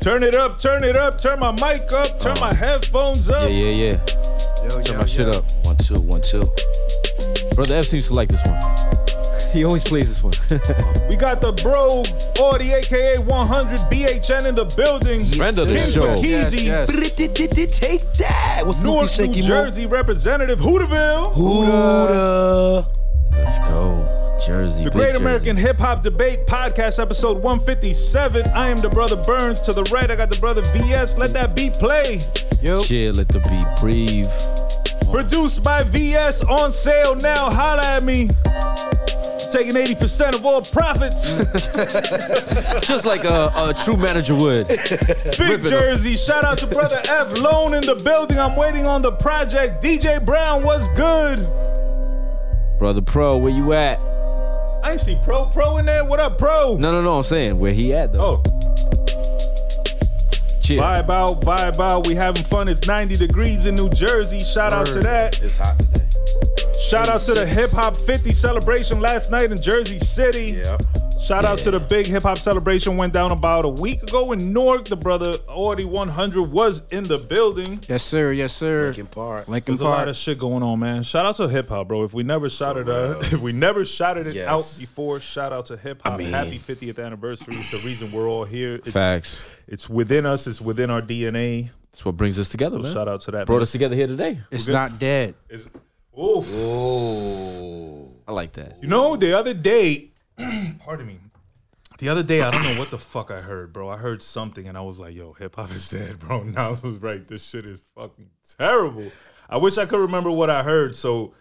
Turn it up, turn it up, turn my mic up, turn my uh-huh. headphones up. yeah, yeah. Yo, Turn my shit up. One, two, one, two. Brother F seems to like this one. He always plays this one. We got the bro, Audi, aka 100 BHN in the building. Friend of the King show. Keezy, Yes, yes. Take that. What's Snoopy Newark, New Jersey representative, Hooterville. Huda. Let's go. Jersey. The Great Jersey. American Hip Hop Debate Podcast, episode 157. I am the brother Burns. To the right, I got the brother VS. Let that beat play. Yo. Chill, let the beat breathe. Produced by VS on sale now. Holla at me. Taking 80% of all profits. Just like a, a true manager would. Big Jersey. Shout out to brother F Lone in the building. I'm waiting on the project. DJ Brown, what's good? Brother Pro, where you at? I ain't see Pro Pro in there. What up, Pro? No, no, no. I'm saying where he at though. Oh, Chill. vibe out, vibe out. We having fun. It's 90 degrees in New Jersey. Shout out to that. It's hot today. Shout out to the Hip Hop 50 celebration last night in Jersey City. Yeah. Shout out to the big hip hop celebration went down about a week ago in Newark. The brother Audi 100 was in the building. Yes, sir. Yes, sir. Lincoln Park. Lincoln Park. There's a lot of shit going on, man. Shout out to hip hop, bro. If we never shouted uh, if we never shouted it Yes. out before, shout out to hip hop. mean- Happy 50th anniversary. It's the reason we're all here. It's, Facts. It's within us. It's within our DNA. That's what brings us together, So man. shout out to that. Brought man. us together here today. It's not dead. It's- oof. Oh. I like that. You know, the other day, pardon me. The other day, I don't know what the fuck I heard, bro. I heard something and I was like, yo, hip hop is dead, bro. Nas was right. This shit is fucking terrible. I wish I could remember what I heard. So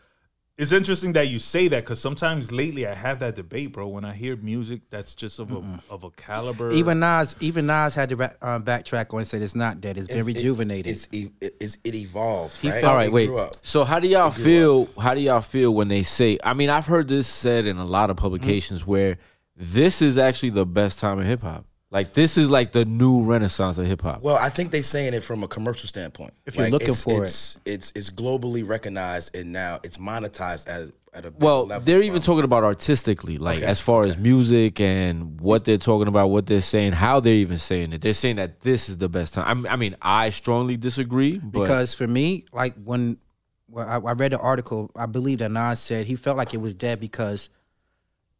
it's interesting that you say that because sometimes lately I have that debate, bro. When I hear music that's just of a of a caliber. Even Nas, even Nas had to ra- uh, backtrack on and said it's not dead. It's been rejuvenated. It's, e- it's it evolved. He right? felt- All right, It wait. grew up. So how do y'all feel? How do y'all feel when they say? I mean, I've heard this said in a lot of publications where this is actually the best time in hip hop. Like this is like the new renaissance of hip hop. Well, I think they're saying it from a commercial standpoint. If you're looking it's, for it. it's, it's it's globally recognized and now it's monetized at at a big Well, level they're even from- talking about artistically, like Okay, as far as music and what they're talking about, what they're saying, how they're even saying it. They're saying that this is the best time. I'm- I mean, I strongly disagree, but because for me, like when, when I, I read the article, I believe that Nas said he felt like it was dead because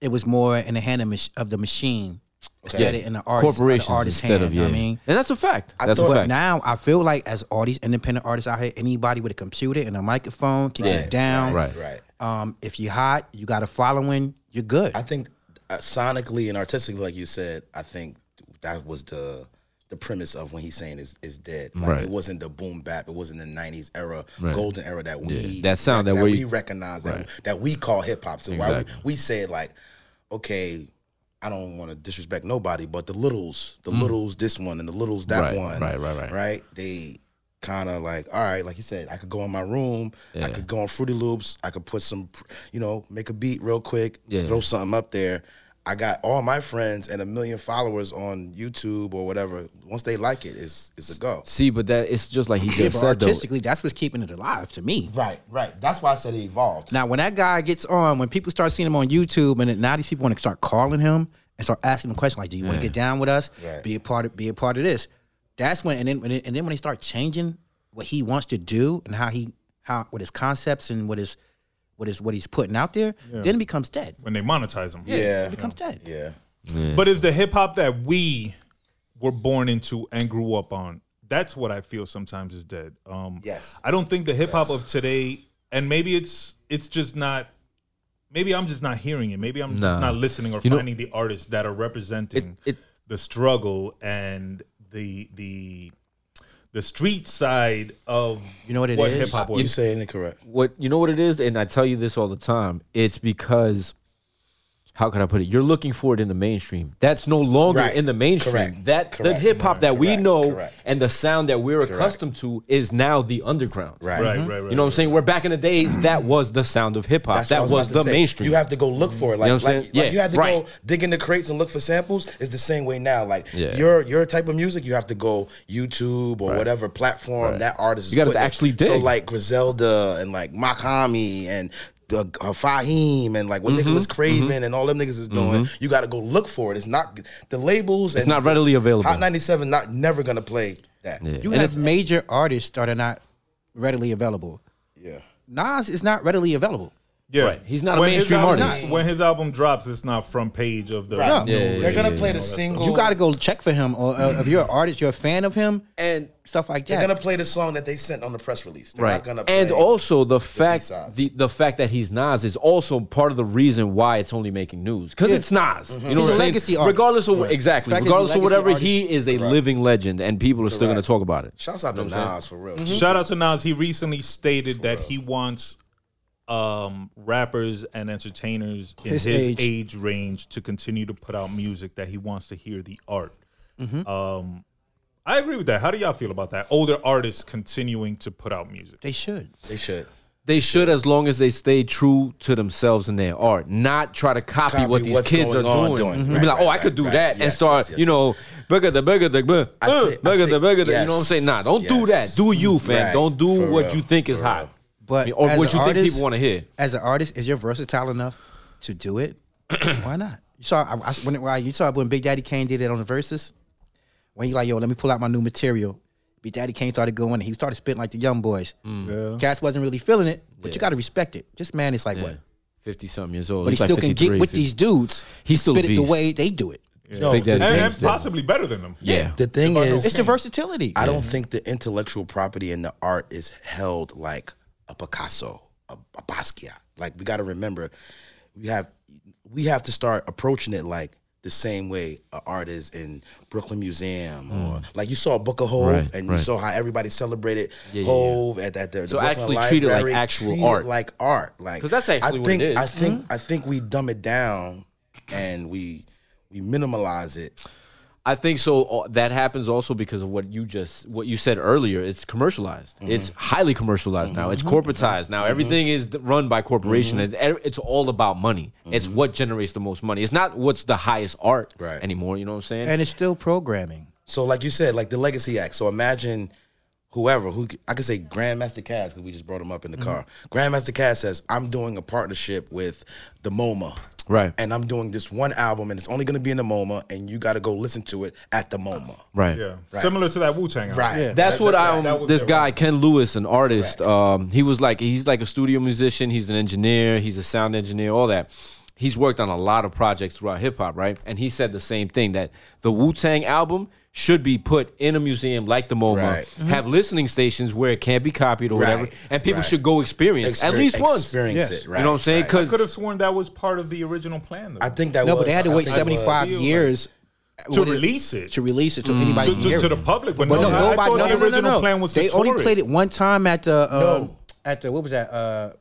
it was more in the hand of, mach- of the machine instead of in the artist, corporations the artist's instead hand. of you yeah, know I mean. and that's a fact. I That's a thought- fact. Now I feel like as all these independent artists out here, anybody with a computer and a microphone can Yeah, get down. right. right. Um, if you're hot, you got a following, you're good. I think uh, sonically and artistically, like you said, I think that was the the premise of when he's saying is is dead. Like Right. it wasn't the boom bap, it wasn't the '90s era, Right. golden era that we Yeah, that sound that that, we- we recognize that Right. that we call hip hop. So why we, we said like, okay. I don't want to disrespect nobody, but the littles, the littles, this one and the littles, that Mm. Right, one, right, right, right. right? They kind of like, all right, like you said, I could go in my room, Yeah. I could go on Fruity Loops, I could put some, you know, make a beat real quick, Yeah. throw something up there. I got all my friends and a million followers on YouTube or whatever. Once they like it, it's it's a go. See, but that it's just like he yeah, just but said though. artistically, that's what's keeping it alive to me. Right, right. That's why I said it evolved. Now, when that guy gets on, when people start seeing him on YouTube, and then now these people want to start calling him and start asking him questions like, "Do you want to Yeah. get down with us? Right. Be a part of, be a part of this." That's when, and then, when and then when they start changing what he wants to do and how he, how what his concepts and what his, what is what he's putting out there, then it becomes dead. when they monetize them. Yeah. it becomes dead. Yeah. But is the hip hop that we were born into and grew up on? That's what I feel sometimes is dead. Um, Yes. I don't think the hip hop of today, and maybe it's it's just not. Maybe I'm just not hearing it. Maybe I'm just Nah. not listening or You know- finding the artists that are representing It- it- the struggle and the the the street side of You know what it what is? hip hop You was. saying it correct. what you know what it is, and I tell you this all the time. It's because how can I put it? You're looking for it in the mainstream. That's no longer Right. in the mainstream. Correct. That the hip hop that we know Correct. and the sound that we're accustomed to is now the underground. Right. Right, mm-hmm. right, right. You know what I'm saying? Where back in the day, that was the sound of hip hop. That's what I That was, was, the say. mainstream. You have to go look for it. Like, You know like, saying? like Yeah, you had to right. go dig in the crates and look for samples. It's the same way now. Like Yeah. your your type of music, you have to go YouTube or Right. whatever platform Right. that artist. You is gotta putting it. actually So like Griselda and like Mach-Hommy and uh, uh, Fahim and like what Mm-hmm. Nicholas Craven and all them niggas is doing. You got to go look for it. It's not the labels. It's and not readily available. Hot ninety seven not never gonna play that. Yeah. You And have it's- major artists that are not readily available. Yeah. Nas is not readily available. Yeah, Right. He's not a When his mainstream album- artist. When his album drops, it's not front page of the. Right. No. Yeah, yeah, They're yeah, gonna yeah, play yeah. the single. You got to go check for him, or uh, if you're an artist, you're a fan of him, And stuff like that. They're gonna play the song that they sent on the press release. They're right. not gonna play and also the fact the, the fact that he's Nas is also part of the reason why it's only making news because it's Nas. You know He's what a I'm saying? legacy artist. Regardless of exactly, fact that he's a regardless of whatever, legacy he is a living legend, and people are still going to talk about it. Shouts out to Nas for real. Shout out to Nas. He recently stated that he wants um, rappers and entertainers in His his, age. age. range to continue to put out music. That he wants to hear the art. Um, I agree with that. How do y'all feel about that? Older artists continuing to put out music. they should. They should. They should, as long as they stay true to themselves and their art, not try to copy, Copy what these kids are going on doing. doing. And Right, be like, right, oh, I could do right. that, and start, yes, yes. you know, bigger the bigger the bigger, I uh, think- I bigger the bigger the. You know what I'm saying? Nah, don't do that. Do you, fam? Right, Don't do for what real, you think is for hot. Real. But or what an you think people want to hear. As an artist, is you're versatile enough to do it? Why not? You saw I, I, when why you saw when Big Daddy Kane did it on the verses. When he like, yo, let me pull out my new material. Big Daddy Kane started going. And he started spitting like the young boys. Mm. Yeah. Cats wasn't really feeling it, but Yeah. you got to respect it. This man is like what? Fifty something years old, But he He's like still can get with 50. these dudes. He's still spit it the way they do it. Yo, Big the Daddy And, and possibly better than them. Yeah. The thing is, It's the versatility. I don't think the intellectual property in the art is held like a Picasso, a, a Basquiat. Like we got to remember, we have we have to start approaching it like the same way an art is in Brooklyn Museum or like you saw a Book of HOV Mm. Right, and you saw how everybody celebrated Yeah, yeah, Hov at, at the, the So Brooklyn actually treat it like actual art. like art, like 'Cause that's actually I what it think, is. I think I think we dumb it down and we we minimalize it. I think so. uh, That happens also because of what you just what you said earlier. It's commercialized. Mm-hmm. It's highly commercialized now. It's corporatized now. Everything is run by corporation. Mm-hmm. It's, it's all about money. It's what generates the most money. It's not what's the highest art Right. anymore. You know what I'm saying? and it's still programming. So, like you said, like the Legacy Act. So imagine whoever who I could say Grandmaster Caz because we just brought him up in the car. Grandmaster Caz says, "I'm doing a partnership with the MoMA." Right. And I'm doing this one album, and it's only going to be in the MoMA, and you got to go listen to it at the MoMA. right. Yeah. Similar to that Wu Tang. Right. Yeah. That's That- what that- I. that Um, was this their guy Ken Lewis, an artist. Um, he was like he's like a studio musician. He's an engineer. He's a sound engineer. All that. He's worked on a lot of projects throughout hip hop, right? And he said the same thing that the Wu Tang album should be put in a museum like the MoMA, Right. have listening stations where it can't be copied or whatever, and people Right. should go experience at Exper- least once. Experience Yes. it. Right. You know what I'm saying? Because I could have sworn that was part of the original plan. Though. I think that No, was, but they had to I wait think that was- 75 feel years to with it- release it to release it so anybody to, to, to the public. But, But no, no, I- nobody. I thought no, the no, no, original no, no. plan was to they only tour played it one time at the. Um, No. At the what was that? Uh,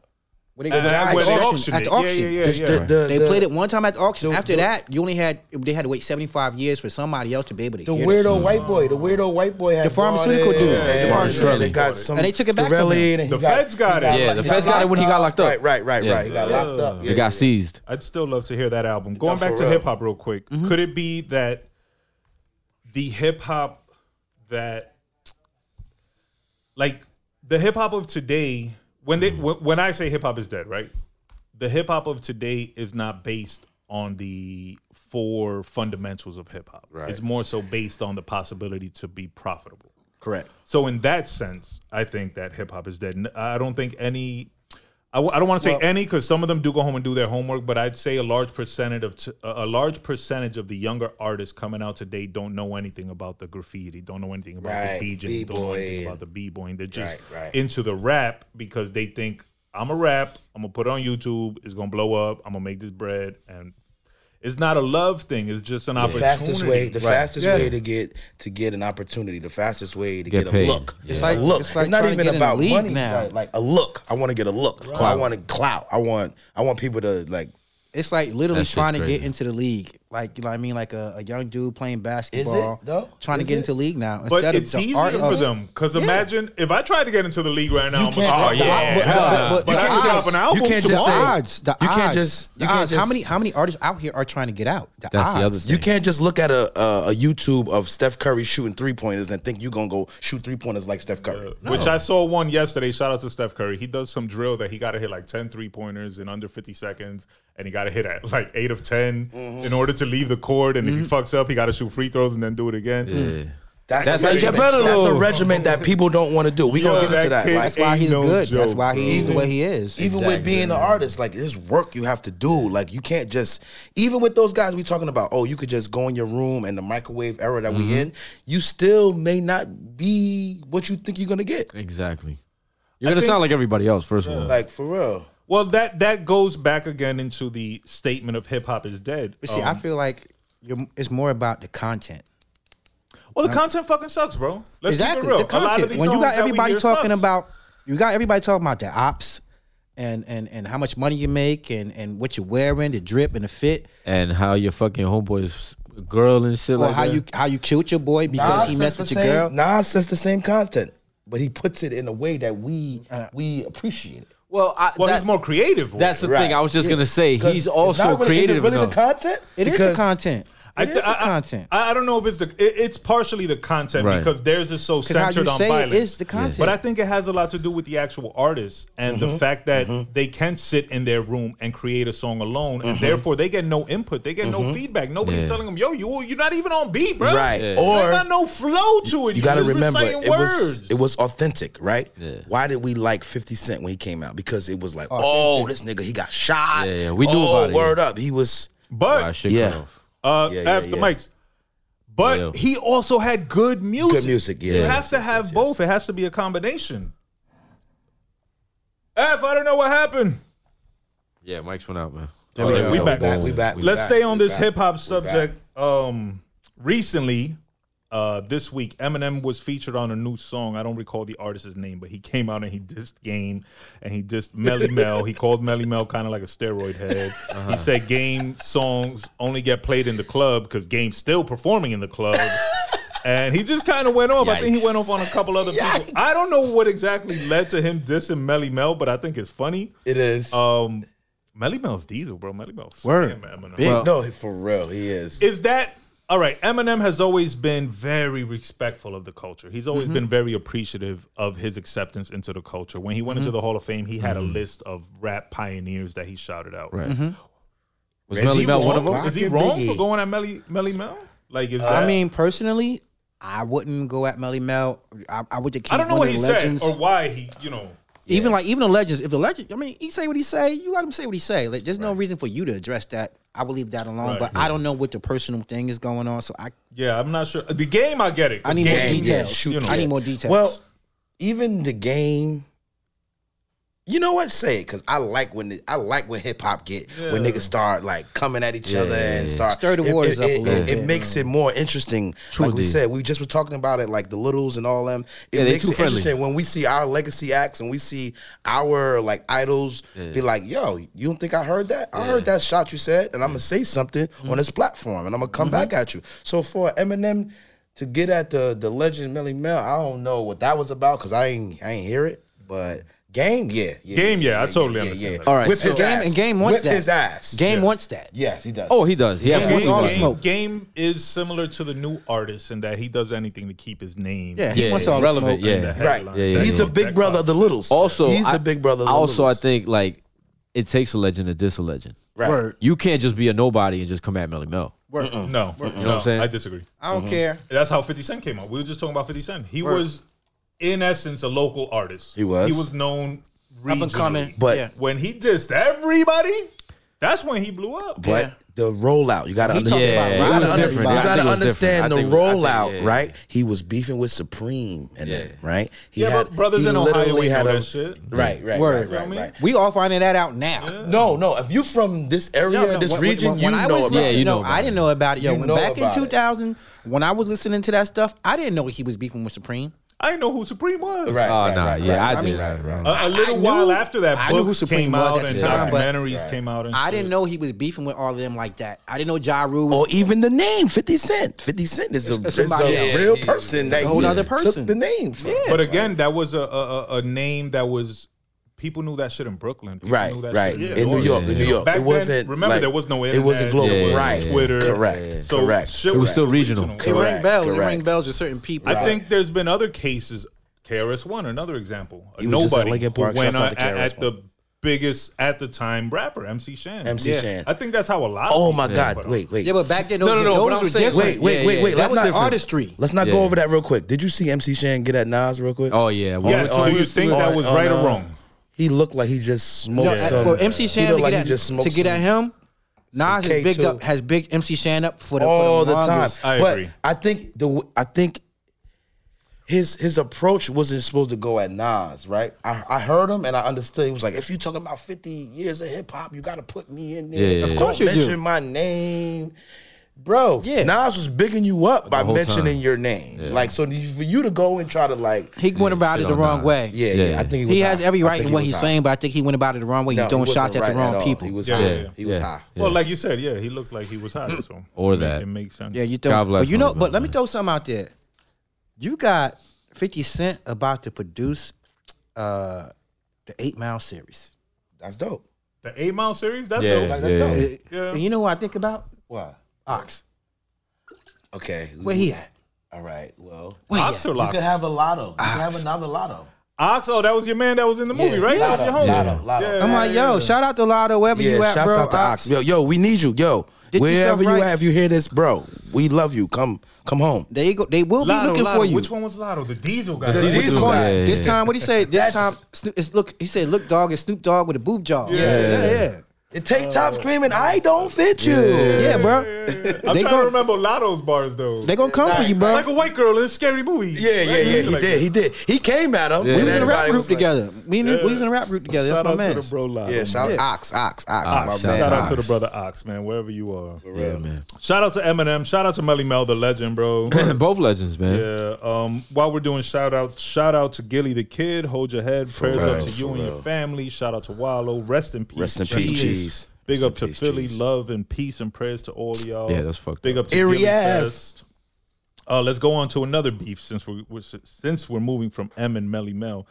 what they, And- what- and at where the they auction. At the Yeah, auction. yeah, yeah, The- yeah. the- the- They the- played it one time at the auction. the- After the- that, you only had they had to wait seventy five years for somebody else to be able to The hear weirdo that. white boy, the weirdo white boy had The pharmaceutical it, dude. and- The pharmaceutical they dude. got some And they took it back from Shkreli, him. and he The feds got it. Yeah, the he feds got it when he got locked up. Right, right, right, right. He got locked up. It got seized. I'd still love to hear that album. Going back to hip hop real quick. Mm-hmm. Could it be that the hip hop that like the hip hop of today when they when, when I say hip hop is dead, right? The hip hop of today is not based on the four fundamentals of hip hop. Right. It's more so based on the possibility to be profitable. Correct. So in that sense, I think that hip hop is dead. I don't think any. I, w- I don't want to say any because some of them do go home and do their homework, but I'd say a large percentage of t- a large percentage of the younger artists coming out today don't know anything about the graffiti, don't know anything about Right, the DJing, don't know anything b-boy. about the b-boying. They're just Right, right. into the rap because they think I'm a rap, I'm gonna put it on YouTube, it's gonna blow up, I'm gonna make this bread, and it's not a love thing. It's just an The opportunity. fastest way, the Right. fastest Yeah. way to get to get an opportunity, the fastest way to Get get, a look. It's It's like- like look. it's It's, not even get in the about money. now. Like, like a look. I want to get a look. I want to clout. I want I want people to like It's like literally That shit's trying to get into the league. Like you know what I mean, like a, a young dude playing basketball, though? trying to get it? into league now. But instead of it's the easier art for of- them because imagine if I tried to get into the league right now. I'm can't- like, oh the- yeah, but- hell but- but nah. the I can drop odds- an album you can't just the tomorrow. say- odds, the you can't just- the you can't odds. How just- many how many artists out here are trying to get out? The That's the odds. other thing. You can't just look at a, a, a YouTube of Steph Curry shooting three pointers and think you're gonna go shoot three pointers like Steph Curry. Which I saw one yesterday. Shout out to Steph Curry. He does some drill that he got to hit like 10 three pointers in under 50 seconds, and he got to hit at like eight of 10 Mm-hmm. in order to leave the court. And if he fucks up, he got to shoot free throws and then do it again. Yeah. That's, That's a how you get regiment. better, That's a though. regiment that people don't want to do. We Yo, gonna get into that that. kid Like, That's why Ain't he's no good. That's joke, why he's bro. the way he is. even with being an artist, like there's work you have to do. Like you can't just even with those guys we talking about. Oh, you could just go in your room and the microwave era that Mm-hmm. we in. You still may not be what you think you're gonna get. Exactly. You're gonna think- sound like everybody else. First of all, Like for real. Well, that that goes back again into the statement of hip hop is dead. But see, I Um, feel like you're, it's more about the content. well, the content fucking sucks, bro. Let's exactly. keep it real. The A lot of content. these When you got everybody talking sucks. about, you got everybody talking about the ops, and and and how much money you make, and and what you're wearing, the drip and the fit, and how your fucking homeboy's girl and shit or like how that. you how you killed your boy because Nas he messed the with your same- girl. Nas says the same content, but he puts it in a way that we we appreciate it. Well, I, well, that- he's more creative. That's it. the Right. thing. I was just gonna say. he's it's also not really, creative Is it really enough. the content? It is the content. It is th- the content. I, I don't know if it's the. It, it's partially the content Right. because theirs is so 'Cause how centered you on say violence. is the content. But I think it has a lot to do with the actual artist and Mm-hmm. the fact that they can sit in their room and create a song alone, and Mm-hmm. therefore they get no input, they get no feedback. Nobody's Yeah. telling them, "Yo, you you're not even on beat, bro." Right. Yeah. There's Or not no flow to it. you got to remember it words. was it was authentic, right? Yeah. Why did we like 50 Cent when he came out? Because it was like, oh, this nigga he got shot. Yeah, yeah, we knew oh, about it, Word up, he was. but Wow, shit Yeah. Cut off. uh, Yeah, yeah, after yeah. mics. But Yeah. he also had good music. Good music, yes, You yes, have to yes, have yes, both. yes. It has to be a combination. F, I don't know what happened. Yeah, Mike's went out, man. There we go. We back. We back. We Let's back. stay on We this hip hop subject. Um, recently, uh, this week, Eminem was featured on a new song. I don't recall the artist's name, but he came out and he dissed Game and he dissed Melle Mel. He called Melle Mel kind of like a steroid head. Uh-huh. He said Game songs only get played in the club because Game's still performing in the club. And he just kind of went off. I think he went off on a couple other people. I don't know what exactly led to him dissing Melle Mel, but I think it's funny. It is. Um, Melle Mel's diesel, bro. Melle Mel's Word. Damn, Eminem. Big. Well- no, for real, he is. Is that all right? Eminem has always been very respectful of the culture. He's always mm-hmm. been very appreciative of his acceptance into the culture. When he went into mm-hmm. the Hall of Fame, he had a mm-hmm. list of rap pioneers that he shouted out. Right. Mm-hmm. Was Reggie Melle Mel one of them? Is he wrong Biggie. for going at Melly Melle Mel? Like, is that, I mean, personally, I wouldn't go at Melle Mel. I, I would just keep I don't know what he the said or why he, you know. Even like even the legends, if the legend, I mean, he say what he say, you let him say what he say. Like, there's no reason for you to address that. I will leave that alone. Right. But I don't know what the personal thing is going on, so I Yeah, I'm not sure. The game, I get it. I need more Game, details. shoot, you know. I need more details. Well, even the game. You know what? Say it, cause I like when the, I like when hip hop get when niggas start like coming at each Yeah, other yeah, and start Stir the it- waters it, up a little it- bit. It makes it more interesting. True like we said, we just were talking about it, like the littles and all them. It Yeah, makes it friendly. interesting when we see our legacy acts and we see our like idols be like, "Yo, you don't think I heard that? I heard that shot you said, and I'm gonna say something Mm-hmm. on this platform, and I'm gonna come back at you." So for Eminem to get at the the legend Melle Mel, I don't know what that was about because I ain't I ain't hear it, but. Game, yeah, yeah, Game, yeah, I totally understand that. All right, Whip so- his game ass. and game wants Whip that. his ass. Game Yeah. wants that. Yes, he does. Oh, he does. Yeah, absolutely wants all the smoke. Game is similar to the new artist in that he does anything to keep his name. Yeah, he Yeah, wants all the relevant, smoke. yeah. the right. Yeah, yeah, He's yeah. the big brother of the littles. Also, he's the big brother. Of the Also, I think like it takes a legend to diss a legend. right. Word. You can't just be a nobody and just come at Melle Mel. Word. No, You no, what I'm saying? I disagree. I don't mm-hmm. care. That's how 50 Cent came out. We were just talking about 50 Cent. He Word. was, in essence, a local artist. He was. He was known Up and coming. regionally. But Yeah. When he dissed everybody, that's when he blew up. but Yeah. the rollout, you gotta understand. Yeah, you it gotta, was under- you gotta think it was different. understand the think- I think, rollout, yeah. right? He was beefing with Supreme, and then right. He Yeah, but brothers he in Ohio literally ain't had know a- shit. Right, right, Word. right, Feel right, right. We all finding that out now. No, no. If you from this area, No, no, this when- region, when- you when I know about Yeah, it. listening- you know no, about I didn't know about it. Yo, when back in about it. 2000, when I was listening to that stuff, I didn't know he was beefing with Supreme. I didn't know who Supreme was. Right. Oh right, nah, right, yeah, right, I did. right, right, right. A, a little I while knew- after that, I knew who books Supreme came was out at and the time, but- documentaries Right. came out. And I shit. didn't know he was beefing with all of them like that. I didn't know Ja Rule. Or even the name 50 Cent. 50 Cent is a, It's is a else. real Yeah, person that a whole he other took person. the name from. But again, that was a, a a- a name that was people knew that shit in Brooklyn. People Right, knew that right. shit In New York, in New York. Back it wasn't. then, remember like, there was no internet. It wasn't global. there wasn't right. Twitter. Correct. So correct. shit It was still regional. it Correct, rang bells. It rang bells to certain people. I think there's been other cases. KRS One, another example. A He was just at Nobody Lincoln who went Shouts on at, at the biggest at the time rapper MC Shan. MC Yeah. Shan. I think that's how a lot. Oh my people God! put. Wait, wait. Yeah, but back then those, No, no, no, those I'm were saying- different. Wait, wait, Yeah, wait, wait. that Let's was not different. artistry. Let's not Yeah. go over that real quick. Did you see MC Shan get at Nas real quick? Oh yeah. well, Yeah. So do you think that was on, right or wrong? He looked like he just smoked No, some. for MC Shan to like get at to get at him, Nas has K2. bigged up has big MC Shan up for the all for the, the, time. I but agree. I think the I think his his approach wasn't supposed to go at Nas, right? I, I heard him and I understood. He was like, if you talking about fifty years of hip hop, you got to put me in there. Yeah, yeah, of yeah. course, Of course you do. mention my name. Bro, Yeah. Nas was bigging you up by whole mentioning time. your name. Like, so for you to go and try to like, He went about it shit the on wrong Nas. way. yeah, yeah, Yeah. I think he was He has every I right think in he what was he's high. saying, but I think he went about it the wrong way. No, he's throwing he wasn't shots at right the wrong all. people. He was Yeah, high. yeah, yeah. He was Yeah. high. Well, like you said, yeah, he looked like he was high. So Or it ma- that. it makes sense. Yeah, you God bless But you know, him, but let me man. throw something out there. You got Fifty Cent about to produce uh the Eight Mile series. That's dope. the Eight Mile series. That's Yeah, dope. Like, that's yeah. dope. Yeah. And you know what I think about? What? Ox. Okay. Where he at? All right. Well, Where he Ox at? or you Locks? could have a lotto. You could have another lotto. Ox. Oh, that was your man that was in the movie, right? That was your Lotto, homie. lotto, lotto. Yeah. I'm like, yo, shout out to Lotto, wherever Yeah, you at, shouts bro. out to Ox. Yo, yo, we need you. Yo, Get wherever you right. at, if you hear this, bro, we love you. Come, come home. There you go. They will be looking Lotto. for you. Which one was Lotto? The Diesel guy. The right? Diesel Come guy. Yeah, This time, what he say? This time, Snoop- it's look. He said, "Look, dog, it's Snoop Dogg with a boob job." Yeah. yeah, yeah. It take top screaming, I don't fit you. Yeah, bro. I'm They trying gon- to remember Lotto's bars though. They gonna come for you, bro. like a white girl in a scary movie. Yeah, yeah, yeah. He Like did. He did. He came at him. Yeah. we was in a rap group together. We, in, we was in a rap group that. together. That's no man. Shout my out man. to the bro Lotto. Yeah, shout Yeah. Ox, Ox, Ox. Ox, my shout man. Shout out to the brother Ox, man, wherever you are. Yeah, man. Shout out to Eminem. Shout out to Melle Mel, the legend, bro. Both legends, man. Yeah. Um, while we're doing shout outs, shout out to Gillie Da Kid. Hold your head. Prayers real, up to for you and your real. family. Shout out to Wallo. Rest in peace. Rest in peace, Cheese. Big Rest up to peace, Philly. Cheese. Love and peace and prayers to all of y'all. Yeah, that's fucked Big up. up to Erie Fest. Uh, let's go on to another beef since we're, we're since we're moving from M and Melle Mel.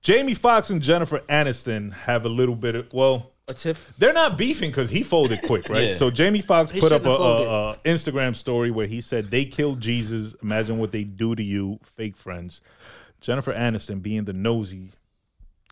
Jamie Foxx and Jennifer Aniston have a little bit of well, A tiff. they're not beefing because he folded quick, right? Yeah. So Jamie Foxx He put up a, shouldn't have a, a Instagram story where he said they killed Jesus. Imagine what they do to you, fake friends. Jennifer Aniston being the nosy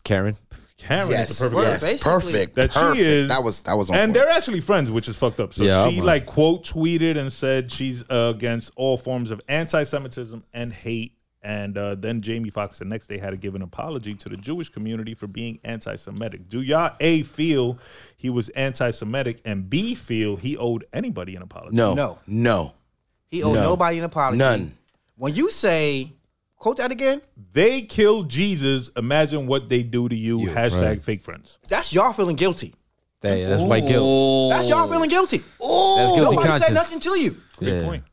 Karen. Karen Yes, is the perfect yes, word. Basically, perfect. that she perfect. is- That was that was on And point. they're actually friends, which is fucked up. So Yeah, she like quote tweeted and said she's uh, against all forms of anti-Semitism and hate. And uh, then Jamie Foxx the next day had to give an apology to the Jewish community for being anti-Semitic. Do y'all a feel he was anti-Semitic and b feel he owed anybody an apology? No, No. no, He owed No. nobody an apology. none. When you say, quote that again. They killed Jesus. Imagine what they do to you. Hashtag Right. fake friends. That's y'all feeling guilty. That, that's white guilt. That's y'all feeling guilty. That's guilty Nobody said conscience. nothing to you. Great Yeah. point.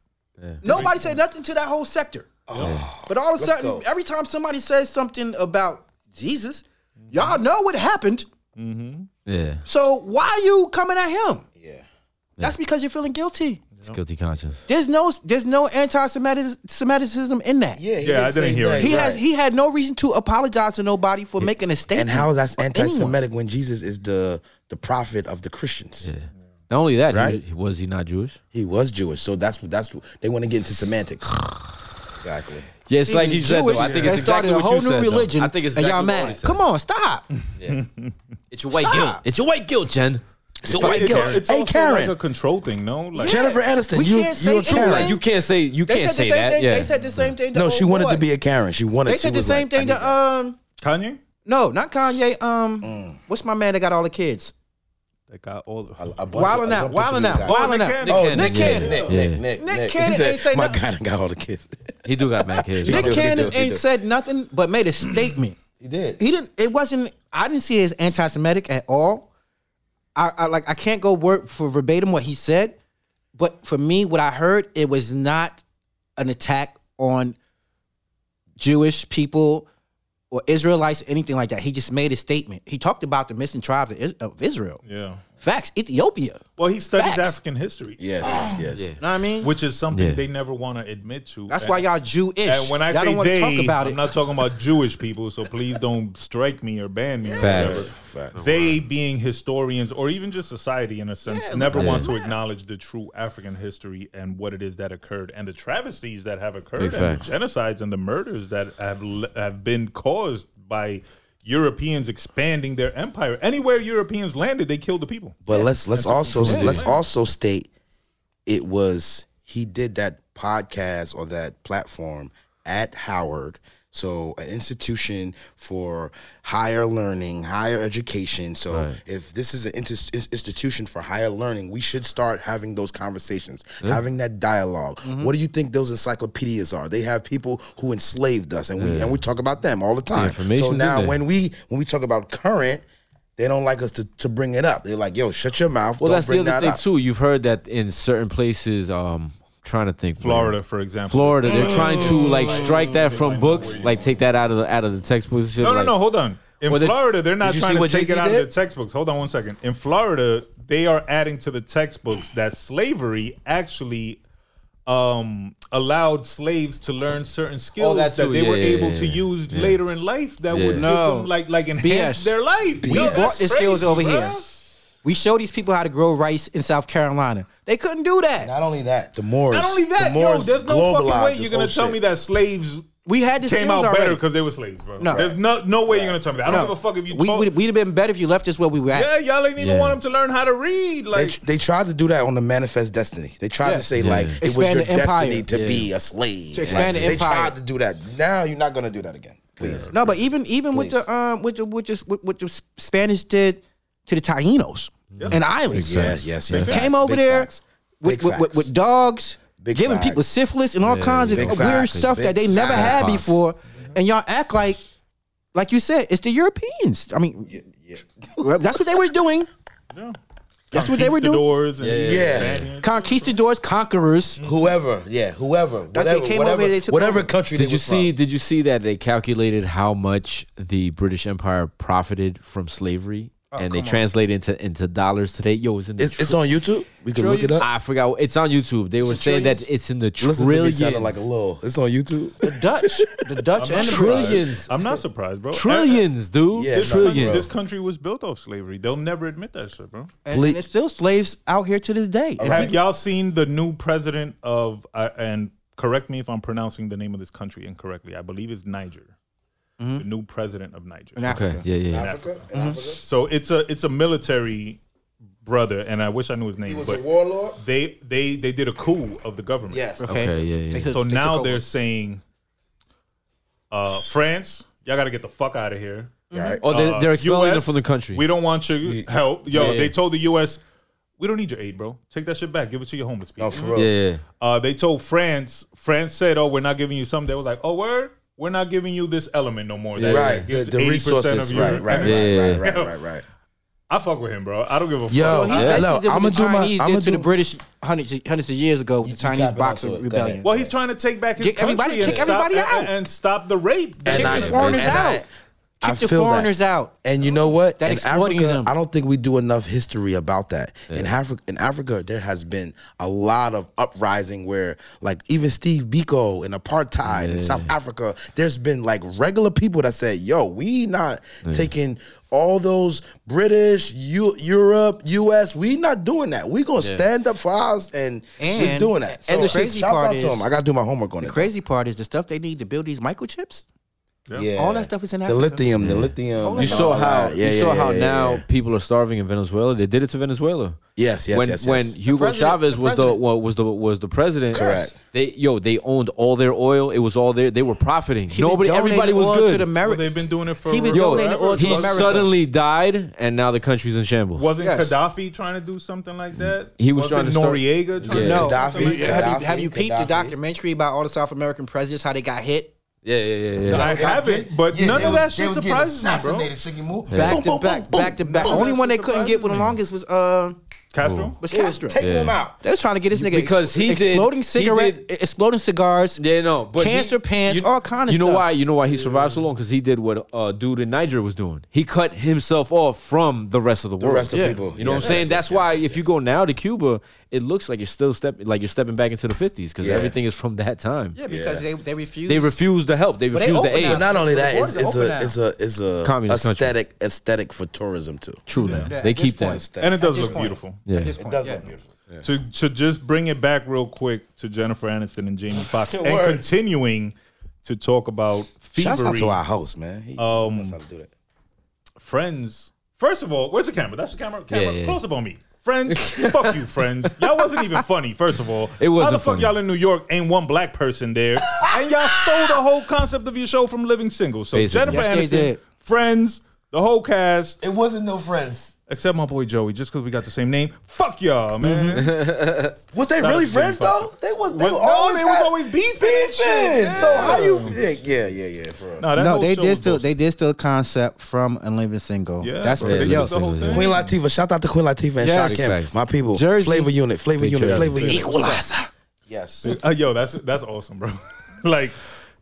Nobody said nothing to that whole sector. But all of a sudden, every time somebody says something about Jesus, y'all know what happened. Mm-hmm. Yeah, So why you coming at him? Yeah. That's because you're feeling guilty. It's guilty conscience. There's no there's no anti-Semitism in that. Yeah, he Yeah, I didn't hear that, it. He has he had no reason to apologize to nobody for making a statement. And how that's or anyone. anti-Semitic when Jesus is the the prophet of the Christians? Yeah. Not only that, Right? he, was he not Jewish? He was Jewish, so that's what that's what they want to get into semantics. exactly. Yeah, it's He like was you said. Jewish Though. I think and it's exactly started a what whole you new said. though. religion. I think it's and y'all what mad. he said. Come on, stop. It's your white Stop. guilt. It's your white guilt, Jen. So white It's, girl. it's Hey also Karen, like a control thing, no? Like Jennifer Aniston, We you can't say you a. Karen. Like you can't say you They can't say that. thing. Yeah. They said the same thing. to no, she old wanted boy. to be a Karen. She wanted. They she said the same like, thing to um Kanye no, not Kanye. Um, Mm. what's my man that got all the kids? that got all. A- a Wildin' out, a bunch of wildin' out, guys. wildin' out. Nick Oh, Cannon, Nick. Cannon. Nick, Nick, Nick, Nick Nick. Cannon He said, ain't say My nothing. God, I got all the kids. He do got mad kids. Nick Cannon ain't said nothing but made a statement. He did. He didn't. It wasn't. I didn't see it as anti-Semitic at all. I, I like. I can't go word for verbatim what he said, but for me, what I heard, it was not an attack on Jewish people or Israelites, anything like that. He just made a statement. He talked about the missing tribes of of Israel. Yeah. Facts. Ethiopia. Well, he studies Facts. African history, Yes, oh. yes. You know what I mean? which is something Yeah. they never want to admit to. That's And- why y'all Jewish. And when I y'all say don't want to they, talk about I'm it. not talking about Jewish people, so please don't strike me or ban me. Or Facts. whatever. Facts. They, being historians or even just society in a sense, Yeah, never look at wants to acknowledge the true African history and what it is that occurred and the travesties that have occurred Big and fact. the genocides and the murders that have le- have been caused by Europeans expanding their empire. Anywhere Europeans landed, they killed the people. But let's let's also Yeah. let's also state it was he did that podcast or that platform at Howard. So an institution for higher learning, higher education. So Right. if this is an intis- ins- institution for higher learning, we should start having those conversations, having that dialog Mm-hmm. What do you think those encyclopedias are? They have people who enslaved us, and we and we talk about them all the time. so now when we when we talk about current, they don't like us to, to bring it up. They're like, "Yo, shut your mouth." Well, don't that's the other that thing up. too. You've heard that in certain places. Um, trying to think. where. Florida, for example. Florida, they're trying to like strike that from books, like take that out of the out of the textbooks. shit, No, no, like- no. Hold on. In Well, Florida, they're not trying to what take it Jay-Z out of the textbooks. Hold on one second. In Florida, they are adding to the textbooks that slavery actually um, allowed slaves to learn certain skills that that they Yeah, were yeah, able yeah, to use Yeah. later in life that Yeah. would No. give them like like enhance BS. their life. We Yo, brought the skills over bro. here. We show these people how to grow rice in South Carolina. They couldn't do that. Not only that, the Moors. Not only that, the yo, there's no fucking way you're gonna tell shit. me that slaves We had the came out already. better because they were slaves, bro. No. There's no no way you're gonna tell me that. I don't No. give a fuck if you we, talk. would, we'd have been better if you left us where we were at. yeah, y'all ain't even Yeah. want them to learn how to read. Like they tried to do that on the Manifest Destiny. They tried Yeah. to say Yeah. like it was Expand your the empire. destiny to Yeah. be a slave. To expand Like, the They empire. tried to do that. Now you're not gonna do that again. Please. No, but even even with the um with the with the, with, what the Spanish did to the Tainos and islands. Yes, yes, yes. Came over Big there facts. with, Big with, with, facts. with dogs, Big giving people syphilis and all Yeah, kinds of big weird facts. stuff Big that they never had facts. before, mm-hmm. and y'all act like, like you said, it's the Europeans. I mean, Yeah. well, that's what they were doing. Yeah. That's what they were doing. Conquistadors and Yeah. Yeah. Spaniards. Conquistadors, conquerors. Mm-hmm. Whoever, yeah, whoever, That's whatever, they came whatever, over, they took whatever over. country. Did they you were see? From. Did you see that they calculated how much the British Empire profited from slavery, and they come on. translated into into dollars today? Yo, it's in the It's, it's on YouTube. We can look it up. I forgot. It's on YouTube. They were It's saying that it's in the Listen to me trillions. like a little. It's on YouTube. The Dutch, the Dutch and the Trillions. surprised. I'm not surprised, bro. trillions, dude. Yeah, This, no, country, trillions. this country was built off slavery. They'll never admit that shit, bro. and, and there's still slaves out here to this day. And Have y'all seen the new president of uh, and correct me if I'm pronouncing the name of this country incorrectly. I believe it's Niger. The new president of Niger. in Okay. Africa. Yeah, yeah. yeah. Africa, in Africa. So it's a it's a military brother, and I wish I knew his name. He was but a warlord. they they they did a coup of the government. Yes. Okay. Okay. Yeah, yeah. They yeah. So they now they're saying, uh, France, y'all got to get the fuck out of here. Right. Oh, they're, Uh, they're expelling them from the country. We don't want your help. Yo, Yeah, yeah. they told the U.S. we don't need your aid, bro. Take that shit back. Give it to your homeless people. No, for real. yeah, yeah. Uh, they told France. France said, "Oh, we're not giving you something." They was like, "Oh, word, we're not giving you this element no more." That Right. The, gives the 80% resources. of your Right. Right. Right. Yeah. Right. Right. Right. Right. I fuck with him, bro. I don't give a Yo, fuck. So he Yeah. basically Look, I'ma do my- Chinese I'ma do- the British hundreds of, hundreds of years ago with the Chinese tap Boxer onto it. Go Rebellion. Well, he's trying to take back his Kick country everybody- and kick stop, everybody out. and, stop the rape. Kick And the I- foreigners and Out. I the feel that. foreigners out. And you know what? That in exploiting Africa, them. I don't think we do enough history about that. In Africa, in Africa, there has been a lot of uprising where, like, even Steve Biko and apartheid in South Africa, there's been like regular people that said, "Yo, we not taking all those British, U- Europe, U.S. We not doing that. We gonna stand up for us and, we're doing that." and the crazy part is-. I gotta do my homework on The it. crazy part is the stuff they need to build these microchips. Yeah. All that stuff is in The Africa. lithium, the lithium. You You saw how Yeah, you yeah, saw yeah, how yeah, now yeah. people are starving in Venezuela. They did it to Venezuela. Yes, yes, when yes, when yes. Hugo Chavez the was the president. well, was the was the president. Correct. They yo they owned all their oil. It was all there. They were profiting. He Nobody, donating everybody was oil good. to the Well, they've been doing it for He was forever. donating oil to he America. suddenly died, and now the country's in shambles. Wasn't Yes. Gaddafi trying to do something like that? He was Wasn't trying to start- Noriega trying Yeah. to No, do Gaddafi, something like that? have you have you peeped the documentary about all the South American presidents how they got hit yeah, yeah, yeah, yeah. I haven't, but none of that shit surprises me, bro. back to back, back to back? Only one they couldn't get for the longest was uh Castro. Was was Castro. taking Yeah. him out. They was trying to get this nigga Because he did- exploding he did- exploding cigars. Yeah, no, but Cancer pants, all kind of You know stuff. why? You know why he survived so long? Because he did what uh, dude in Niger was doing. He cut himself off from the rest of the The world. The rest of Yeah. people. You know what I'm saying? yes, That's yes, why yes, if you go now to Cuba, it looks like you're still stepping like you're stepping back into the 50s because Yeah. everything is from that time. Yeah, because Yeah. they they refused. They refuse to help. They But they refuse to open aid. now. But not only that, it's, borders are it's a now. it's a it's a Communist country. aesthetic aesthetic for tourism too. True now. Yeah, they keep point. that. And it does look point. beautiful. Yeah. At this It does yeah. look beautiful. To to just bring it back real quick to Jennifer Aniston and Jamie Foxx, and Word. continuing to talk about Shouts out to our host, man. He Um, knows how to do that. friends. First of all, where's the camera? That's the camera. Camera, Yeah, yeah. close up on me. Friends, fuck you, friends. Y'all wasn't even funny. First of all, It wasn't How the fuck funny. y'all in New York ain't one black person there, and y'all stole the whole concept of your show from Living Single. So Basically. Jennifer Yes, they Aniston, did. friends, the whole cast, It wasn't no friends. Except my boy Joey, just because we got the same name. Fuck y'all, man. Was they Shout really out friends Jamie though? They was they Well, were no, always they was had- always beefing and shit. So how you? Yeah. Yeah, yeah, yeah, yeah. For real. Nah, that No, whole they show did was still bullshit. they did steal a concept from a living single. Yeah, that's bro, what they yo. took the whole thing. Queen Latifah, shout out to Queen Latifah and Yes. Shakim, Respect. my people. Jersey. Flavor unit, flavor Big unit, flavor unit. Equalizer. Yes. Uh, yo, that's that's awesome, bro. like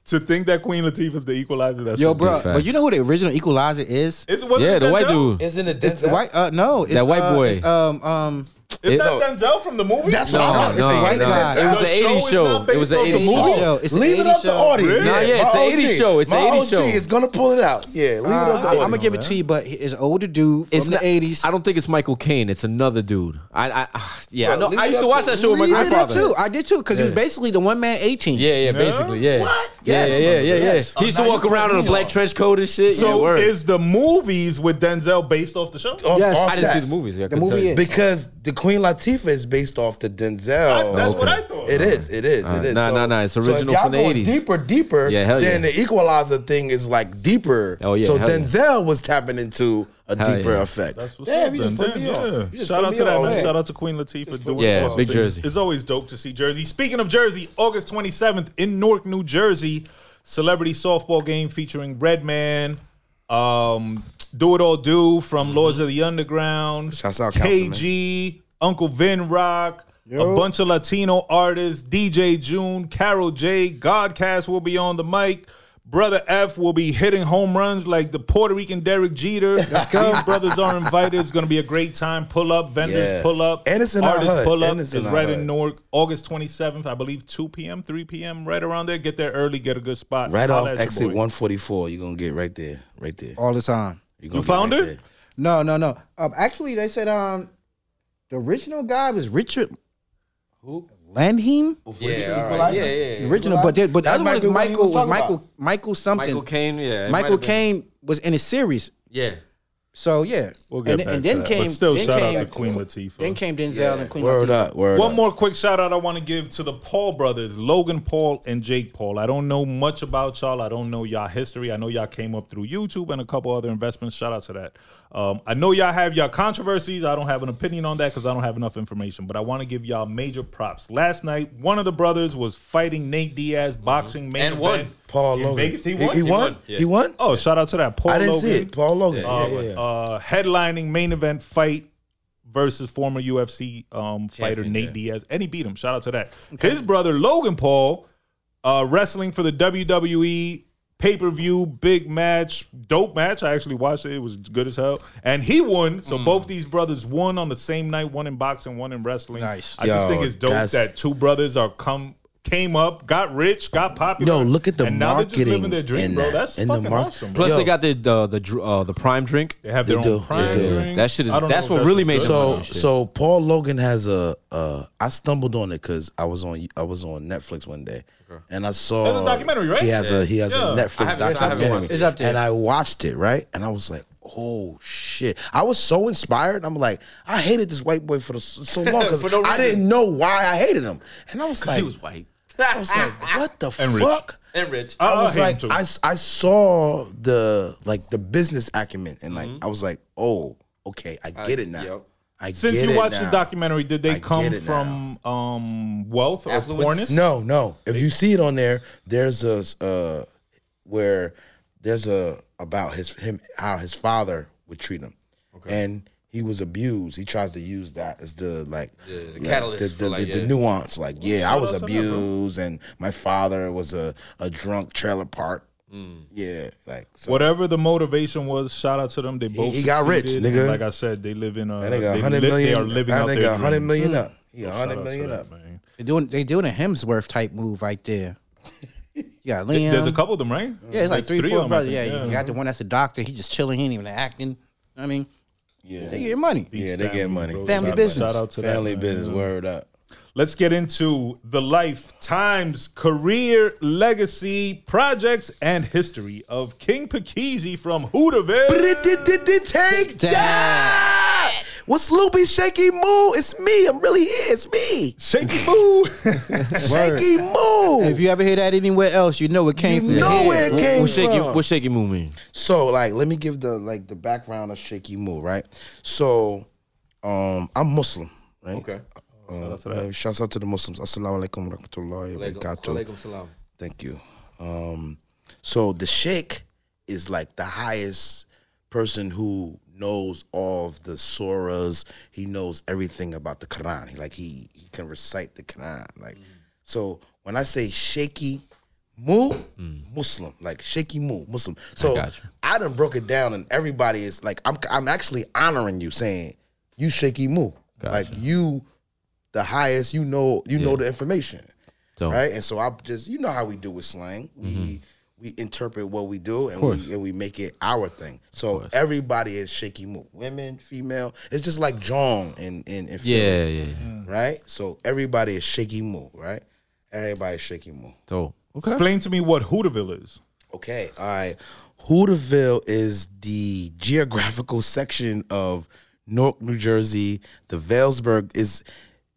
to think that Queen Latifah's the equalizer. That's Yo, bro, but you know who the original equalizer is? Is it wasn't Yeah, the white dude. Isn't it It's the white. Uh, no, it's, That white uh, boy. it's, um, um, Is It- that No. Denzel from the movie? That's No, what I'm no, about to say. white no. guy. It was The an show 80s show. not It was an based off the 80s movie? show. show. It's an Leave it 80s up to show. audience. Really? Nah, yeah, it's an 80s show. It's an My 80s show. is gonna pull it out. Yeah, leave it up to I'm gonna give it to you, but it's an older dude from It's the not, '80s. I don't think it's Michael Caine. It's another dude. I, I, ah, yeah, I know. I used to watch that show with my I did grandfather. too. I did too, because he was basically the one man 18. Yeah, yeah, basically, yeah. What? Yeah, Yes. yeah, yeah, yeah, yeah. Yes. He used to walk around in a black trench coat and shit. So word. is the movies with Denzel based off the show? Yes. off I didn't see the movies. Yeah, The movie is. Because the Queen Latifah is based off the Denzel. I- that's what. I thought. It is. It is. Uh, It is. nah, so, nah, nah, it's so if original y'all from the going 80s. Deeper, deeper. Yeah, hell then yeah. the Equalizer thing is like deeper. Oh, yeah, So hell yeah. Denzel was tapping into a Hell deeper yeah. effect. That's what's Damn, up. you just put Damn, me on. yeah. You just Shout out me to that man. Shout out to Queen Latifah doing Yeah, awesome big things. Jersey. It's always dope to see Jersey. Speaking of Jersey, August 27th in Newark, New Jersey, celebrity softball game featuring Redman, um, Do It All Do from Lords of the Underground. Shouts out, KG, Uncle Vin Rock. A bunch of Latino artists, DJ June, Carol J, Godcast will be on the mic. Brother F will be hitting home runs like the Puerto Rican Derek Jeter. These brothers are invited. It's going to be a great time. Pull up, vendors Yeah. pull up. And it's in our artists hood. pull up. And it's It's, right hood. in Newark, August 27th, I believe 2 p.m., 3 p.m., right around there. Get there early, get a good spot. Right Holla off exit 144. You're going to get right there. Right there. all the time. You're You found right it? there. No, no, no. Um, actually, they said um, the original guy was Richard. Who? Landheim. Yeah, all right. yeah, yeah, The yeah. original, but they, but the That other might one is be what he Michael. was Was talking Michael? Michael something. Michael Caine. Yeah, it might Michael have been- Caine was in a series. Yeah. So yeah, We'll get and, back and to then that. came But still, then shout out came, to Queen Latifah. Then came Denzel and Queen Word Latifah. up. Word One up. more quick shout out I want to give to the Paul brothers, Logan Paul and Jake Paul. I don't know much about y'all. I don't know y'all history. I know y'all came up through YouTube and a couple other investments. Shout out to that. Um, I know y'all have y'all controversies. I don't have an opinion on that because I don't have enough information. But I want to give y'all major props. Last night, one of the brothers was fighting Nate Diaz, boxing main And won. event Paul in Logan. Vegas. He won. He, won? won, yeah. He won? Oh, shout out to that Paul I didn't Logan. see it. Paul Logan. Uh, yeah, yeah, yeah. uh, headlining main event fight versus former UFC um, fighter Champion, Nate yeah. Diaz, and he beat him. Shout out to that. His brother Logan Paul, uh, wrestling for the WWE pay per view big match, dope match. I actually watched it; it was good as hell, and he won. So Mm. both these brothers won on the same night, one in boxing, one in wrestling. Nice. I just think it's dope that two brothers are come. Came up, got rich, got popular. Yo, look at the and now they're just living their dream, in bro. that- That's in the fucking mar- awesome. Plus, Yo. they got the the the, uh, the prime drink. They have They their do. own They prime do. drink. That shit is- I don't that's what really made good. them so so Paul Logan has a uh I stumbled on it because I was on I was on Netflix one day and I saw That's a documentary, right? He has a he has Yeah. a I Netflix haven't- I documentary. It's up there. and I watched it right, and I was like, oh shit! I was so inspired. I'm like, I hated this white boy for the, so long because no I didn't know why I hated him, and I was like, he was white I was like, what the And rich. fuck? and rich. I, I I was like, I, I, s- I saw the like the business acumen, and Mm-hmm. like I was like, oh, okay, I get it now. yep. I Since get you watched now. the documentary, did they I come from um, wealth or Affluence? poorness? No, no. If you see it on there, there's a uh, where there's a about his him how his father would treat him, okay. and he was abused. He tries to use that as the like the like, catalyst the, for, the, like, the, the nuance. Like, yeah, I was out to abused, and my father was a a drunk trailer park. Mm. Yeah, like so. Whatever the motivation was, shout out to them. They both he got rich, nigga. and Like I said, they live in a. That nigga they, hundred million. they are living that out nigga their hundred up. He a Shout hundred out to million that, up. man. They doing they doing a Hemsworth type move right there. Yeah, Liam. There's a couple of them, right? Yeah, it's like There's three, of four them, brothers. think. Yeah, you got the one that's a doctor. He just chilling. He ain't even acting. I mean, Yeah, they get money. These Yeah, they get money. bro. Family Shout- business. Shout out to that, family man. business. Word up. Let's get into the life, times, career, legacy, projects, and history of King Pikeezy from Hooterville. Take that. That. What's Loopy Shakey Mu? It's me. I'm really here. It's me. Shakey Mu. Shakey Mu. If you ever hear that anywhere else, you know it came You from the know head. where it came what shaky? from. What shaky Moo mean? So, like, let me give the like the background of Shakey Mu, right? So, um, I'm Muslim, right? Okay. Uh, uh, shouts out to the Muslims. Assalamu alaikum wa rahmatullahi wa barakatuh. Alaikum salam. Thank you. Um, so the sheikh is like the highest person who knows all of the surahs. He knows everything about the Quran. He, like he he can recite the Quran. Like so, when I say Shakey Mu, Muslim, like Shakey Mu, Muslim. So you. I done broke it down, and everybody is like, I'm I'm actually honoring you, saying you Shakey Mu, like you, the highest. You know you know the information So, right? And so I just you know how we do with slang. We we interpret what we do and we and we make it our thing. So everybody is shaky move. Women, female. It's just like jawn in in, in Philly, Yeah, yeah, yeah. right? So everybody is shaky move, right? Everybody is shaky move. So, okay. Explain to me what Hooterville is. Okay, all right. Hooterville is the geographical section of Newark, New Jersey. The Vailsburg is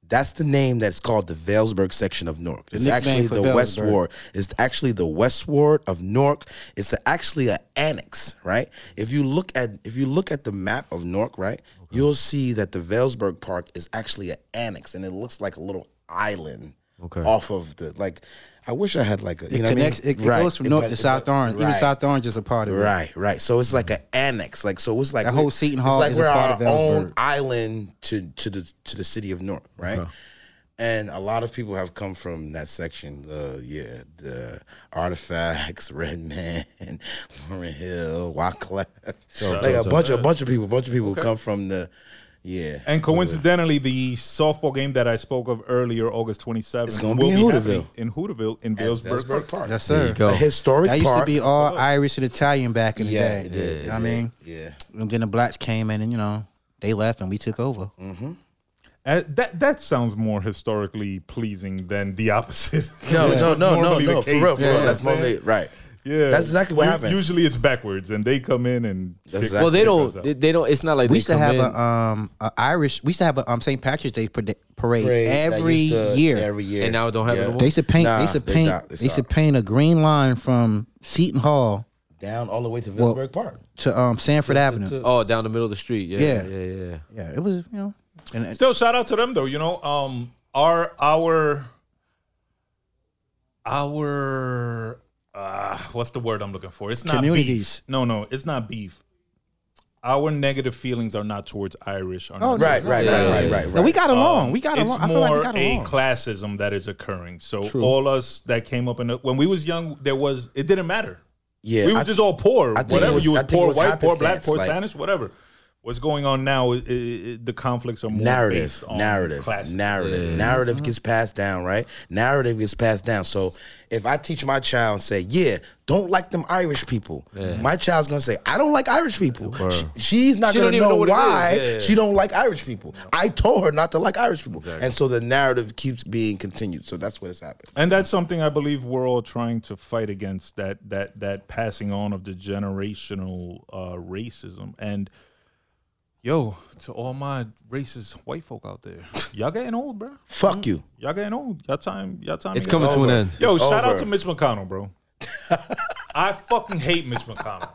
that's the name that's called the Vailsburg section of Newark. It's actually the Vailsburg. West Ward. It's actually the West Ward of Newark. It's actually an annex, right? If you look at if you look at the map of Newark, right, you'll see that the Vailsburg Park is actually an annex, and it looks like a little island Okay. off of the like. I wish I had like a you It know what I mean? connects. It, it Right. goes from It- North but- to South Orange. Even. South Orange is a part of it. Right, right. So it's like an annex. Like so, it's like That we're- whole Seton it's Hall like is a we're part our of Ellsberg. own island to to the to the city of North. right? And a lot of people have come from that section. Uh, yeah, the artifacts, Red Man, Lauryn Hill, Wyclef. like a bunch of a bunch of people, a bunch of people come from the yeah. And coincidentally, the softball game that I spoke of earlier, August 27th, It's gonna will be in Hooterville. happening In Hooterville, in At Vailsburg Valesburg Park. Park. Yes, There sir. A historic That used park. to be all Irish and Italian back in the yeah, day. it did, You know what I mean, yeah. and then the blacks came in and you know they left and we took over. Uh, that that sounds more historically pleasing than the opposite. No, Which no, no, no, normally the no. For case, real, for you know real. what That's I'm saying? normally right. Yeah, That's exactly what U- happened. Usually it's backwards, and they come in and That's kick- Well, they don't. They, they don't. It's not like We they used to come have in. a um a Irish. We used to have a um St. Patrick's Day parade, parade Parade that every used to- year. Every year. And now it don't have it no? They used to paint. Nah, they used to they paint. stopped- They, they used to stopped. paint a green line from Seton Hall down all the way to Well, Vailsburg Park. to um Sanford To- Avenue. to- oh, down the middle of the street. Yeah, Yeah. yeah, yeah. yeah. yeah, it was you know. And it- Still, shout out to them though. You know, um, our our our uh, what's the word I'm looking for? It's not Communities. Beef. No, no, it's not beef. Our negative feelings are not towards Irish. Are Oh, not no, Right, towards right, Yeah, right, yeah, right, right, no, we got along. Um, we got it's along. I feel more like we got a along. classism that is occurring. So True. all us that came up in the, when we was young, there was it didn't matter. Yeah, we were I- just all poor. I think it whatever was- you I was poor was white, poor black, poor like- Spanish, whatever. What's going on now? i i the conflicts are more narrative, based on narrative, class. narrative, narrative gets passed down, right? Narrative gets passed down. So if I teach my child and say, "Yeah, don't like them Irish people," my child's gonna say, "I don't like Irish people." She- she's not She gonna know, know what it is. why Yeah, yeah. she don't like Irish people. I told her not to like Irish people, and so the narrative keeps being continued. So that's what has happened. And that's something I believe we're all trying to fight against that that that passing on of the generational uh, racism. And yo, to all my racist white folk out there, y'all getting old, bro. Fuck mm-hmm. you. Y'all getting old. Y'all time. Y'all time. It's coming old. to an end. Yo, It's shout out over. to Mitch McConnell, bro. I fucking hate Mitch McConnell.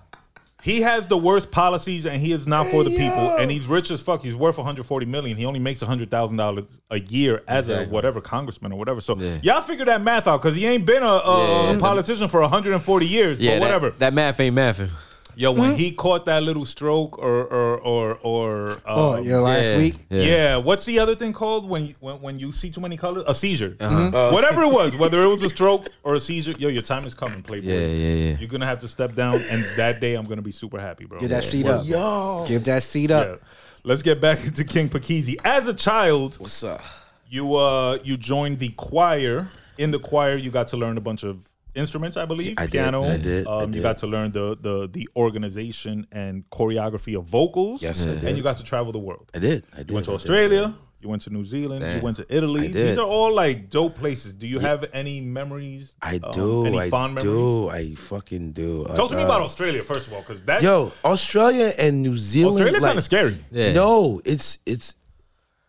He has the worst policies, and he is not for the people. And he's rich as fuck. He's worth 140 million. He only makes 100 thousand dollars a year as a Exactly. whatever congressman or whatever. So Yeah. y'all figure that math out because he ain't been a, a Yeah. politician for 140 years. Yeah, but that- whatever. That, math ain't mathing. Yo, when he caught that little stroke or or or or um, Oh, yeah, last yeah, week. yeah. what's the other thing called when you, when when you see too many colors? A seizure. Uh-huh. Uh, Whatever it was, whether it was a stroke or a seizure, yo, your time is coming, Playboy. Yeah, yeah, yeah. You're gonna have to step down, and that day I'm gonna be super happy, bro. Give that seat Yeah. up. Yo, Give that seat up. Yeah. Let's get back into King Pikeezy. As a child, what's up? you uh you joined the choir. In the choir, you got to learn a bunch of instruments, I believe. I did, Piano. I did, I Um, You did. got to learn the the the organization and choreography of vocals. Yes, I did. And you got to travel the world. I did. I did. You went to I did. Australia. You went to New Zealand. You went to Italy. I These are all like dope places. Do you have any memories? I um, do. any I fond memories? do. I fucking do. Talk to me Uh, about Australia first of all, because that Yo, Australia and New Zealand. Australia like, kind of scary. Yeah. No, it's it's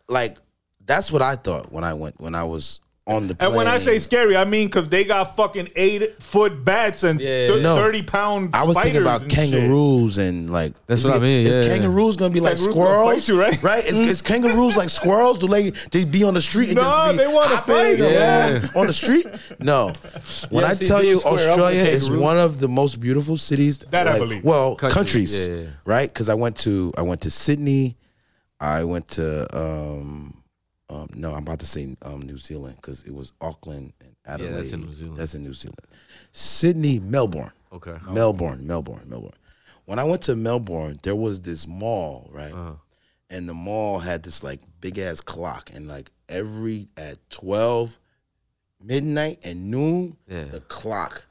like that's what I thought when I went when I was on the plane. And when I say scary, I mean because they got fucking eight foot bats and Yeah. thir- No. thirty pound. I was thinking about and shit. kangaroos and like That's is what I mean, Is yeah. kangaroos gonna be like Kangaroos squirrels? fight you, right? Right? Is, is kangaroos like squirrels? Do they they be on the street and No, just be they wanna hopping fight. Yeah. on the street? No. When Yeah, I see, tell you square Australia is one of the most beautiful cities That I believe. Well, Countries, countries, yeah, yeah. right? Because I went to I went to Sydney. I went to um, um no, I'm about to say um New Zealand because it was Auckland and Adelaide. that's in New Zealand. That's in New Zealand. Sydney, Melbourne. Okay. Melbourne, Melbourne, Melbourne. When I went to Melbourne, there was this mall, right? Uh-huh. And the mall had this like big ass clock, and like every at twelve midnight and noon, Yeah. the clock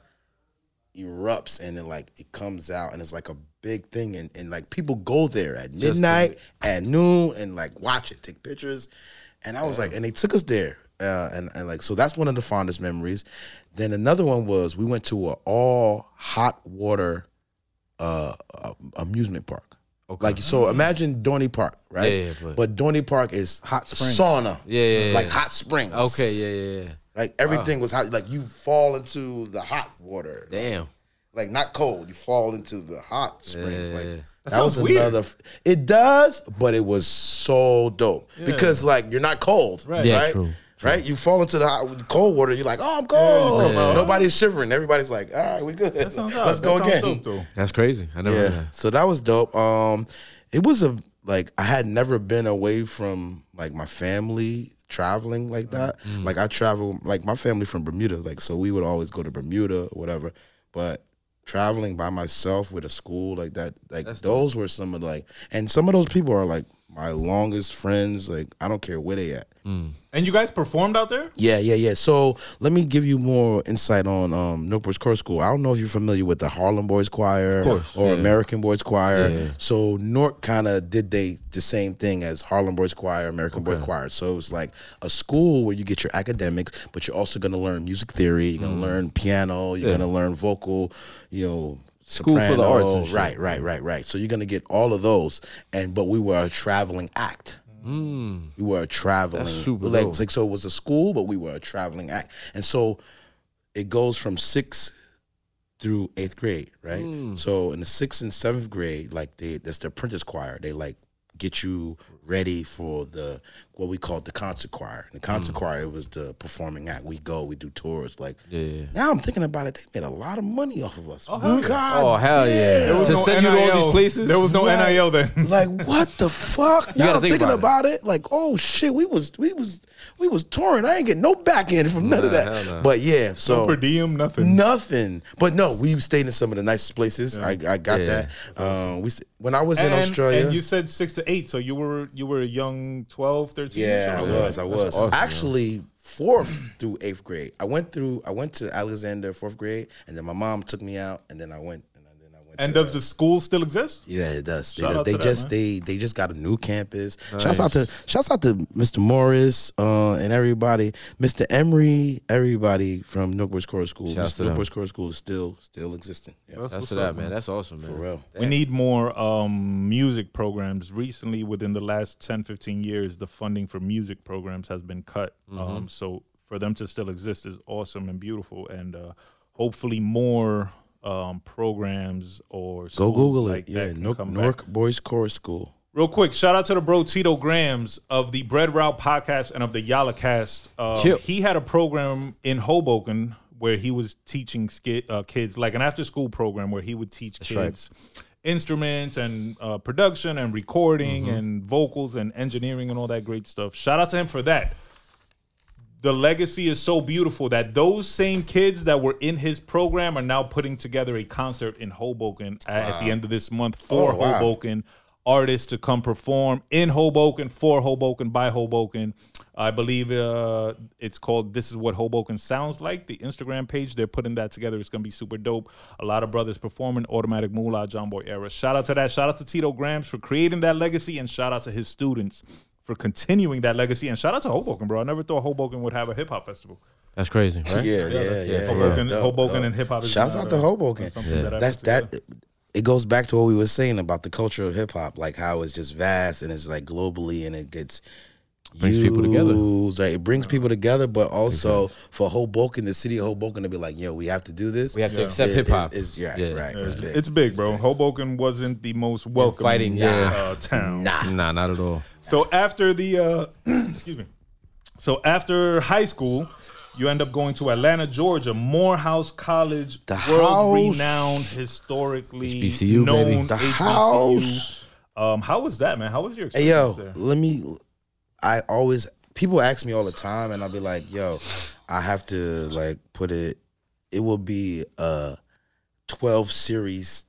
erupts and then like it comes out and it's like a big thing and, and like people go there at to- midnight at noon and like watch it take pictures and i was like and they took us there uh, and, and like so that's one of the fondest memories then another one was we went to a all hot water uh, uh amusement park Okay. like so imagine Dorney Park, right? Yeah, yeah, but- but Dorney Park is Hot springs. sauna. Yeah, yeah, yeah. Like hot springs. Okay, yeah, yeah, yeah. Like everything was hot. Like you fall into the hot water. Damn. Like not cold. You fall into the hot spring. Yeah, like yeah, yeah. That was sounds weird. another. f- It does, but it was so dope because like you're not cold, Right. Yeah, right? true, Right? You fall into the hot, cold water. You're like, oh, I'm cold. Yeah. Nobody's shivering. Everybody's like, all right, we good. Let's that go sounds again. dope, though. That's crazy. I never heard Yeah. that. So that was dope. Um, it was a like I had never been away from like my family traveling like that. Mm. Like I travel like my family from Bermuda, like so we would always go to Bermuda whatever. But traveling by myself with a school like that, like those were some of like and some of those people are like my longest friends. Like I don't care where they at. And you guys performed out there? Yeah, yeah, yeah. So let me give you more insight on um, Newport's Chorus School. I don't know if you're familiar with the Harlem Boys Choir or yeah. American Boys Choir. Yeah. So Newark kind of did they the same thing as Harlem Boys Choir, American Boys Choir. So it was like a school where you get your academics, but you're also going to learn music theory. You're going to learn piano. You're Mm. Yeah. going to learn vocal. You know. School for the arts and shit. right, right, right, right. So you're gonna get all of those, and but we were a traveling act. We were a traveling. That's super like, dope. like so, it was a school, but we were a traveling act, and so it goes from sixth through eighth grade, right? Hmm. So in the sixth and seventh grade, like they that's the apprentice choir. They like get you ready for the what we called the concert choir. The concert choir it was the performing act. We go, we do tours. Like. Yeah, yeah. now, I'm thinking about it. They made a lot of money off of us. hell yeah. God, Oh hell yeah! There was To no send you to all these places. There was no Right. NIL then. like what the fuck? Now gotta I'm think thinking about about it. Like, oh shit, we was we was we was touring. I ain't getting no back end from none of that. hell no. But yeah, No so per diem, nothing. nothing. But no, we stayed in some of the nicest places. I, I got Yeah. that. Um, we when I was in Australia. and you said six to eight, so you were you were a young 12, 13? yeah, I was. I was awesome, actually fourth through eighth grade. I went through. I went to Alexander fourth grade, and then my mom took me out, and then I went. And then I went. And to, does the school still exist? Yeah, it does. They, does. they to that, just they they just got a new campus. Shouts out to shouts out to Mr. Morris uh, and everybody, Mr. Emery, everybody from Northwest Core School. Shouts to. Northwest Core School is still still existing. Yeah, That's That's what's that, up, man. That's awesome, man. for real. We need more um, music programs. Recently, within the last 10, 15 years, the funding for music programs has been cut. Mm-hmm. Um, so for them to still exist is awesome and beautiful. And uh, hopefully more um, programs or Go Google like it. Yeah, can Newark. Boys Core School. Real quick, shout out to the bro Tito Grams of the Bread Route podcast and of the Yala Cast. Uh, he had a program in Hoboken where he was teaching uh, kids, like an after school program where he would teach right. kids instruments and uh, production and recording Mm-hmm. and vocals and engineering and all that great stuff. Shout out to him for that. The legacy is so beautiful that those same kids that were in his program are now putting together a concert in Hoboken at, at the end of this month for Oh, wow. Hoboken artists to come perform in Hoboken for Hoboken by Hoboken. I believe uh, it's called "This Is What Hoboken Sounds Like." The Instagram page they're putting that together. It's gonna be super dope. A lot of brothers performing Automatic Moolah, John Boy era. Shout out to that. Shout out to Tito Grams for creating that legacy, and shout out to his students for continuing that legacy. And shout out to Hoboken, bro. I never thought Hoboken would have a hip hop festival. That's crazy, right? Yeah, yeah, yeah. Hoboken, Dope, Hoboken dope. and hip hop. is Shouts out to Hoboken. something that That's put together. that. It goes back to what we were saying about the culture of hip hop, like how it's just vast and it's like globally and it gets Brings people together. Right? It brings people together, but also for Hoboken, the city of Hoboken, to be like, "Yo, we have to do this." We have to accept hip hop. Is, is, yeah, Yeah. right. It's, It's big. it's big, bro. Hoboken wasn't the most welcoming fighting, yeah. uh, town. Nah. Nah, not at all. So after the uh, excuse me. So after high school, you end up going to Atlanta, Georgia, Morehouse College, The world house. renowned, historically HBCU, known baby. The HBCU. house. Um, how was that, man? How was your Hey experience yo, there? let me. I always people ask me all the time, and I'll be like, "Yo, I have to like put it. It will be a twelve series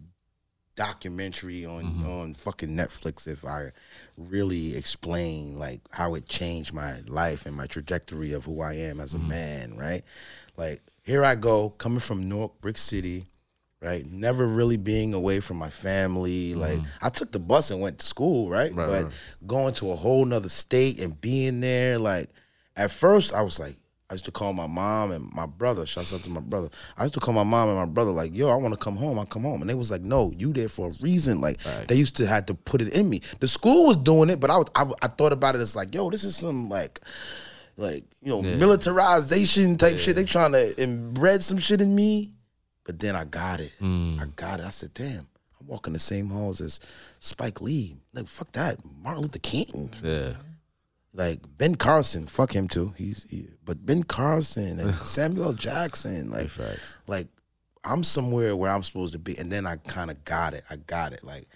documentary on Mm-hmm. on fucking Netflix if I really explain like how it changed my life and my trajectory of who I am as a Mm-hmm. man. Right, like here I go coming from Newark, Brick City right? Never really being away from my family. Like I took the bus and went to school, right? Mm-hmm. Right, but right. going to a whole nother state and being there, like at first I was like, I used to call my mom and my brother. Shouts out to my brother. I used to call my mom and my brother like, "Yo, I want to come home. I come home," and they was like, "No, you there for a reason." Like they used to had to put it in me. The school was doing it, but I was I, I thought about it as like, "Yo, this is some like." Like you know, militarization type shit. They trying to embed some shit in me. But then I got it. Mm. I got it. I said, damn, I'm walking the same halls as Spike Lee. Like, fuck that. Martin Luther King. Yeah. Like Ben Carson. Fuck him too. He's he, but Ben Carson and Samuel Jackson. Like, facts. like I'm somewhere where I'm supposed to be. And then I kind of got it. I got it. Like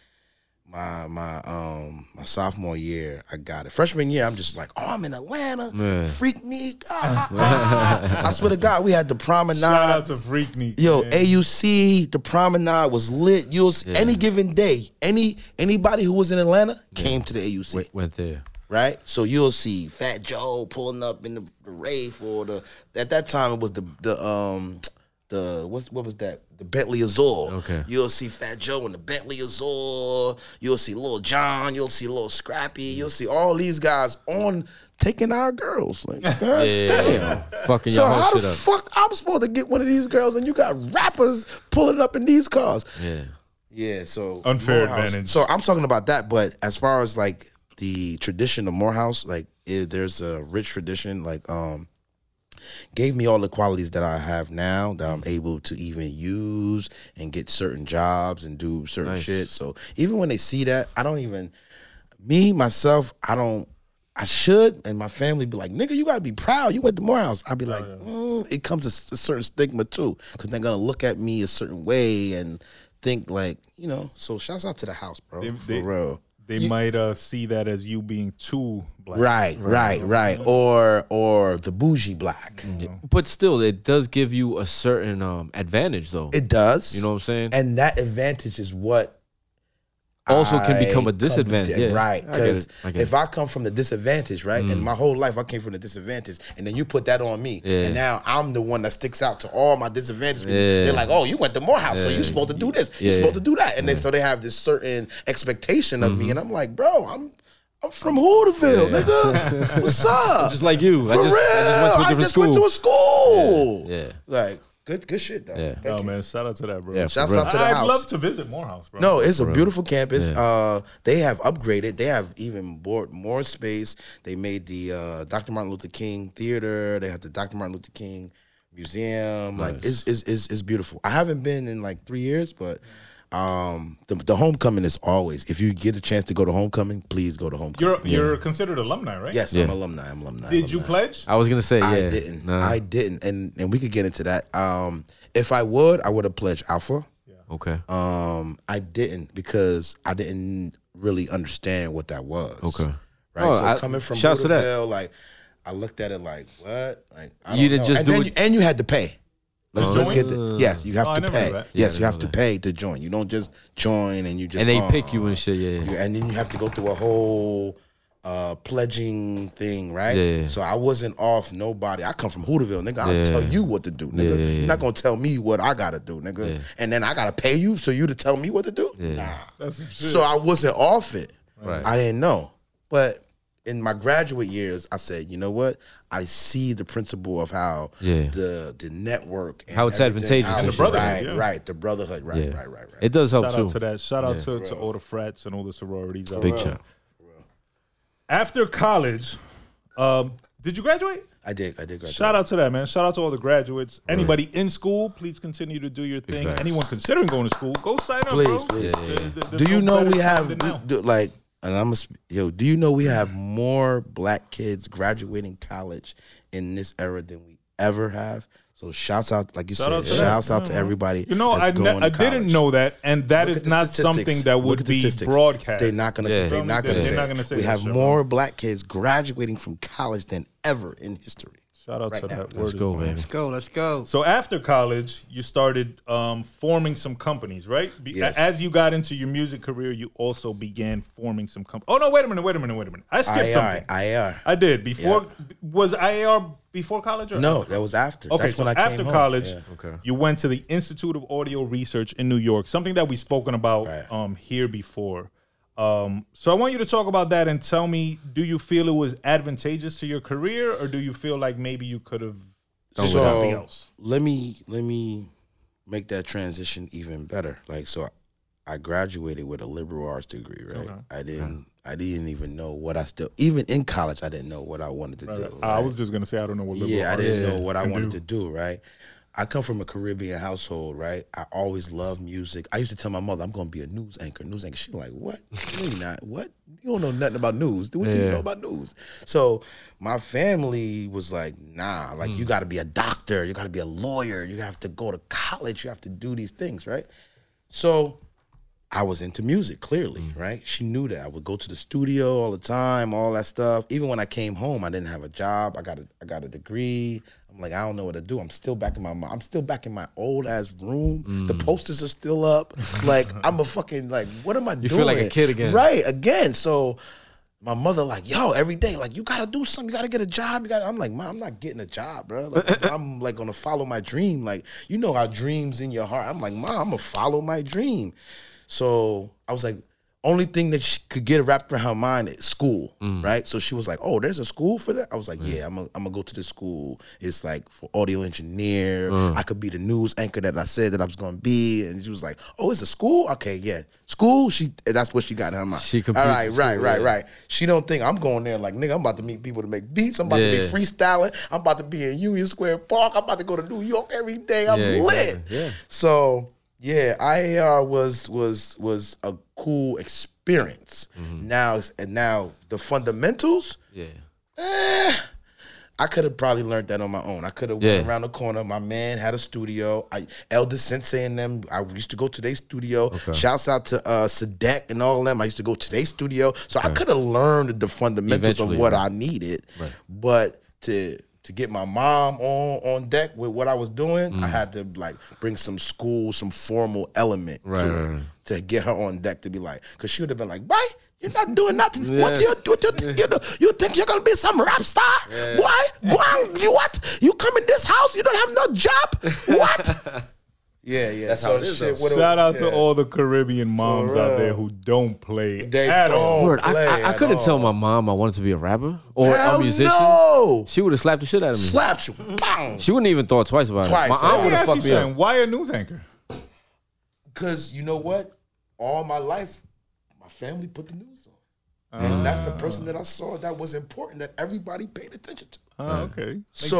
my my um my sophomore year, I got it. Freshman year, I'm just like, oh, I'm in Atlanta. Yeah. Freaknik. Ah, ah, ah. I swear to God, we had the promenade. Shout out to Freaknik. Yo, man. AUC, the promenade was lit. You'll see, any given day, any anybody who was in Atlanta came to the AUC, Went, went there. Right? So you'll see Fat Joe pulling up in the, the Wraith or the at that time it was the the um the what's what was that the Bentley Azure. Okay. You'll see Fat Joe in the Bentley Azure. You'll see Lil Jon. You'll see Lil Scrappy. You'll see all these guys on taking our girls. Like, God damn. Fucking So your how whole the shit up. fuck I'm supposed to get one of these girls and you got rappers pulling up in these cars? Yeah. Yeah, so Unfair Morehouse- advantage. So I'm talking about that, but as far as like the tradition of Morehouse, like it, there's a rich tradition. Like um, gave me all the qualities that I have now that I'm able to even use and get certain jobs and do certain Nice. shit. So even when they see that, I don't even me myself. I don't. I should, and my family be like, "Nigga, you gotta be proud. You went to Morehouse." I'd be like, mm, "It comes a certain stigma too, because they're gonna look at me a certain way and think like, you know." So shouts out to the house, bro, They- for they- real. They might uh, see that as you being too black. Right, right, right, or or the bougie black. But still, it does give you a certain um, advantage, though. It does, you know what I'm saying? and that advantage is what also can become a disadvantage. yeah. Right. Because. I if. I come from the disadvantage, right, and mm. my whole life I came from the disadvantage, and then you put that on me, Yeah. and now I'm the one that sticks out to all my disadvantage people. Yeah. They're like, oh, you went to Morehouse, so you're supposed to do this, you're supposed to do that, and then so they have this certain expectation of me, mm-hmm. and I'm like, bro, I'm I'm from Hooterville, Yeah. nigga. What's up? Just like you. For I just, real. I just went to a different school. to a school. Yeah, yeah. Like good, good shit though. Yeah. Thank Oh you. man, shout out to that, bro. Yeah, Shouts out to the I'd house. love to visit Morehouse, bro. No, it's a beautiful campus. Uh, they have upgraded. They have even bought more space. They made the uh, Dr. Martin Luther King Theater. They have the Dr. Martin Luther King Museum. Like it's, it's it's it's beautiful. I haven't been in like three years, but um, the the homecoming is always. If you get a chance to go to homecoming, please go to homecoming. You're you're considered alumni, right? yes, I'm alumni. I'm alumni. Did you pledge? I was gonna say, yeah. I didn't. Nah. I didn't. And and we could get into that. Um, if I would, I would have pledged Alpha. Yeah. Okay. Um, I didn't because I didn't really understand what that was. Okay. Right. Oh, so I- coming from shouts to that. Like I looked at it like what? Like I You don't didn't know. just and do then it- you, and you had to pay. Let's, let's get the yes. You have Oh, I to never pay. knew that. Yeah, Yes, didn't you have know to that. pay to join. You don't just join and you just And they oh, pick you and shit. Yeah. you- and then you have to go through a whole uh, pledging thing, right? Yeah. So I wasn't off nobody. I come from Hooterville, nigga. I'll Yeah. tell you what to do, nigga. Yeah, yeah, You're not gonna tell me what I gotta do, nigga. And then I gotta pay you so you to tell me what to do. Yeah. That's some shit. So I wasn't off it. Right. I didn't know. But in my graduate years, I said, you know what? I see the principle of how Yeah. the the network and How it's advantageous how and it's- brotherhood, right, yeah. right, the brotherhood, right, Yeah. right, right, right. It does help Shout too. out to that. Shout out Yeah. to, to all the frats and all the sororities. out Big there. shout. After college, um, did you graduate? I did, I did graduate. Shout out to that, man. Shout out to all the graduates. Anybody in school, please continue to do your thing. facts. Anyone considering going to school, go sign up, Please, bro. please. Yeah, yeah, yeah. The- the- do you know we have funded now. do- like and I'm a, yo, do you know we have more black kids graduating college in this era than we ever have? So shouts out, like you Shout out said, to that. shouts out to mm-hmm. everybody. You know, that's I, going ne- to I didn't know that, and that Look is not statistics. something that would at the be broadcast. They're not gonna Yeah. say. They're not They're gonna say. not gonna say we have shit, more black kids graduating from college than ever in history. Shout out Right to now. that. Let's Word go, born. baby. Let's go. Let's go. So after college, you started um, forming some companies, right? Be- Yes. As you got into your music career, you also began forming some companies. Oh no! Wait a minute! Wait a minute! Wait a minute! I skipped IAR, something. IAR. I did before. Was IAR before college or No, after? that was after. Okay, That's so when I after came home. college, Yeah. Okay. you went to the Institute of Audio Research in New York, something that we've spoken about Right. um, here before. Um, so I want you to talk about that and tell me: Do you feel it was advantageous to your career, or do you feel like maybe you could have done so something else? let me let me make that transition even better. Like so, I graduated with a liberal arts degree. Right. Okay. I didn't. I didn't even know what I still. Even in college, I didn't know what I wanted to Right, do. right. I was just gonna say I don't know what. liberal yeah, I didn't know what I wanted do. to do. Right. I come from a Caribbean household, right? I always loved music. I used to tell my mother, I'm going to be a news anchor. News anchor. She's like, what? You ain't not. What? You don't know nothing about news. What do you Yeah. know about news? So my family was like, nah, like you mm. got to be a doctor. You got to be a lawyer. You have to go to college. You have to do these things, right? So I was into music, clearly, mm. right? She knew that. I would go to the studio all the time, all that stuff. Even when I came home, I didn't have a job. I got a I got a degree. I'm like, I don't know what to do. I'm still back in my I'm still back in my old ass room. The mm. posters are still up. Like I'm a fucking like, what am I You doing? You feel like a kid again. Right, again. So my mother like, yo, every day, like you gotta do something. You gotta get a job. You got. to I'm like, mom, I'm not getting a job, bro. Like, I'm like gonna follow my dream. Like you know how dreams in your heart. I'm like, mom, I'm gonna follow my dream. So I was like, only thing that she could get wrapped around her mind is school, Mm. right? So she was like, "Oh, there's a school for that." I was like, "Yeah, I'm gonna I'm gonna go to this school. It's like for audio engineer. Mm. I could be the news anchor that I said that I was gonna be." And she was like, "Oh, it's a school? Okay, yeah, school." She that's what she got in her mind. She All right, for right, right, yeah. right. She don't think I'm going there like nigga. I'm about to meet people to make beats. I'm about to be freestyling. I'm about to be in Union Square Park. I'm about to go to New York every day. I'm Yeah, lit. exactly. Yeah. So yeah, IAR was was was a cool experience. Mm-hmm. Now and now the fundamentals. Yeah. Eh, I could have probably learned that on my own. I could have Yeah. went around the corner. My man had a studio. I Elder Sensei and them. I used to go to their studio. Shouts out to uh Sadek and all of them. I used to go to their studio. So I could have learned the fundamentals Eventually, of what right. I needed. Right. But to to get my mom on on deck with what I was doing, Mm. I had to like bring some school, some formal element Right, to right, right. to get her on deck to be like, because she would have been like, "Why you're not doing nothing? What you do? You, you, do? you think you're gonna be some rap star? Why? Go on, you what? You come in this house, you don't have no job? What? yeah, yeah. That's so how it is, shit. though. what a- Shout out to all the Caribbean moms out there who don't play They at all. don't. Word, I, play I, I at couldn't tell my mom I wanted to be a rapper or Hell a musician. No, She would have slapped the shit out of me. slapped you. Bang. She wouldn't even thought twice about Twice, it. My yeah. aunt would have fucked me you up. Why a news anchor? Because you know what? All my life, my family put the news on. And that's the person that I saw that was important that everybody paid attention to. Oh, okay. Makes sense.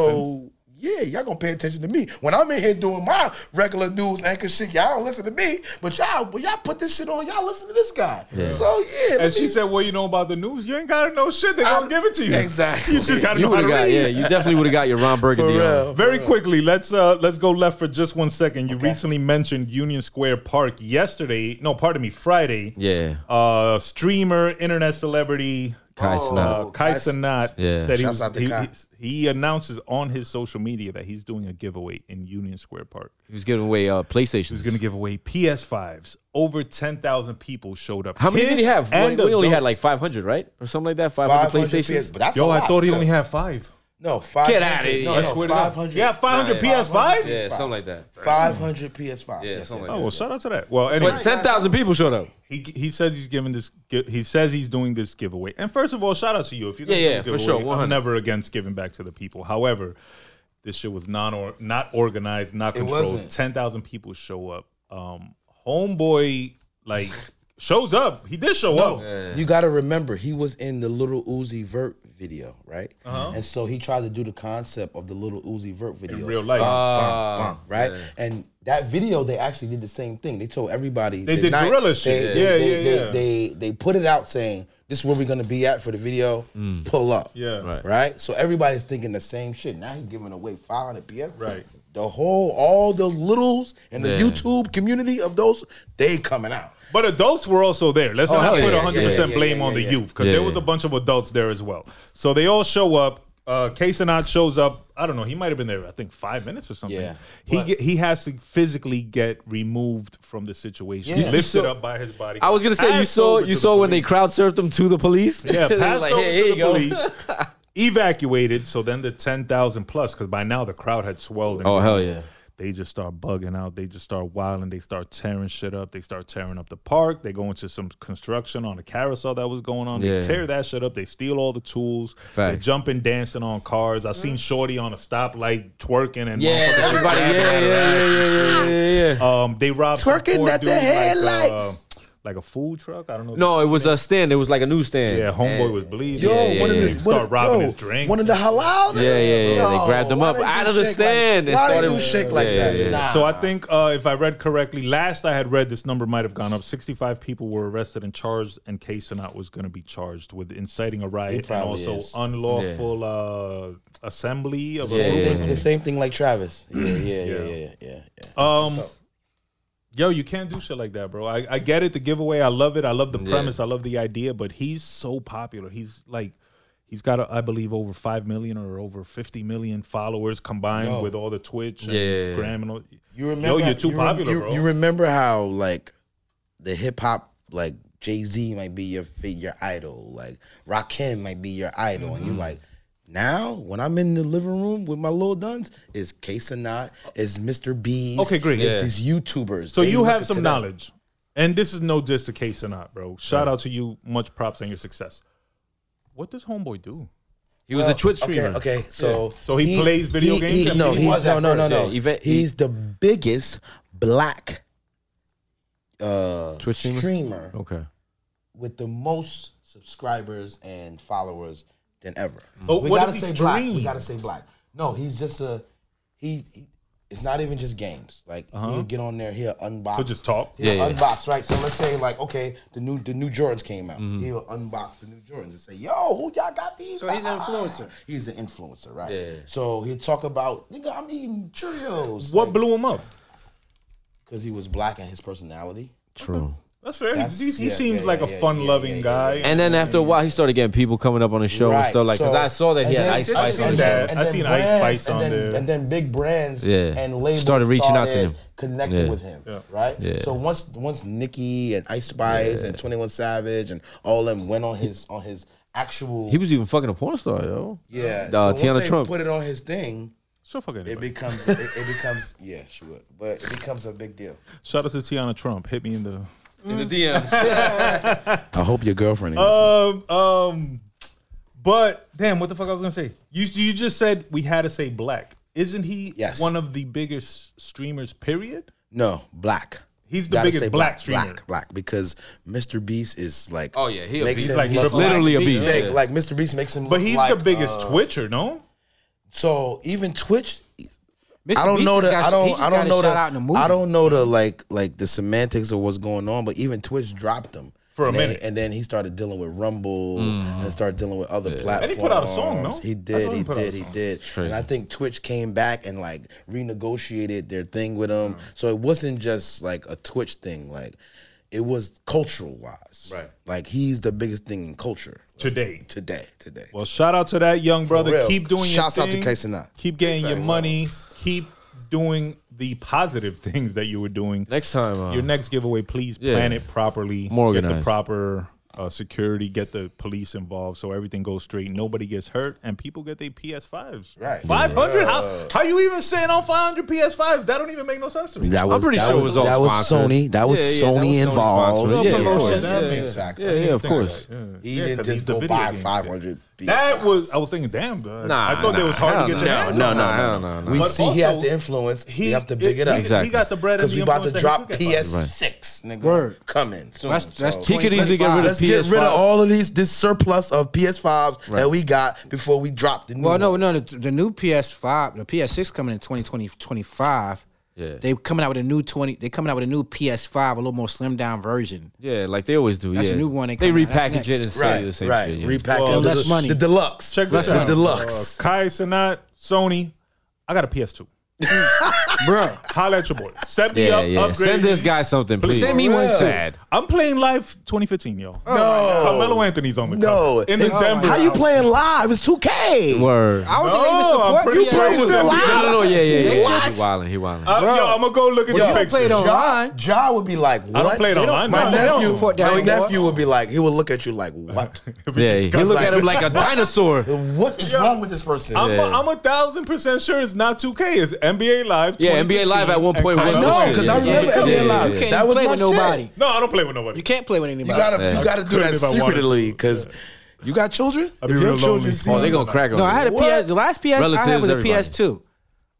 So yeah, y'all gonna pay attention to me when I'm in here doing my regular news anchor shit. Y'all don't listen to me, but y'all, but y'all put this shit on. Y'all listen to this guy. So yeah, And she me- said, "Well, you know about the news. You ain't gotta know shit. They gonna give it to you. Exactly. You just gotta You know would how have to got read. yeah. You definitely would have got your Ron Burgundy For on. real. Very quickly, let's uh let's go left for just one second. You recently mentioned Union Square Park yesterday. No, pardon me, Friday. Yeah. Uh, streamer, internet celebrity. Kai Uh, Cenat. Kai Kai- Cenat Yeah. said he, Shouts was, out to he, Kai. he, he announces on his social media that he's doing a giveaway in Union Square Park. He was giving away uh, PlayStation. He was going to give away PS5s. Over 10,000 people showed up. How many did he have? And we only adults. had like 500, right, or something like that. 500, 500 PlayStations. PS, but that's Yo, a I lot thought he still. only had five. No five. Get outta here. No, no, swear to five hundred. Yeah, 500 PS Five. Yeah, something like that. Five hundred PS5. Yeah, yes, something yes, Oh, like well, yes, shout out to that. Well, anyway. But 10,000 people showed up. He he says he's giving this. He says he's doing this giveaway. And first of all, shout out to you if you're gonna Yeah, do yeah, for sure, 100. I'm never against giving back to the people. However, this shit was non or not organized, not controlled. Ten thousand people show up. Um, homeboy like shows up. He did show up. You got to remember, he was in the Lil Uzi Vert video, right? Uh-huh. And so he tried to do the concept of the Lil Uzi Vert video In real life. Bang, bang, right? And that video, they actually did the same thing. They told everybody They the did night- guerrilla they- shit. They, Yeah, they, yeah, they, yeah. They, they put it out saying, "This is where we're gonna be at for the video. Pull up." Yeah. Right. Right. So everybody's thinking the same shit. Now he's giving away 500 PS. Right. The whole, all the littles in the Yeah. YouTube community of those, they coming out. But adults were also there. Let's Oh, not put yeah, 100% yeah, yeah, blame yeah, on the yeah. youth because Yeah, there was yeah. a bunch of adults there as well. So they all show up. Uh, Kai Cenat shows up. I don't know. He might have been there. I think five minutes or something. Yeah, He get, he has to physically get removed from the situation, Yeah. lifted saw- up by his body. I was gonna say you saw you saw the when they crowd surfed him to the police. yeah They passed like, over "Hey, to the go." police. Evacuated. So then the ten thousand plus because by now the crowd had swelled. Oh hell yeah! They just start bugging out. They just start wilding. They start tearing shit up. They start tearing up the park. They go into some construction on a carousel that was going on. Yeah. They tear that shit up. They steal all the tools. They Facts. jumping, dancing on cars. I've seen Shorty on a stoplight twerking and Yeah, motherfuckers everybody. Yeah, grabbing yeah, yeah, yeah, yeah, yeah, yeah. Um, they robbed some Twerking at the dude, like, headlights. uh, like a food truck. I don't know. No, it was a stand. It was like a newsstand. Yeah, homeboy was bleeding. Yo, Yeah, one yeah, of the yeah. one start of, robbing yo, his drink. One of the halal. niggas? Yeah, yeah, yeah. They grabbed him why up they out do of the shake like- stand and why started- they do shake like Yeah, that? yeah. Nah. So I think uh, if I read correctly, last I had read, this number might have gone up. Sixty-five people were arrested and charged, and Kai Cenat was going to be charged with inciting a riot and probably also is. unlawful uh, assembly of Yeah, a Same yeah, thing- yeah. The same thing like Travis. Yeah, yeah, yeah, Yeah. yeah, yeah, yeah. Um, yo, you can't do shit like that, bro. I, I get it, the giveaway. I love it. I love the Yeah. premise. I love the idea. But he's so popular. He's like, he's got, I believe, over five million or over fifty million followers combined Yo. with all the Twitch and Yeah. Gram and all. You remember? you're too you rem- popular, you, bro. You remember how like the hip hop like Jay Z might be your your idol, like Rakim might be your idol, and you Mm-hmm. like. Now, when I'm in the living room with my little duns, is Kai Cenat? Is Mr. Beast? Okay, great. It's Yeah. these YouTubers. So They you have some to them. knowledge, and this is no diss to Kai Cenat, bro. Shout out to you. Much props on your success. What does Homeboy do? He was a Twitch streamer. Okay, okay. So So he plays video games and no, he he, was no, at no, no, no. yeah. Eva- he- He's the biggest black uh, Twitch streamer? streamer Okay. with the most subscribers and followers than ever. But we what gotta does he say black. We gotta say black. No, he's just a he. he it's not even just games. Like he'll get on there, he'll unbox. He'll just talk? He'll Yeah, yeah. unbox, right? So let's say like, okay, the new the new Jordans came out. Mm-hmm. He'll unbox the new Jordans and say, "Yo, who y'all got these?" So he's an influencer. He's an influencer, right? Yeah. So he'll talk about, nigga, I'm eating Cheerios. What blew him up? Because he was black and his personality. True. That's fair. That's- he he yeah, seems yeah, like yeah, a yeah, fun-loving yeah, yeah, guy. And then after a while, he started getting people coming up on the show and stuff like. Because So- I saw that he and had Ice I've Spice. seen on that. there. I've seen then Ice Spice on and then, there. And then big brands Yeah. and labels Started reaching out to him. connecting Yeah. with him, Yeah. right? Yeah. So once once Nicki and Ice Spice and Twenty One Savage and all them went on his on his actual He was even fucking a porn star, yo. yeah. Uh, so once Tiana they Trump. put it on his thing. So fucking It becomes it, it becomes yeah, she would, but it becomes a big deal. Shout out to Teanna Trump. Hit me in the. In the DMs. I hope your girlfriend. Um. Um. But damn, what the fuck I was gonna say? You you just said we had to say black. Isn't he Yes. one of the biggest streamers? Period. no, black. He's the Gotta biggest say black streamer. Black, black, because Mr. Beast is like. Oh, yeah, he a makes beast. him Like look triple like- Literally a Beast beast, Big, yeah. Like Mr. Beast makes him. But look he's like, the biggest uh, Twitcher, no? So even Twitch, Mr. I don't Beast know just the got- I don't I don't know shout the out in the movie. I don't know the like like the semantics of what's going on, but even Twitch dropped him For a And then- minute. and then he started dealing with Rumble mm. and started dealing with other platforms. And he put out a song, no? He did, saw he him put out did, he did. And I think Twitch came back and like renegotiated their thing with him. So it wasn't just like a Twitch thing, like it was cultural wise. Right. Like he's the biggest thing in culture Today. today. Today. Well, shout out to that young brother. Keep doing Shouts your out to thing. Kai Cenat. Keep getting your money. Keep doing the positive things that you were doing. Next time, uh, Your next giveaway, please Yeah. plan it properly. More Get the proper uh, security. Get the police involved so everything goes straight. Nobody gets hurt, and people get their PS5s. Right. Five hundred. How how you even saying on five hundred PS5s? That don't even make no sense to me. That was, pretty that sure was, it was all that was. Sony. That was Yeah, yeah, that was Sony Sony involved. sponsored. Yeah, Yeah, of yeah, course. yeah, yeah, yeah. Yeah, yeah, of course. He Yeah, didn't just go buy game five shit. hundred. That was. I was thinking, damn. Dog. Nah, I thought nah, it was hard to get no. your no, hands no, on. no, no, no. no, We But see he has the influence. He we have to big it- it up He, Exactly. he got the bread because we about to drop that he could get by. PS6, nigga. Word. Coming soon. That's- that's so- He could easily get rid of Let's get rid of all of these this surplus of PS5s that we got before we drop the new. Well, no, no, the, the new PS5, the PS6 coming in 2020, 25. Yeah. They coming out with a new 20. They coming out with a new PS5, a little more slim down version. Yeah, like they always do. That's yeah. a new one they They come out. That's repackage it and sell you the right, same right. shit. Yeah. Repack Well, it. The- less money. The deluxe. Check this out. the deluxe. Uh, Kai Cenat, Sony. I got a PS2. Bro, Holla at your boy. Set me yeah, up. yeah. Upgrade Send this me. guy something, please. Send me one. Sad. I'm playing live 2015, yo. No. Carmelo Anthony's on the No. cover. in the Oh, Denver. How you playing live? It's 2K. Word. I don't No, think they even I'm support pretty PS2. sure it was still live. No, no, no. Yeah, yeah, yeah. what? He wilding. He wilding. Uh, yo, I'm gonna go look at Well, the you don't picture. play it online. Ja would be like, what? I don't play it They don't- online. no, no. nephew, support that my nephew would be like, he would look at you like, what? Yeah, he look at him like a dinosaur. what is wrong with this person? I'm, Yeah. a, I'm a thousand percent sure it's not 2K. It's NBA Live. Yeah, NBA Live at one 2015, point and was the no, shit, because yeah, I remember yeah, NBA yeah, Live. You can't That was play my with shit. nobody. No, I don't play with nobody. You can't play with anybody. You gotta, Yeah. you gotta do Couldn't that if I wanted secretly to. because you got children. I'd be If your real children lonely. see Oh, they gonna crack on No, I had a What? PS. The last PS I had Relatives, was a everybody. PS2.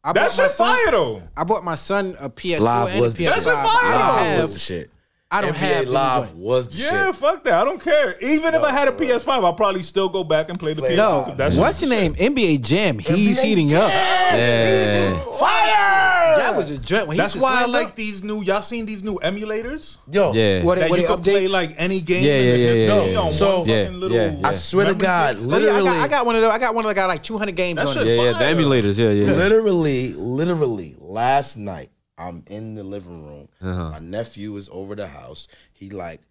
I That my shit son- fire though. I bought my son a PS4 Live and a was the PS5. shit. That shit fire. I don't Live have. was the shit. I don't NBA have the Live joint. was the Yeah, shit. fuck that. I don't care. Even if I had a PS5, I'll probably still go back and play the Play PS2. No, That's what's your name? NBA Jam. He's NBA heating up. Yeah. Fire! That was a joint. When That's why I slam like up. these new. Y'all seen these new emulators? Yo, Yeah. What they, That what you they can play like any game. Yeah, in yeah, yeah, history yeah, on yeah. one So- Yeah, little yeah, yeah. I swear to God, stick. Oh, I, literally, got, I got one of those. I got one that got like 200 games That on shit it. Yeah, yeah. The emulators. Yeah, yeah. literally, literally, last night I'm in the living room. Uh-huh. My nephew is over the house. He like,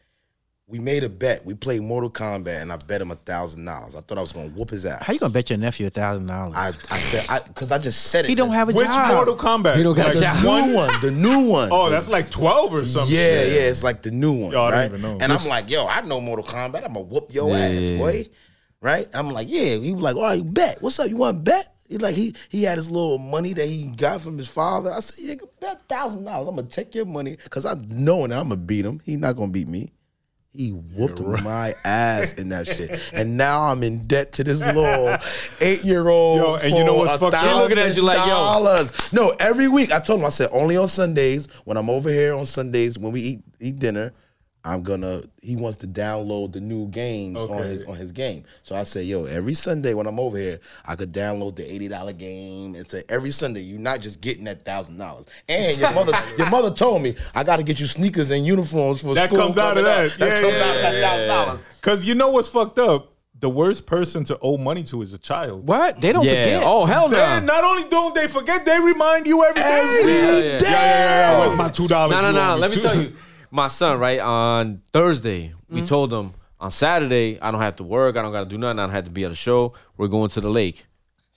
we made a bet. We played Mortal Kombat, and I bet him a thousand dollars. I thought I was gonna whoop his ass. How you gonna bet your nephew a thousand dollars? I, I said, I because I just said it. He don't have a Which job. Mortal Kombat? He don't got like a job. the one. new one. The new one. Oh, that's like twelve or something. Yeah, yeah, it's like the new one, Yo, I don't right? even know. And I'm like, yo, I know Mortal Kombat. I'm gonna whoop your Yeah, ass, yeah, yeah. boy. Right? I'm like, yeah. He was like, all right, bet. What's up? You want to bet? He like he he had his little money that he got from his father. I said, yeah, bet thousand dollars. I'm gonna take your money because I know that I'm gonna beat him. He not gonna beat me. He whooped my ass in that shit, and now I'm in debt to this little eight year old. Yo, and you know what's fucked up? He looking at you like, yo. dollars. No, every week I told him I said only on Sundays when I'm over here on Sundays when we eat eat dinner. I'm gonna. He wants to download the new games on his on his game. So I say, yo, every Sunday when I'm over here, I could download the eighty dollar game and say every Sunday you're not just getting that thousand dollars. And your mother, your mother told me I got to get you sneakers and uniforms for school. That school. comes out of coming up. that. That Yeah, comes yeah, out of that yeah, thousand dollars. Because you know what's fucked up? The worst person to owe money to is a child. What? They don't Yeah. forget. Oh hell no. Then not only don't they forget, they remind you every day. Every Yeah, day. yeah. Yeah, yeah, yeah. My two dollars? No, no, no. Let me tell you, my son. Right on Thursday, we Mm-hmm. told him on Saturday I don't have to work. I don't got to do nothing. I don't have to be at a show. We're going to the lake.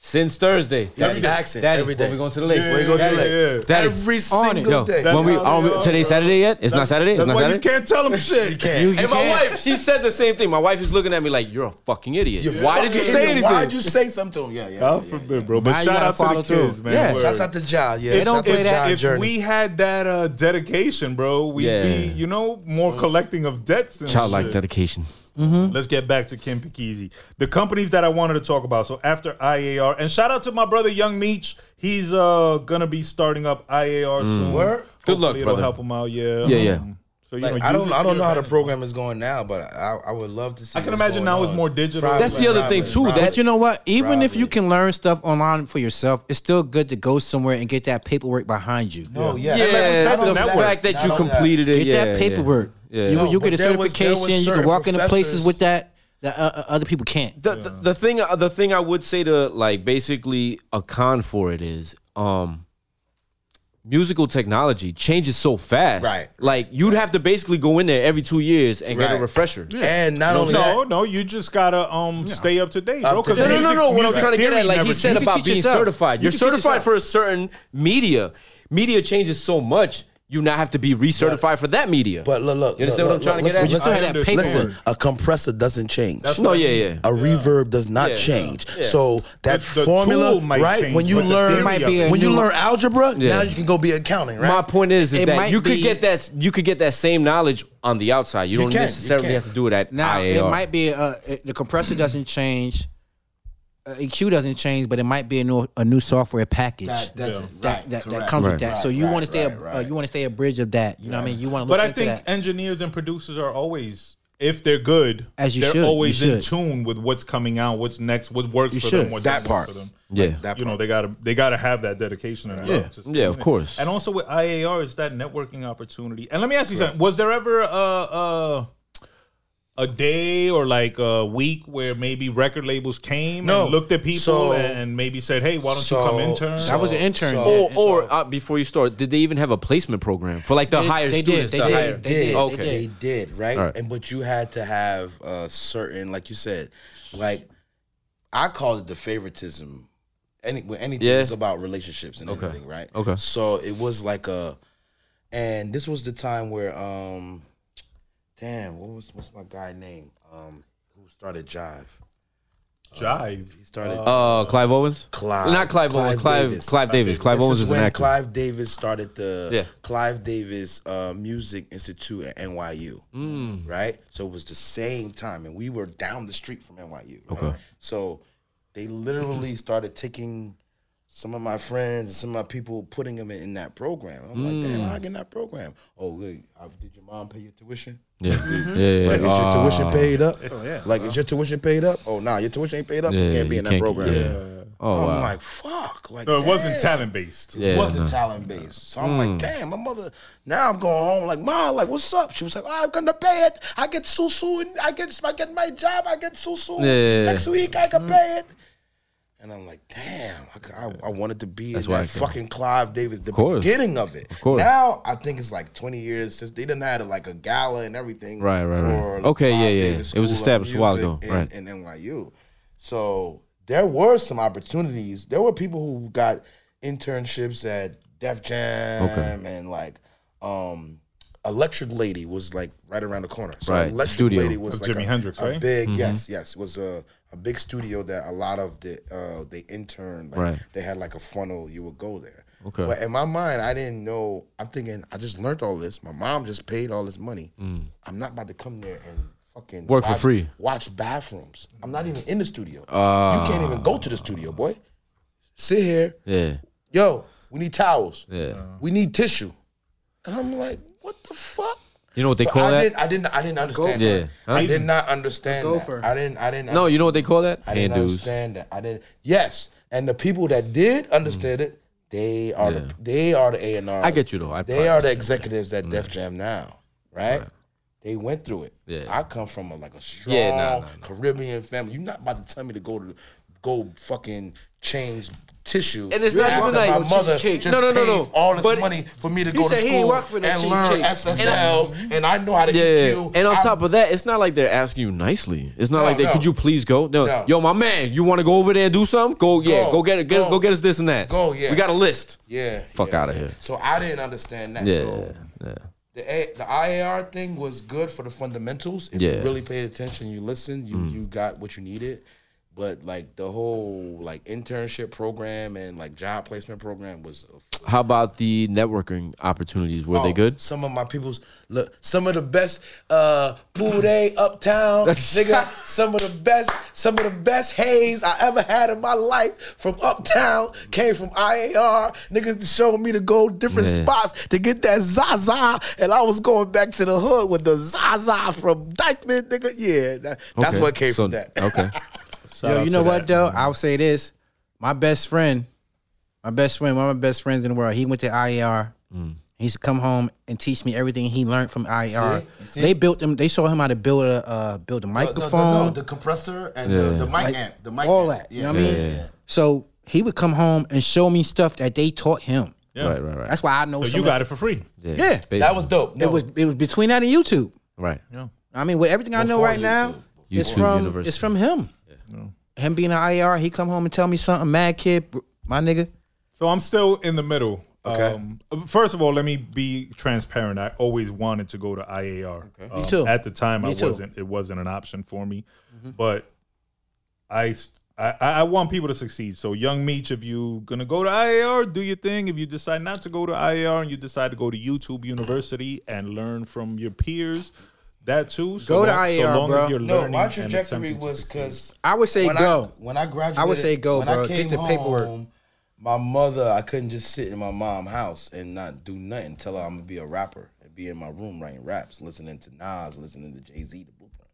Since Thursday, He's asking Daddy, every when day. we going to the lake? Yeah, Where you go to the lake? yeah. Daddy, Every single yo, day. when we, how are we today's. Saturday yet? It's not Saturday. It's That's not why you can't tell them shit. You can't. You- And my can't. wife, she said the same thing. My wife is looking at me like, "You're a fucking idiot. You Why did you say idiot. anything?" Why'd you say something to him? Yeah, yeah. God forbid, bro. But Now shout out to follow the kids, man. Yeah. Word. Shouts out to Ja. Yeah, They don't play to that. If Journey. we had that uh, dedication, bro, we'd be, you know, more collecting of debts. Childlike shit. Dedication. Let's get back to King Pikeezy. The companies that I wanted to talk about. So after IAR, and shout out to my brother Young Meech. He's uh gonna be starting up IAR soon. Word? Good luck, Hopefully it'll brother. help him out. Yeah. Yeah, yeah. Um, So you Like, know, I don't I don't know how the advantage. program is going now, but I, I would love to see. I can imagine going now it's more digital. Probably, That's the other thing, too, probably. that- you know what? Even if you can learn stuff online for yourself, it's still good to go somewhere and get that paperwork behind you. no, yeah, Yeah, And like the the network. fact that Not you only that, completed it. Get yeah, that paperwork. Yeah. You. No, you but get a there was- there was certification. You can certain walk into places professors- with that that uh, uh, other people can't. the, the the thing uh, the thing I would say to like basically a con for it is um musical technology changes so fast. Right. Like you'd have to basically go in there every two years and get a Right. refresher. and not only no, that, no, you just gotta um stay up to date, bro. Up to 'cause date. No, no, no, music- no. What I'm music trying to get theory at, like he said changes. about teach being yourself. certified. You You're can teach certified yourself. for a certain media. Media changes so much. You now have to be recertified for that media. but look, look, You understand look, what I'm trying to look, get at? You listen, still have I that paperwork. understand. Listen, a compressor doesn't change. no, yeah, yeah. a reverb does not Yeah. change. Yeah. So that The- the formula, might right? change, When you learn, might be a when you learn algebra, Yeah. now you can go be accounting, right? My point is, is It that might you could be- get that you could get that same knowledge on the outside. You, You don't can, necessarily can. have to do it at Now IAR. it might be uh, it, the compressor doesn't change, EQ doesn't change, but it might be a new a new software package that doesn't, that, right, that, that comes Right. with that. So you right, want to stay right, a, right. Uh, you want to stay a bridge of that. You know what I mean? You want to But I think that. engineers and producers are always, if they're good, As you they're should, you always in tune with what's coming out, what's next, what works You for should. them, what That doesn't work part. for them. yeah. That You know, they gotta they gotta have that dedication and love. to Yeah, of something. course. And also with IAR, it's that networking opportunity. And let me ask you something: Was there ever a a, a day or like a week where maybe record labels came No. and looked at people So- and maybe said, "Hey, why don't so- you come intern?" so- I was an intern. so- Or, or uh, before you start, did they even have a placement program for like the They- higher they did, students? they the did. higher- They did. Okay. They did, right? All right. And but you had to have a certain, like you said, like I call it the favoritism. Any when anything Yeah. is about relationships and Okay. everything, right? Okay. So it was like a, and this was the time where, um, damn, what was what's my guy name? Um, who started Jive? Jive. He started Uh, Clive Owens. Clive, Not Clive Owens, Clive- Clive Davis. Clive This Owens is is an when actor. Clive Davis started the Yeah. Clive Davis uh, Music Institute at NYU, Mm. right? So it was the same time, and we were down the street from NYU. right? Okay. So they literally started taking some of my friends and some of my people, putting them in, in that program. I'm like, damn, Mm. how I get in that program? Oh, wait, uh, did your mom pay your tuition? Yeah, yeah, yeah. Like, is your Uh, tuition paid up? Oh, yeah. Like, is your tuition paid up? Oh, nah, your tuition ain't paid up. Yeah, you can't be you in that can't- program. yeah. Oh I'm wow. like, fuck. Like, So it wasn't talent based. Yeah, It wasn't no. talent based. So I'm like, damn, my mother. Now I'm going home like, mom, like, what's up? She was like, oh, I'm gonna pay it. I get susu and I get I get my job. I get susu Yeah. next week. I can pay it. And I'm like, damn, I, I, I wanted to be That's in why that fucking Clive Davis, the course. beginning of it. Of course. Now I think it's like 20 years since they didn't have like a gala and everything. Right, right, right. Okay, Clive yeah, yeah. Davis It was established a while ago, in- right. in NYU. So there were some opportunities. There were people who got internships at Def Jam Okay. and like um Electric Lady was like right around the corner. So Right, Electric studio. Lady was Of like Jimi a, Hendrix, a right? big Mm-hmm. yes, yes, was a, a big studio that a lot of the uh they interned like Right. they had like a funnel you would go there. Okay. But in my mind, I didn't know. I'm thinking, I just learned all this. My mom just paid all this money. I'm not about to come there and fucking Mm. Work for free. Watch bathrooms. I'm not even in the studio. Ah. you can't even go to the studio, boy. Sit here. Yeah, Yo, we need towels. yeah. We need tissue. And I'm like, what the fuck? You know what they So call I that? Did, I didn't. I didn't understand. Yeah. Huh? I did not understand. Gopher. That. I didn't. I didn't. No, you know what they call that? I didn't dues. understand that. I didn't. Yes, and the people that did understand it, they are Yeah. the they are the A and R. I get you though. I They are the executives at Def Jam now, right? They went through it. Yeah. I come from a, like a strong Yeah, nah, nah, nah. Caribbean family. You're not about to tell me to go to go fucking change tissue. And it's not even like- my mother Cheesecake. just No, no, no, no. all this But- money for me to go to said he ain't school and learn. SSLs, and I know how to Yeah, EQ. and on I- top of that, it's not like they're asking you nicely. It's not No, like they. no. Could you please go? No. No. Yo, my man, you want to go over there and do something? Go, yeah, Go, go get it. Get, go. go get us this and that. Go, yeah. We got a list. Yeah. Fuck yeah, outta yeah. here. So I didn't understand that. Yeah, So yeah. the A, the IAR thing was good for the fundamentals. If Yeah. Mm. you really paid attention, you listened, you you got what you needed. But like the whole like internship program and like job placement program was a How about the networking opportunities? Were they Oh, good? Some of my people's look, some of the best uh pool day uptown, nigga. Some of the best, some of the best haze I ever had in my life from uptown came from IAR. Niggas showed me to go different Yeah. spots to get that Zaza, and I was going back to the hood with the Zaza from Dyckman, nigga. Yeah, that- that's Okay. what came So- from that. Okay. Shout Yo, out you know what that, though? I'll say this. My best friend, my best friend, one of my best friends in the world, he went to IAR. Mm. He used to come home and teach me everything he learned from IAR. You see? They built him. They showed him how to build a uh, build a microphone, The compressor and the- the mic Like, amp, the mic all that. You know what I mean? So he would come home and show me stuff that they taught him. Yeah. Right, right, right. That's why I know. So you got it for free. yeah. Yeah. That was dope. It was it was between that and YouTube. right. Yeah. I mean, with everything I know Before right now, YouTube. it's from University. it's from him. Him being an IR, he come home and tell me something. Mad kid, my nigga. So I'm still in the middle. Okay. Um, first of all, let me be transparent. I always wanted to go to IAR. Um, Me too. At the time, Me I too. Mm-hmm. wasn't. It wasn't an option for me. But I, I, I want people to succeed. So, young Meech, if you gonna go to IAR, do your thing. If you decide not to go to IAR and you decide to go to YouTube University and learn from your peers, that too. So Go to long, IAR, so long bro. As you're No, learning my and trajectory attempting to was because I would say when go. I, when I graduated, I would say go, when bro. I Get came the paperwork. My mother, I couldn't just sit in my mom's house and not do nothing. Tell her I'm gonna be a rapper and be in my room writing raps, listening to Nas, listening to Jay Z, the Blueprint.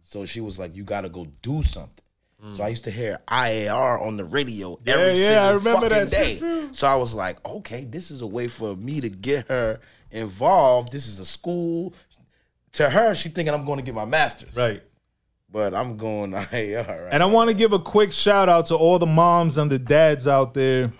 So she was like, "You got to go do something." So I used to hear IAR on the radio Yeah, every yeah, single I remember fucking that day. shit, too. So I was like, "Okay, this is a way for me to get her involved. This is a school." To her, she thinking I'm going to get my master's, right. But I'm going to IAR. Right? And I want to give a quick shout out to all the moms and the dads out there.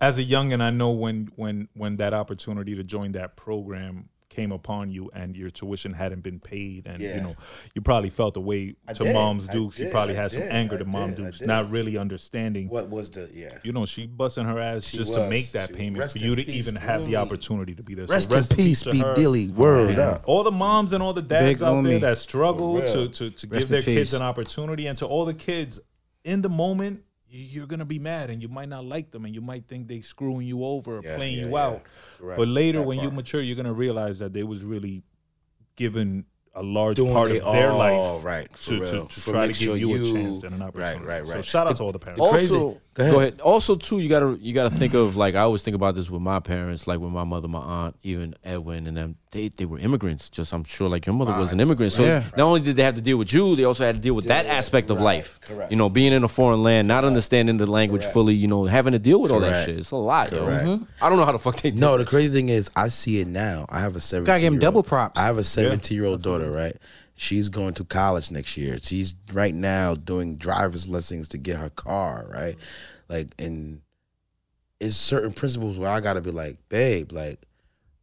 As a youngin, I know when when when that opportunity to join that program came upon you and your tuition hadn't been paid and you know you probably felt the way I to did. mom's I dukes you probably I had some anger I to mom did. I dukes not really understanding What was the yeah? you know she busting her ass She just to make that She- payment for you to peace, even have the opportunity to be there So Rest, in peace, to be her. Dilly. Oh, Word And up. all the moms and all the dads Big out Umi. there that struggle to to, to give in their kids an opportunity, and to all the kids in the moment, you- you're gonna be mad and you might not like them, and you might think they screwing you over, or Yeah, playing yeah, you yeah. out. Correct. But later, That when you mature, you're gonna realize that they was really given a large Doing part of their all life right, to, to, to try to give sure you, you- a chance and an opportunity. right, So right. shout out to all the parents. crazy- Also, Go ahead. go ahead. Also, too, you gotta you gotta think of like I always think about this with my parents, like with my mother, my aunt, even Edwin, and them. They they were immigrants. Just I'm sure, like your mother was an immigrant. So Yeah. not only did they have to deal with you, they also had to deal with that Yeah, aspect of right, life. correct. You know, being in a foreign land, not understanding the language Correct. fully. You know, having to deal with all that shit. It's a lot, yo. Correct. Mhm. I don't know how the fuck they No, the crazy thing is, I see it now. I have a seventeen. Gotta give him double old- props. I have a seventeen year old daughter. Right, she's going to college next year. She's right now doing driver's lessons to get her car. Right, like and it's certain principles where I gotta be like, babe, like.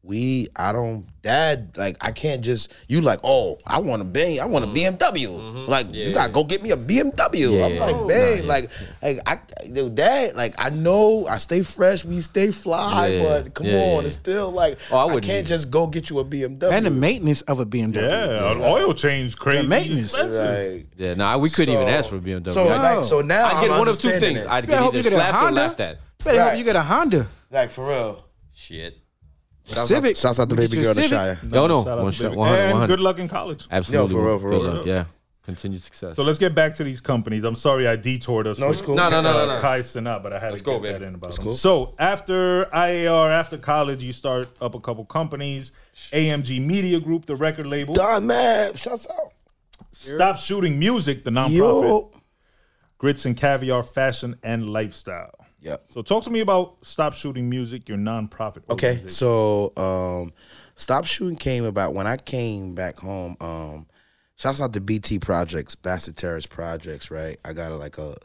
We, I don't, dad, like, I can't just, you like, oh, I want a bang I want a mm-hmm. BMW. Mm-hmm. Like, you gotta go get me a BMW. Yeah, I'm like, babe, nah, like, like, I, yo, dad, like, I know I stay fresh, we stay fly, Yeah, but come yeah, on, yeah. it's still like, Oh, I I, can't just go get you a BMW. And the maintenance of a BMW. Yeah, an oil change crazy. maintenance. expensive. Like, Yeah, nah, we couldn't even ask for a BMW. So, I'd, like, so now I'd get I'm one of two things. I'd You get better either a slapped or Honda. laughed at. Better hope you get a Honda. like for real. Shit. Shouts Civic. Out, shouts out to We baby girl the Civic. Shire. No, no. Shout One to shot, Baby. 100, and 100. good luck in college. Absolutely. for real, for real. luck, Yeah. Continued success. So let's get back to these companies. I'm sorry I detoured us. No, with, it's cool. No, no, no, no, uh, no. Kai Cenat, but I had Let's to go, get baby. that in about It's them. cool. So after IAR, after college, you start up a couple companies. AMG Media Group, the record label. Don man, shouts out. Stop Shooting Music, the nonprofit. Yo. Grits and Caviar Fashion and Lifestyle. Yeah. So talk to me about Stop Shooting Music, your nonprofit. Okay, so um, Stop Shooting came about when I came back home. Um, shouts out to BT Projects, Baxter Terrace Projects, right? I got a, like a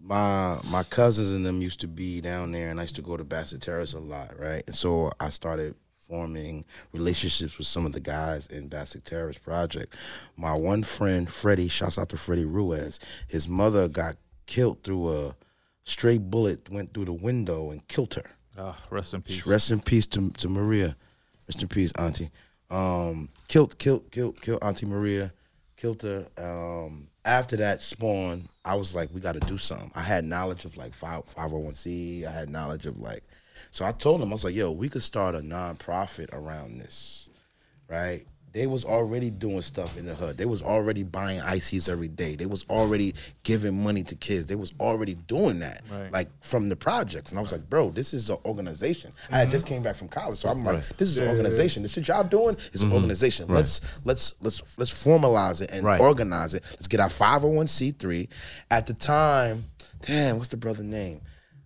my my cousins and them used to be down there, and I used to go to Baxter Terrace a lot, right? And so I started forming relationships with some of the guys in Baxter Terrace Project. My one friend, Freddie, shouts out to Freddie Ruiz. His mother got killed through a stray bullet, went through the window and killed her. Ah, rest in peace. Rest in peace to, to Maria. Rest in peace, Auntie. Um, killed, killed, killed, killed Auntie Maria. Killed her. Um, after that spawn, I was like, we got to do something. I had knowledge of like five five hundred one c. I had knowledge of like, so I told him I was like, yo, we could start a nonprofit around this, right? They was already doing stuff in the hood. They was already buying ICs every day. They was already giving money to kids. They was already doing that, Right. like from the projects. And I was like, bro, this is an organization. I had mm-hmm. just came back from college, so I'm like, this is an organization. The shit y'all doing is an mm-hmm. organization. Let's let's let's let's formalize it and Right. organize it. Let's get our 501c3. At the time, damn, what's the brother name?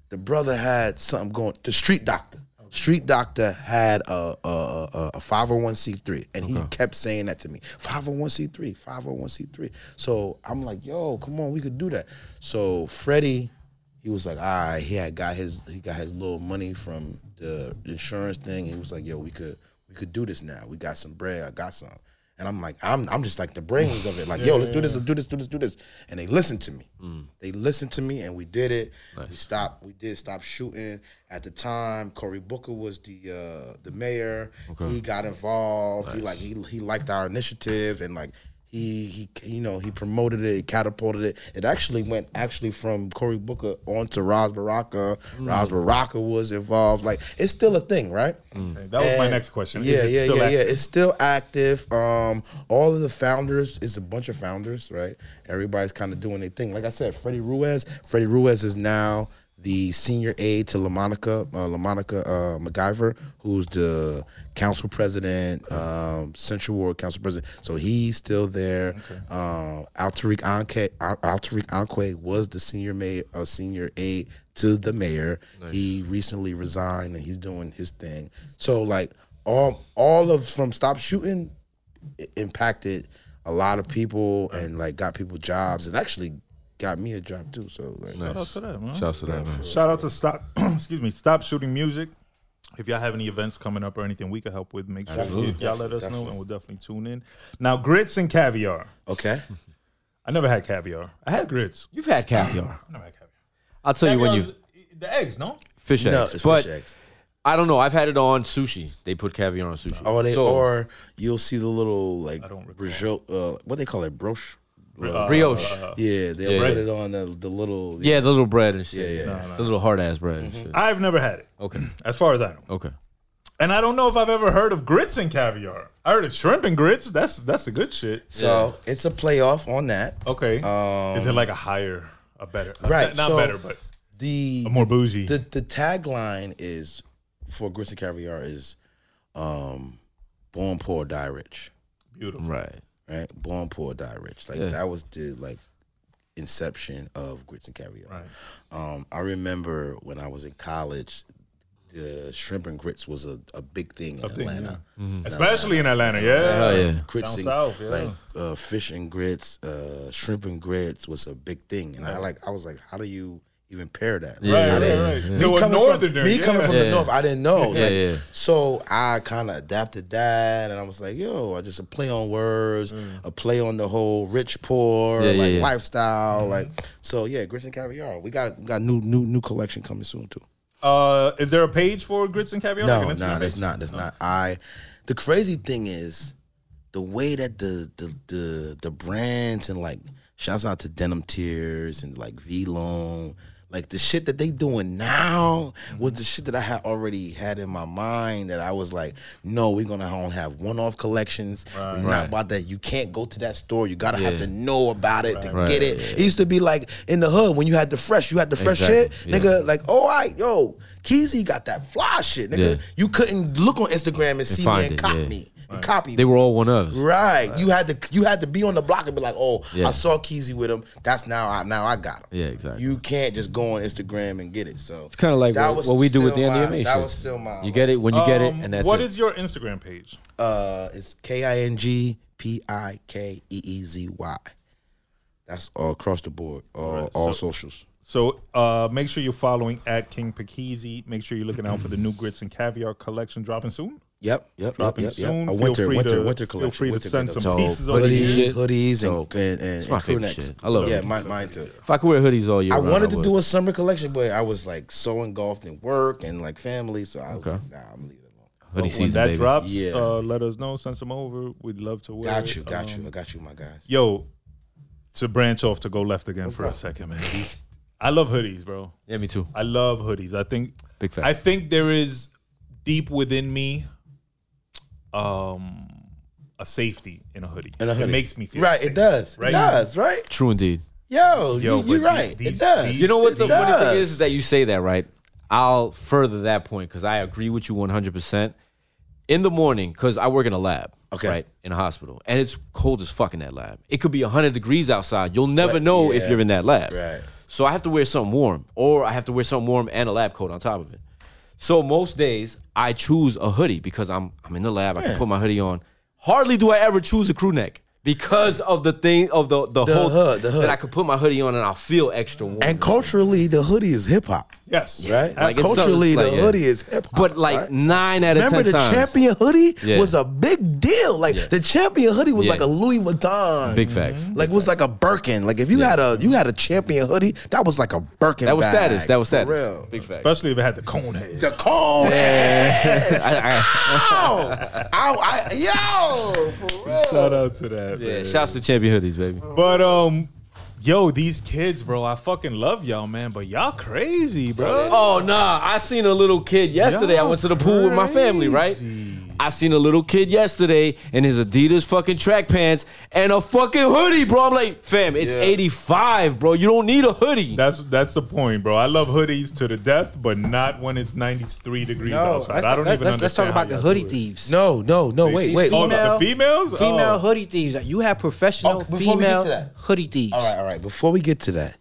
The brother had something going. The street doctor. Street doctor had a a, a, a 501c3, and he kept saying that to me. 501c3, 501c3. So I'm like, yo, come on, we could do that. So Freddie, he was like, all right, he had got his he got his little money from the insurance thing. He was like, yo, we could we could do this now. We got some bread. I got some. And I'm like, I'm I'm just like the brains of it. Like, yo, let's do this, let's do this, do this, do this. And they listened to me. They listened to me and we did it. We stopped, we did stop shooting. At the time, Cory Booker was the uh the mayor. He got involved. He like he he liked our initiative and like he he you know he promoted it, he catapulted it. It actually went actually from Cory Booker on to Ras Baraka. Ras Baraka was involved. Like it's still a thing, right? Okay, that was my next question. Yeah, yeah, yeah, yeah. It's still active. Um, all of the founders is a bunch of founders, right? Everybody's kind of doing their thing. Like I said, Freddie Ruiz. Freddie Ruiz is now the senior aide to LaMonica, uh, LaMonica uh, McIver, who's the council president, um, Central Ward council president. So he's still there. Uh, Altariq Anke, Al- Altariq Anque was the senior mayor, uh, senior aide to the mayor. He recently resigned and he's doing his thing. So like all all of from stop shooting impacted a lot of people and like got people jobs and actually got me a job too. So like Shout out to that, man. Shout out to that, man. Shout out to stop. excuse me. Stop shooting music. If y'all have any events coming up or anything we could help with, make sure Absolutely. y'all let us know, and we'll definitely tune in. Now, grits and caviar. okay. I never had caviar. I had grits. You've had caviar. I never had caviar. I'll tell you when Caviar's you the eggs, no? fish No, eggs, it's but fish eggs. I don't know. I've had it on sushi. They put caviar on sushi. Or they So, or you'll see the little like I don't recall. brioche, uh, what they call it, broche. Uh, brioche. Yeah, they'll Yeah. put it on the, the little yeah, the little bread and shit. Yeah, yeah, yeah. The little hard ass bread and shit. I've never had it, Okay, as far as I know. okay. And I don't know if I've ever heard of grits and caviar. I heard of shrimp and grits. That's that's the good shit. So it's a playoff on that. Okay. Um, Is it like a higher, a better? Right, Not so- better, but The a more bougie. the the tagline is for grits and caviar is um born poor die rich Beautiful. Right. Right born poor die rich like Yeah. that was the like inception of grits and caviar Right. um i remember when i was in college the shrimp and grits was a, a big thing in thing, atlanta Especially in Atlanta, yeah. Hell yeah. grits Down and south, yeah. like uh, fish and grits uh shrimp and grits was a big thing and i like i was like how do you even pair that Yeah, Right, yeah, right, yeah, right. yeah. me So coming northerner, from, me yeah. coming from Yeah. the north, I didn't know. Yeah, Like, yeah. So I kind of adapted that, and I was like, "Yo, I just a play on words, a play on the whole rich poor Mm. Yeah, yeah, like yeah. lifestyle, like so." Yeah, grits and caviar. We got we got new new new collection coming soon too. Uh, is there a page for grits and caviar? No, Like no, an nah, there's not. There's not. I. The crazy thing is, the way that the the the the brands and like shouts out to Denim Tears and like Vlone, like the shit that they doing now was mm-hmm. the shit that I had already had in my mind that I was like, no, we're gonna only have one off collections. We're not Right. about that. You can't go to that store. You gotta Yeah. have to know about it to Right, get it. yeah. It used to be like in the hood when you had the fresh, you had the fresh Exactly, shit, yeah. nigga. Like, oh, I yo, Keezy got that fly shit, nigga. You couldn't look on Instagram and see me and it, copy yeah. me and copy They were all one ofs. Right. You had to you had to be on the block and be like, oh, Yeah. I saw Keezy with him. That's now I now I got him. Yeah, exactly. You can't just go on Instagram and get it. So It's kind of like that what, was what we do with the still my- That was still my You get it when you get it, Um, and that's what it. is your Instagram page? uh it's K I N G P I K E E Z Y. That's all across the board. All, Right, all so- socials. So uh, make sure you're following at King Pikeezy. Make sure you're looking out for the new grits and caviar collection dropping soon. Yep, yep, yep, Dropping yep, yep. soon. A Feel winter, free winter, to, winter Feel collection. free to send some Dope. pieces over Hoodies. here. hoodies, hoodies, and Dope. and, and, my and crew necks. shit. I love it. Yeah, mine, mine too. If I could wear hoodies all year, I round, wanted to would. do a summer collection, but I was like so engulfed in work and like family, so I was Okay. like, nah, I'm leaving it alone. hoodie when season, that baby. drops, Yeah. uh, let us know. Send some over. We'd love to wear Got you, got Um, you, I got you, my guys. Yo, to branch off to go left again for a second, man. I love hoodies, bro. Yeah, me too. I love hoodies. I think Big fact. I think there is deep within me um a safety in a hoodie. And a It hoodie. makes me feel right. safe, It does. right? It does. Right. True indeed. Yo, Yo, you, but you're right. these- it does. these- You know what the It funny thing does. is, is that you say that, right? I'll further that point because I agree with you 100%. In the morning, because I work in a lab, Okay. right, in a hospital, and it's cold as fuck in that lab. It could be 100 degrees outside. You'll never But, know if you're in that lab. Right. So I have to wear something warm, or I have to wear something warm and a lab coat on top of it. So most days I choose a hoodie because I'm I'm in the lab. I can put my hoodie on. Hardly do I ever choose a crew neck because of the thing of the the, The whole hood, the hood. that I could put my hoodie on and I'll feel extra warm. And culturally, the hoodie is hip hop, Yes. right? Like, it's so- culturally, it's like, the yeah. hoodie is hip hop. But like right? nine out of Remember ten the times, champion hoodie Yeah. was a big deal. Like Yeah. the champion hoodie was Yeah. like a Louis Vuitton. big facts. Like it was like a Birkin. Like if you had a you had a champion hoodie, that was like a Birkin. That was bag, status. That was for status. real. Big facts. Especially if it had the cone head. The cone. I- I- Yo, I, I, yo, for real. Shout out to that. yeah, man. shouts to champion hoodies, baby. But um, yo, these kids, bro, I fucking love y'all, man. But y'all crazy, bro. Oh nah, I seen a little kid yesterday. I Y'all went to the pool with my family, right? I seen a little kid yesterday in his Adidas fucking track pants and a fucking hoodie, bro. I'm like, fam, it's 85, bro. You don't need a hoodie. That's that's the point, bro. I love hoodies to the death, but not when it's 93 degrees No, outside. let's, I don't let's, even let's, let's talk about the hoodie thieves. No, no, no. Wait, wait. Oh, Female- the females? Female Oh. hoodie thieves. You have professional Oh, before we get female to hoodie thieves. All right, all right. Before we get to that,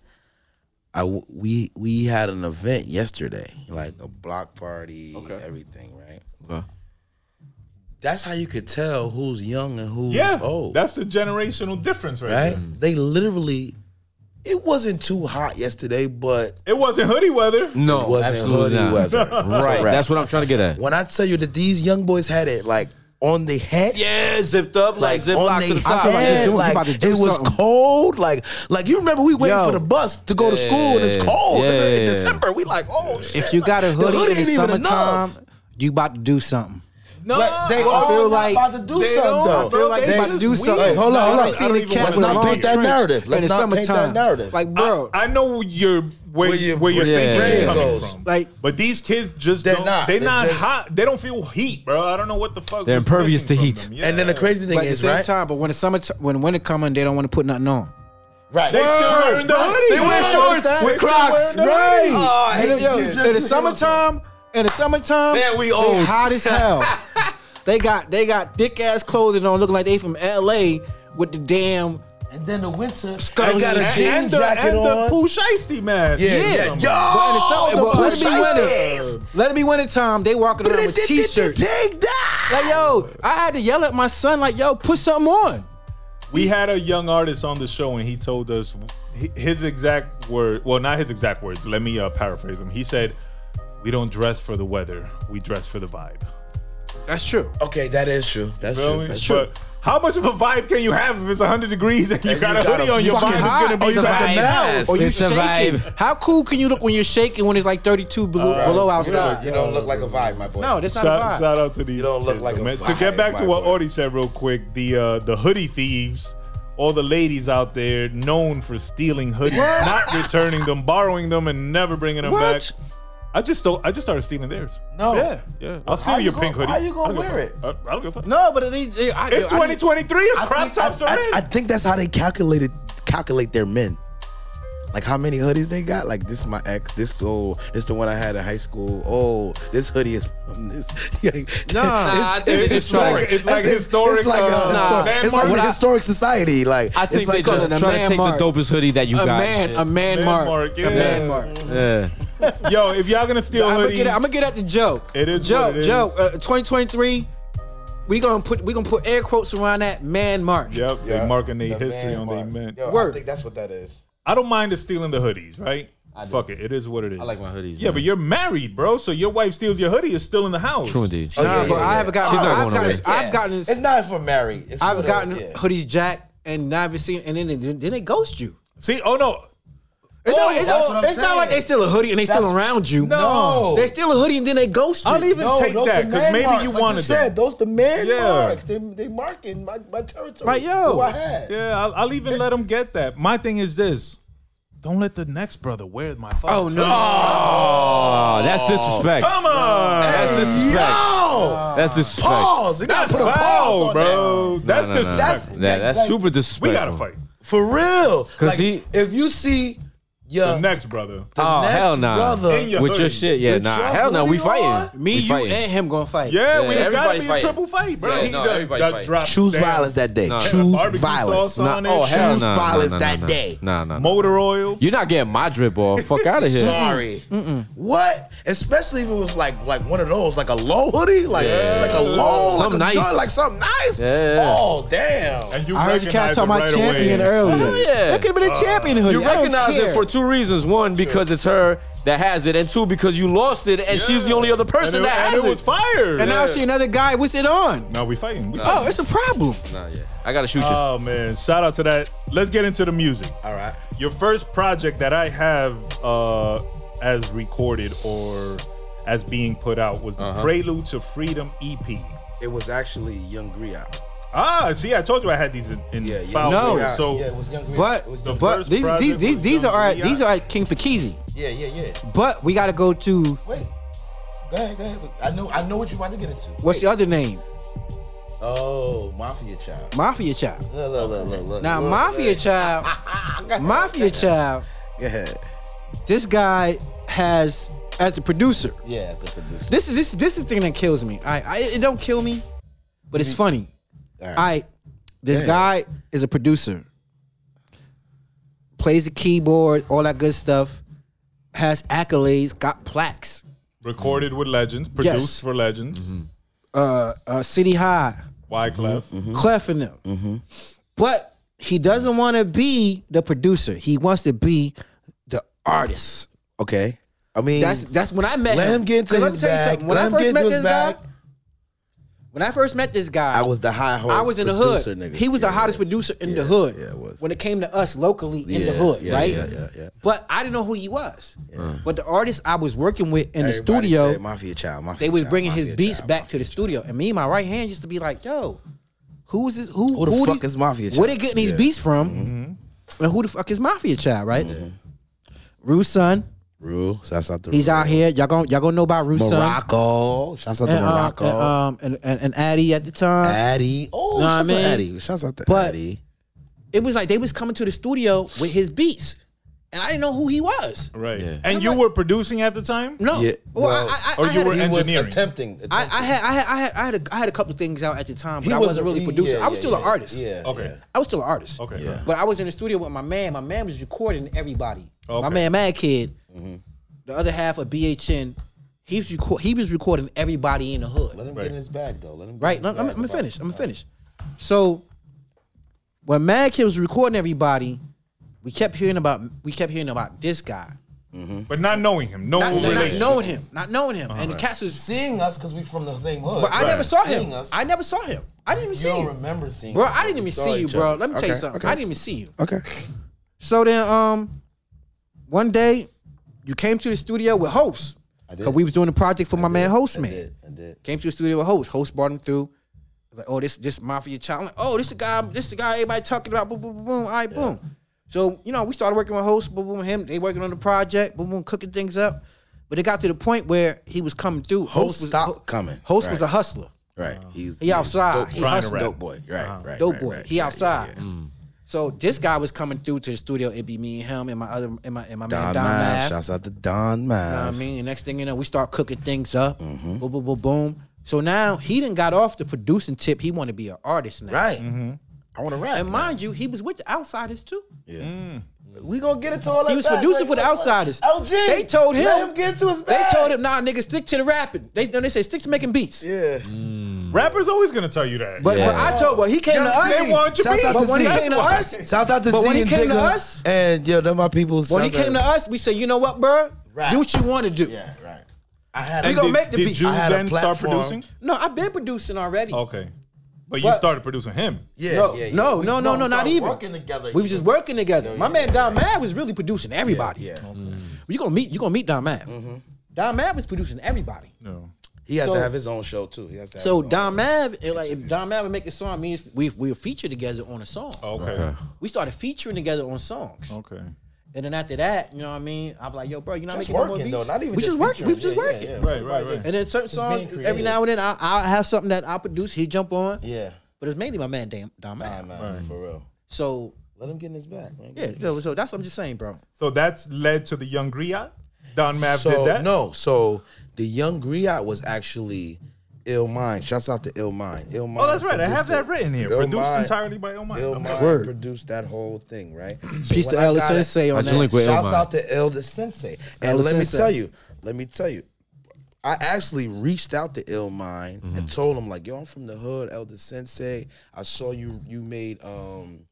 I w- we we had an event yesterday, like a block party, everything, right? Okay. That's how you could tell who's young and who's Yeah, old. that's the generational difference, right? right. there. They literally. It wasn't too hot yesterday, but It wasn't hoodie weather. No, it wasn't absolutely hoodie not. weather. Right, Correct. that's what I'm trying to get at. when I tell you that these young boys had it like on the head, Yeah, zipped up like, zip on lock to the top. feel like they're head, doing- like, about to do it was something. cold. Like, like you remember we waiting Yo. for the bus to go to school and it's Yeah. cold in, Yeah. in December. We like, oh shit. If you got a like, the hoodie, in ain't the even summertime, enough. you about to do something. No, But they I all feel not like about to do they something don't, though. I feel like They they about to do something. weird. Hold on, hold I on. I seen don't the cat wanna with a long paint that narrative. Let's in not paint that narrative. Like, bro, I, I know your where, Where your where your brain thinking is coming goes. from. Like- but these kids just They're don't. not. They're, They're not just- hot. They don't feel heat, bro. I don't know what the fuck. They're impervious to heat. them. And then the crazy thing but at the is, same right? time, but when the summer, when winter coming, they don't want to put nothing on. Right. They still wearing the hoodie. They wear shorts with Crocs. Right. Oh, I hate yo, in the summertime, in the summertime, Man, we they old. hot as hell. they got they got thick ass clothing on, looking like they from L.A. with the damn And then the winter, Scully got a and- jean and the, jacket and the on. Pooh Shiesty mask. Yeah, Yeah. yeah. Yo, Yo, But in the summer, the but let it be Shiesties. winter. Let it be winter time. They walking around with t-shirts. Take that. Like yo, I had to yell at my son like, yo, put something on. We had a young artist on the show, and he told us hi- his exact word. Well, not his exact words. Let me uh, paraphrase him. He said, "We don't dress for the weather. We dress for the vibe." That's true. Okay, that is true. That's Feel true. me? That's true. But how much of a vibe can you have if it's 100 degrees and you And got you a got hoodie a on? Your fucking vibe is gonna be Oh, you got the vibe. mask. Or you It's shaking. vibe. How cool can you look when you're shaking when it's like 32 below, below You don't, outside? you don't look like a vibe, my boy. No, that's not a Shout, vibe. shout out to these. You don't look like a man. To get back to what boy. Audie said real quick, the uh, the hoodie thieves, all the ladies out there known for stealing hoodies, not returning them, borrowing them, and never bringing them What? back. I just stole, I just started stealing theirs. no. Yeah. Yeah, I'll steal How you your gon- pink hoodie. how you gonna I don't give a wear fuck. I, I don't give a fuck. No, but it is. It, I, It's I- 2023. I crop think- tops I, are I, in. I think that's how they calculated calculate their men. Like how many hoodies they got? Like this is my ex. This oh, this the one I had in high school. Oh, this hoodie is from this. Nah, I think they just try to- it's like historic, It's like, uh, a, nah. histor- it's like landmark. a historic society. Like I think it's like they just a try to man take mark. the dopest hoodie that you a got. man, a man, Man mark, mark, yeah. a man mark. Yeah. Yo, if y'all gonna steal I'm gonna hoodies, get. I'm gonna get at the joke. It is Joe. what it is. Joe. Uh, 2023. We gonna put. We gonna put air quotes around that man mark. Yep, Yeah. they marking their The history on their mark. men. Yo, I think that's what that is. I don't mind the stealing the hoodies, right? do. Fuck it, it is what it is. I like my hoodies. Yeah, man. but you're married, bro. So your wife steals your hoodie, it's still in the house. True indeed. Oh, Nah, yeah, but yeah, I haven't gotten. She's not I've going gotten. away. I've gotten. It's not for Mary. It's I've for the- gotten yeah. hoodies jack and never seen, and then then then they ghost you. See, oh no, It's, not, it's, that's it's not like they saying. steal a hoodie and they still around you. No. They steal a hoodie and then they ghost you. I'll even No, take that because maybe marks, you like wanted said, them. those the man Yeah. marks. They they marking my, my territory. Like, yo. who I had. Yeah, I'll, I'll even let them get that. My thing is this: don't let the next brother wear my fucking. Oh no! Oh, that's disrespect. Come on, That's disrespect. Yo, That's disrespect. pause. You gotta that's put a pause bro. No, That's no, no. That- that's like, super disrespectful. We gotta fight that. For real. 'Cause Like, he- if you see your the next brother. the Oh, next hell nah. brother In your With your hoodie. shit, yeah, With nah. your Hell no, we hoodie on? fighting. Me, we you, fighting. and him gonna fight. Yeah, Yeah, we gotta everybody be a fighting. triple fight, bro. Yeah, he no, the- everybody the fighting. drop choose down. violence that day. No, choose barbecue violence. sauce on Nah, it. oh hell Choose no, violence no, no, that no. day. Nah, nah, nah. Motor oil. You're not getting my drip off. Fuck out of here. Sorry. What? Especially if it was like like one of those, like a low hoodie, like it's like a low, Something like a nice. joint, like something nice. Yeah. Oh damn. And you I heard you recognize guys talking about right champion away. earlier. Hell yeah. That could have been a uh, champion hoodie. You I don't recognize care. it for two reasons. One, because it's her that has it, and two, because you lost it, and she's the only other person and it, that and has it was fire. And now I see another guy with it on. No, we fighting. We Oh, it's a problem. Nah, yeah. I gotta shoot you. Oh man, shout out to that. Let's get into the music. All right. Your first project that I have uh as recorded or as being put out was the Uh-huh. Prelude to Freedom EP. It was actually Young Griot. Ah, see, I told you I had these in, in Yeah, yeah. file No. order. So yeah, it was Young Griot. But it was the but first these these these, these are at, these are at King Pikeezy. yeah, yeah, yeah. But we got to go to Wait. Go ahead, go ahead. I know I know what you want to get into. what's the other name? Oh, Mafia Child. Mafia Child. Look, look, look, look, look. Now look, Mafia look. Child, Mafia Child. Go ahead. This guy has as the producer. Yeah, as the producer. This is this this is the thing that kills me. I, I it don't kill me, but it's funny. All right. I this Yeah. guy is a producer. Plays the keyboard, all that good stuff. Has accolades, got plaques. recorded with legends, produced Yes. for legends. Uh, uh City High, Wyclef. Mm-hmm. Clef and them. But he doesn't want to be the producer. He wants to be the artist. Okay. I mean, That's that's when I met let him. him get into 'Cause let his me tell you bag. something. When Let I him first get met into this his guy, bag. When I first met this guy, I was the high horse. I was in the producer, hood. Nigga. He was the hottest yeah. producer in the hood. yeah, it was. When it came to us locally in the hood, yeah, right? yeah, yeah, yeah. But I didn't know who he was. But the artist I was working with in the studio, said Mafia Child. Mafia they was Child, bringing his beats Child, back Mafia to the Child. studio, and me, my right hand used to be like, "Yo, who is this? Who, Who the who fuck the- is Mafia Child? Where they Child? getting these Yeah. Mm-hmm. beats from? And who the fuck is Mafia Child? Right? Rue's son, Rule. Shouts out to he's Rule. out here. Y'all gonna y'all gonna know about Rue's son Morocco. Shouts out to and, uh, Morocco. and, um, and, and and Addy at the time. Addy. Oh, Know what I shouts mean? out to Addy. Shouts out to But- Addy. it was like they was coming to the studio with his beats, and I didn't know who he was. Right. Yeah. And you were producing at the time? No, Yeah, well, well, I, I, or I you had were a- in- engineering. attempting. I, I had I had I had I had a, I had a couple of things out at the time, but He I was wasn't a- really producing. yeah, I was still yeah. an artist. Yeah. Okay. yeah. I was still an artist. Okay. Yeah. But I was in the studio with my man. My man was recording everybody. My man, Mad Kid, Mm-hmm. the other half of BHN, he was record, he was recording everybody in the hood. Let him Right. get in his bag though. Let him. Right? in No, I'm, gonna finish. I'm gonna finish. So when Mad Kid was recording everybody, we kept hearing about we kept hearing about this guy. But not knowing him. No Not, not knowing him. Not knowing him. and the cats was Seeing us because we from the same hood. But I Right. never saw him. Us. I never saw him. I didn't even see You see don't you. remember seeing, Bro, I didn't even see you, bro. other. Let me tell you something. okay. I didn't even see you. Okay. So then, um, one day you came to the studio with host. I did. Cause we was doing a project for my man Host I Man. did. I did. Came to the studio with host. Host brought him through. Like, oh, this this mafia child. I'm like, oh, this the guy. This the guy. Everybody talking about. Boom, boom, boom, boom. All right, boom. So you know, we started working with host. Boom, boom. Him. They working on the project. Boom, boom. Cooking things up. But it got to the point where he was coming through. Host was stopped coming. Host was a hustler. Right. He's He outside. Dope, He boy. hustling. dope boy. Right. Uh-huh. Right. dope boy. right. He Yeah, yeah, outside. Yeah. So this guy was coming through to the studio. It'd be me and him and my other and my and my man Don Don Mav. Mav. Shouts out to Don You know what I mean? And next thing you know, we start cooking things up. Mm-hmm. Boom, boom, boom, boom. So now he didn't got off the producing tip. He want to be an artist now. Right. Mm-hmm. I want to rap. And mind you, he was with the Outsiders too. Yeah. Mm. We gonna get into all that. He was back. producing Like, for the Outsiders. LG. They told him. Let him get into his They told him, nah, nigga, stick to the rapping. They they say stick to making beats. Yeah. Mm. Rappers always gonna tell you that. But, but I told, well, he came to us. they want your Shouts out beats. to But when he came to us, Shout out to But Z when he and came to us- and yo, them my people. when he came out- to us, we said, you know what, bro? Rap. Do what you want to do. Yeah. Right. I had. We gonna did, make the did beats. you I had a then start platform. producing? No, I've been producing already. Okay. But you But- started producing him. Yeah, no, yeah, yeah. no, We- no, no, we no, not started even. Working together. We was just working together. Yeah, My yeah, man Don yeah. Mav was really producing everybody. Yeah, You gonna meet you gonna meet Don Mav. Mm-hmm. Don Mav was producing everybody. No. he has So- to have his own show too. He has to. Have So his own- Don Mav, it, like if Don Mav would make a song, me we we'll feature together on a song. Okay. Okay. We started featuring together on songs, Okay. And then after that, you know what I mean? I'm like, yo, bro, you not Just making no more working though, beats? not even working. we just working. We just featuring. working. Yeah, yeah, Right, right, right. And then certain Just songs, every now and then, I, I'll have something that I produce. He jump on, Yeah, but it's mainly my man Don, Don nah, Mav. man, for real. So Let him get in his back, man. yeah, so, so that's what I'm just saying, bro. So that's led to the young Griot. Don Mav so, did that. No, so the young griot was actually Illmind. Shouts out to Illmind. Ill Mind. Oh, that's right. I have that written here. Ill Produced Mind- entirely by it. Illmind. Ill Mind Word. produced that whole thing, right? So Peace when to I Elder Sensei on How'd you link that. Shouts Illmind? out to Elder Sensei. And Elder let me tell you, let me tell you, I actually reached out to Illmind Mm-hmm. and told him like, "Yo, I'm from the hood, Elder Sensei. I saw you. You made um,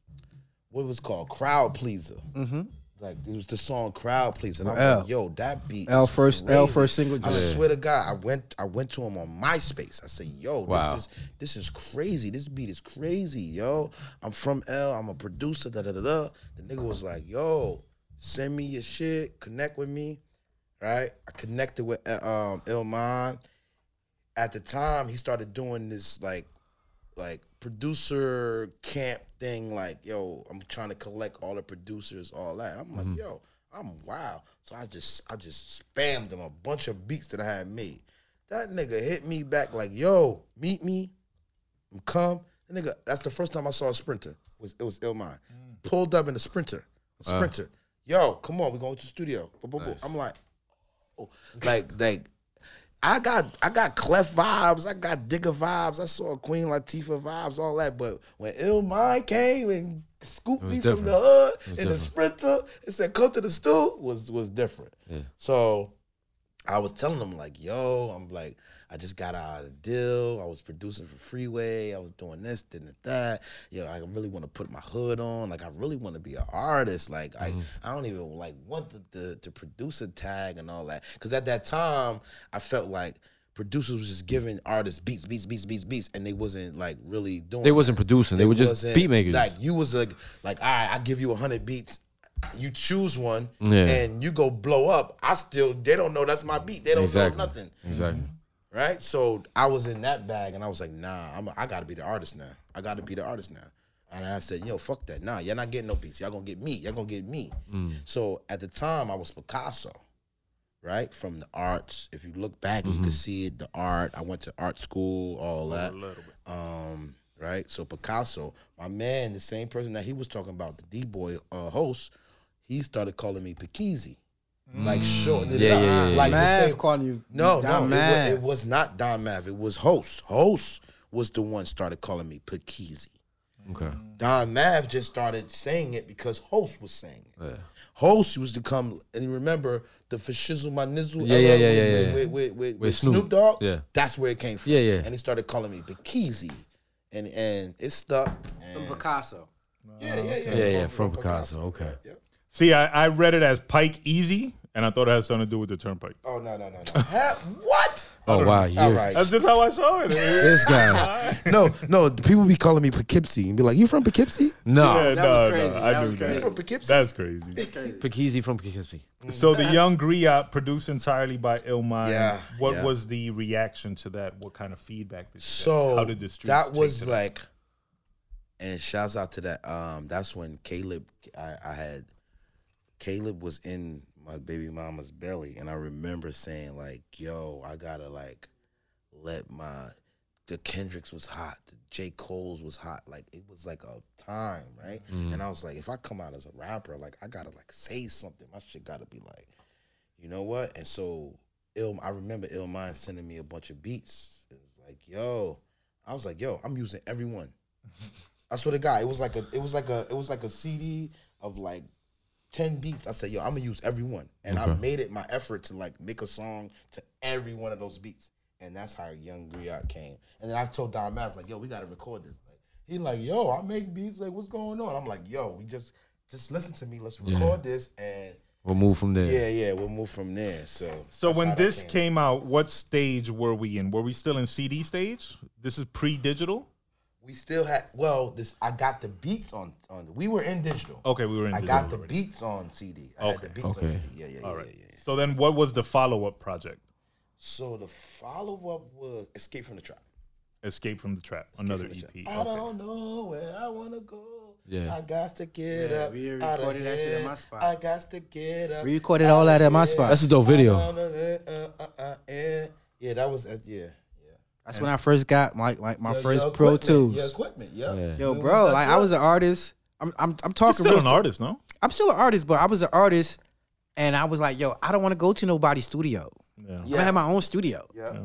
what was it called crowd pleaser. Mm-hmm. Like it was the song crowd pleaser. And I'm L. like, "Yo, that beat L is first- L first single I joint. swear to God, I went. I went to him on MySpace. I said, "Yo, Wow. this is this is crazy. This beat is crazy, yo. I'm from L. I'm a producer. Da da da da." The nigga was like, "Yo, send me your shit. Connect with me." Right? I connected with uh, um Illmind. At the time, he started doing this like like producer camp thing. Like, yo, I'm trying to collect all the producers, all that. I'm like, mm-hmm. yo, I'm wild. So I just I just spammed him a bunch of beats that I had made. That nigga hit me back like, yo, meet me, come. That nigga, that's the first time I saw a sprinter. It Was it was Illmind. Mm. Pulled up in a sprinter. A sprinter. Yo, come on, we going to the studio. Boom. I'm like, oh, like, like, I got I got Clef vibes, I got Digger vibes, I saw Queen Latifah vibes, all that. But when Illmind came and scooped me from the hood in the sprinter and said, "Come to the stool," was was different. Yeah. So I was telling them like, "Yo, I'm like, I just got out of the deal. I was producing for Freeway. I was doing this, then that. Yo, I really want to put my hood on. Like, I really want to be an artist. Like, Mm-hmm. I I don't even like want the the, the producer tag and all that. Because at that time, I felt like." Producers was just giving artists beats, beats, beats, beats, beats, and they wasn't like really doing. They wasn't that. producing. They were just beat makers. Like you was like, like, all right, I give you hundred beats, you choose one, Yeah. and you go blow up. I still, they don't know that's my beat. They don't Exactly. know nothing, Exactly. Right? So I was in that bag, and I was like, nah, I'm, I got to be the artist now. I got to be the artist now. And I said, yo, fuck that. Nah, you're not getting no beats. Y'all gonna get me. Y'all gonna get me. Mm. So at the time, I was Picasso, right? From the arts. If you look back, Mm-hmm. you can see it. The art. I went to art school. All that. A little bit. Um, right. So Picasso, my man, the same person that he was talking about, the D boy uh, host, he started calling me Pikeezy. Like short, Mm. Yeah, yeah, yeah, yeah. like the Mav same. calling you No, Don no, it was, it was not Don Mav. It was host. Host was the one started calling me Pikeezy. Okay. Don Mav just started saying it because host was saying it. Yeah. Host used to come and you remember the for shizzle my nizzle Yeah, era yeah, yeah, with, yeah, with, yeah. with, with, with, with Snoop. Snoop Dogg. Yeah. that's where it came from. Yeah, yeah. And he started calling me Pikeezy, and and it stuck. And Picasso. yeah, yeah, yeah, Yeah, yeah, from Picasso, okay. Yeah. See, I, I read it as Pike Easy, and I thought it had something to do with the turnpike. Oh no, no, no, no. Ha- what? Oh wow, All you. That's just how I saw it. this guy. no, no. People be calling me Poughkeepsie and be like, "You from Poughkeepsie? No, Yeah, that no, was crazy. no, I That knew was that. You from Poughkeepsie?" That's crazy. Pikeezy from Poughkeepsie. So the young Griot produced entirely by Illmind. Yeah, What yeah. was the reaction to that? What kind of feedback did you So get? How did the streets that was to that? like, and shouts out to that. Um, that's when Caleb, I, I had, Caleb was in my baby mama's belly, and I remember saying like, "Yo, I gotta like, let my." The Kendricks was hot. The J. Cole's was hot. Like it was like a time, right? Mm. And I was like, if I come out as a rapper, like I gotta like say something. My shit gotta be like, you know what? And so ill I remember Illmind sending me a bunch of beats. It was like, yo, I was like, yo, I'm using everyone. I swear to God, it was like a it was like a it was like a CD of like 10 beats. I said, yo, I'm gonna use every one. And I made it my effort to like make a song to every one of those beats. And that's how Young Griot came. And then I told Don Mav, like, yo, we gotta record this. Like, he like, yo, I make beats. Like, what's going on? I'm like, yo, we just just listen to me. Let's record this and We'll move from there. yeah, yeah, we'll move from there. So So when how that this came out, what stage were we in? Were we still in CD stage? This is pre-digital. We still had well this I got the beats on on we were in digital. Okay, we were in I digital got the already. beats on CD. I had the Okay. on Okay. CD. Yeah, yeah, yeah, All right. yeah, yeah. So then, what was the follow up project? So the follow up was Escape from the Trap. Escape from the Trap, Escape another the EP. Trap. I Okay. don't know where I wanna go. Yeah. I got to get Yeah, up. we out of recorded that shit at here. my spot. I got to get up. We recorded all that at my spot. That's a dope video. here. Uh, uh, uh, Yeah, that was uh, yeah. That's when I first got my my, my Your- first your Pro Tools. Your equipment, yeah. Yeah. Yo, bro, like up I was an artist. I'm I'm I'm You're talking still real an stu- artist, no? I'm still an artist, but I was an artist, and I was like, yo, I don't want to go to nobody's studio. Yeah. I'm gonna have my own studio. Yeah, yeah.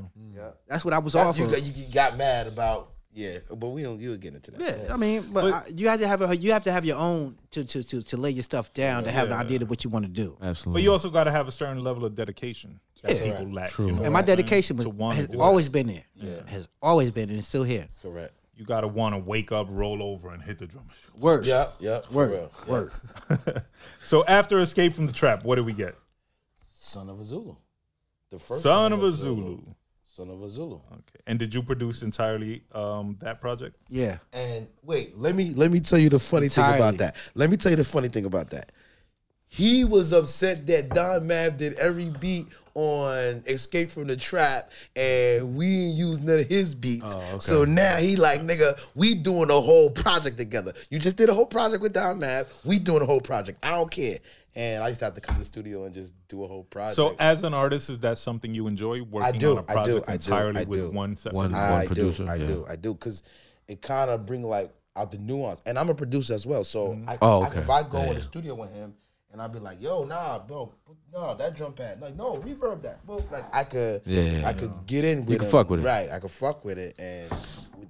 Mm. That's what I was That's, off you, got, you got mad about yeah, but we don't. You'll get into that. Yeah, I mean, but, But- I, you have to have a you have to have your own to to to, to lay your stuff down to have Yeah. the idea of what you want to do. Absolutely. But you also got to have a certain level of dedication that Yeah. people lack. True. You know And my what I'm saying? dedication was To wanna has do it. always been there. Yeah. Has always been and it's still here. correct. You got to want to wake up, roll over, and hit the drum. Word. Yeah, yeah. for Word. real. Yeah. Word. So after Escape from the Trap, what did we get? Son of a Zulu. The first Son of a Zulu. Son of a Zulu. Okay. And did you produce entirely um, that project? Yeah. And wait, let me let me tell you the funny thing about that. Let me tell you the funny thing about that. He was upset that Don Mav did every beat on Escape from the Trap, and we didn't use none of his beats. Oh, so now he like, nigga, we doing a whole project together. You just did a whole project with Don Mav. We doing a whole project. I don't care. And I used to have to come to the studio and just do a whole project. So as an artist, is that something you enjoy working do, on a I do, project I do, entirely I with do. one set? One- I producer, do, I yeah. do, I do, because it kind of bring like out the nuance. And I'm a producer as well, so mm-hmm. I, Oh, I- okay. if I go Yeah, in yeah. the studio with him and I'd be like, "Yo, nah, bro, no, that drum pad, like, no, reverb that." Well, like I could, Yeah, yeah, I yeah. could get in with can him, fuck with it. right? I could fuck with it, and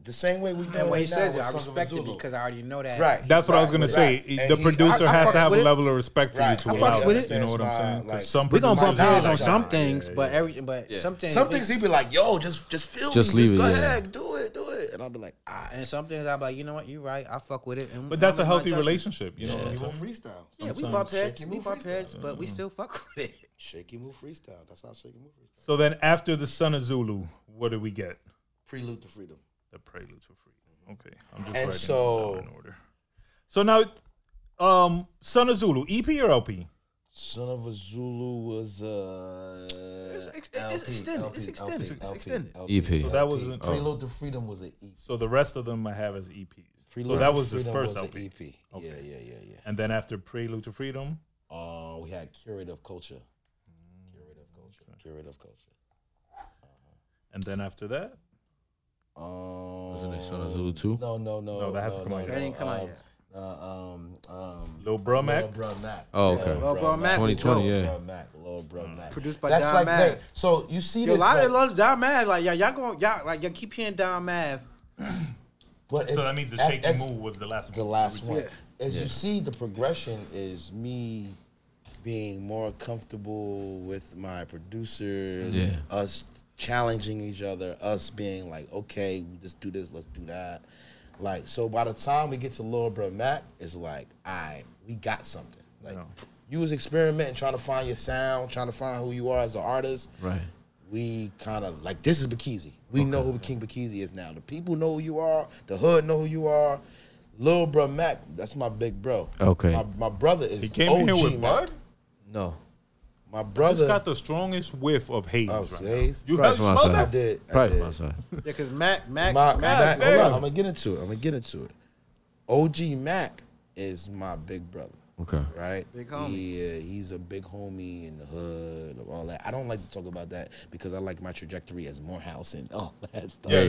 the same way we do And when right he says now it, I with Sons of respect it because I already know that. right. That's what I was gonna right. say. And The he- producer I- I has to have a level of respect for Right. you to I allow that. with it. You know what I'm saying? like, some We're gonna bump heads on some things, Yeah, but yeah. every but some things Some things he'd be like, "Yo, just just feel Just me, leave just it, go yeah. ahead, do it, do it," and I'll be like, "Ah." and some things I'm like, you know what, you're right. I fuck with it. And But that's a I'm my healthy relationship. You know what I'm You saying? move freestyle. Yeah, we Sometimes bump heads, we move bump freestyle. heads, but we still fuck with it. Shakey Mu freestyle. That's how Shakey Mu freestyle. So then after the Son of Zulu, what do we get? Prelude to freedom. The Prelude to Freedom. Okay, I'm just And writing so- them down in order. So now, um, Son of Zulu, EP or LP? Son of a Zulu was uh It's- it's extended. It's extended. It's extended. EP. So that was an- Prelude to Freedom was an EP. So the rest of them I have as EPs. Prelude so that was his first was an LP. EP. Okay. Yeah, yeah, yeah, yeah. And then after Prelude to Freedom, Uh, we had Curative Culture. Curative Culture. Curative Culture. and then after that, Um, Wasn't it Son of Zulu too? No, no, no. No, that has to come out yet. That ain't come out um, yet. Uh, um, um, Lil Bro Mac? Lil Bro Mac. Oh, okay. Lil Bro Mac 2020, dope. yeah. Bro Mac. Lil Bro Mac. Produced by That's Don like Mav. that. So you see Yo, a lot like, of love Don Mav, like y'all, y'all going, y'all like y'all keep hearing Don Mav. but so it- that means the as- shaky move was the last the one. last one. Yeah. As you see, the progression is me being more comfortable with my producers, Yeah. us challenging each other, us being like, okay, let's do this, let's do that. Like, so by the time we get to Lil Bro Mac, it's like, all right, we got something. Like, Yeah. you was experimenting, trying to find your sound, trying to find who you are as an artist Right. we kind of like this is Pikeezy. We know who King Pikeezy is now. The people know who you are. The hood know who you are. Lil bro Mac, that's my big bro. Okay. My, my brother is He came OG in here with Mac. Bud. No. My Just brother. got the strongest whiff of haze. Oh, right haze? You Probably have from smelled outside. I did. I Probably did. Yeah, because Mac, Mac, My, Mac, Mac, hold on, I'm gonna get into it. I'm gonna get into it. OG Mac is my big brother. Okay. right? Big homie. He, uh, he's a big homie in the hood, of all that. I don't like to talk about that because I like my trajectory as Morehouse and all that stuff. Yeah,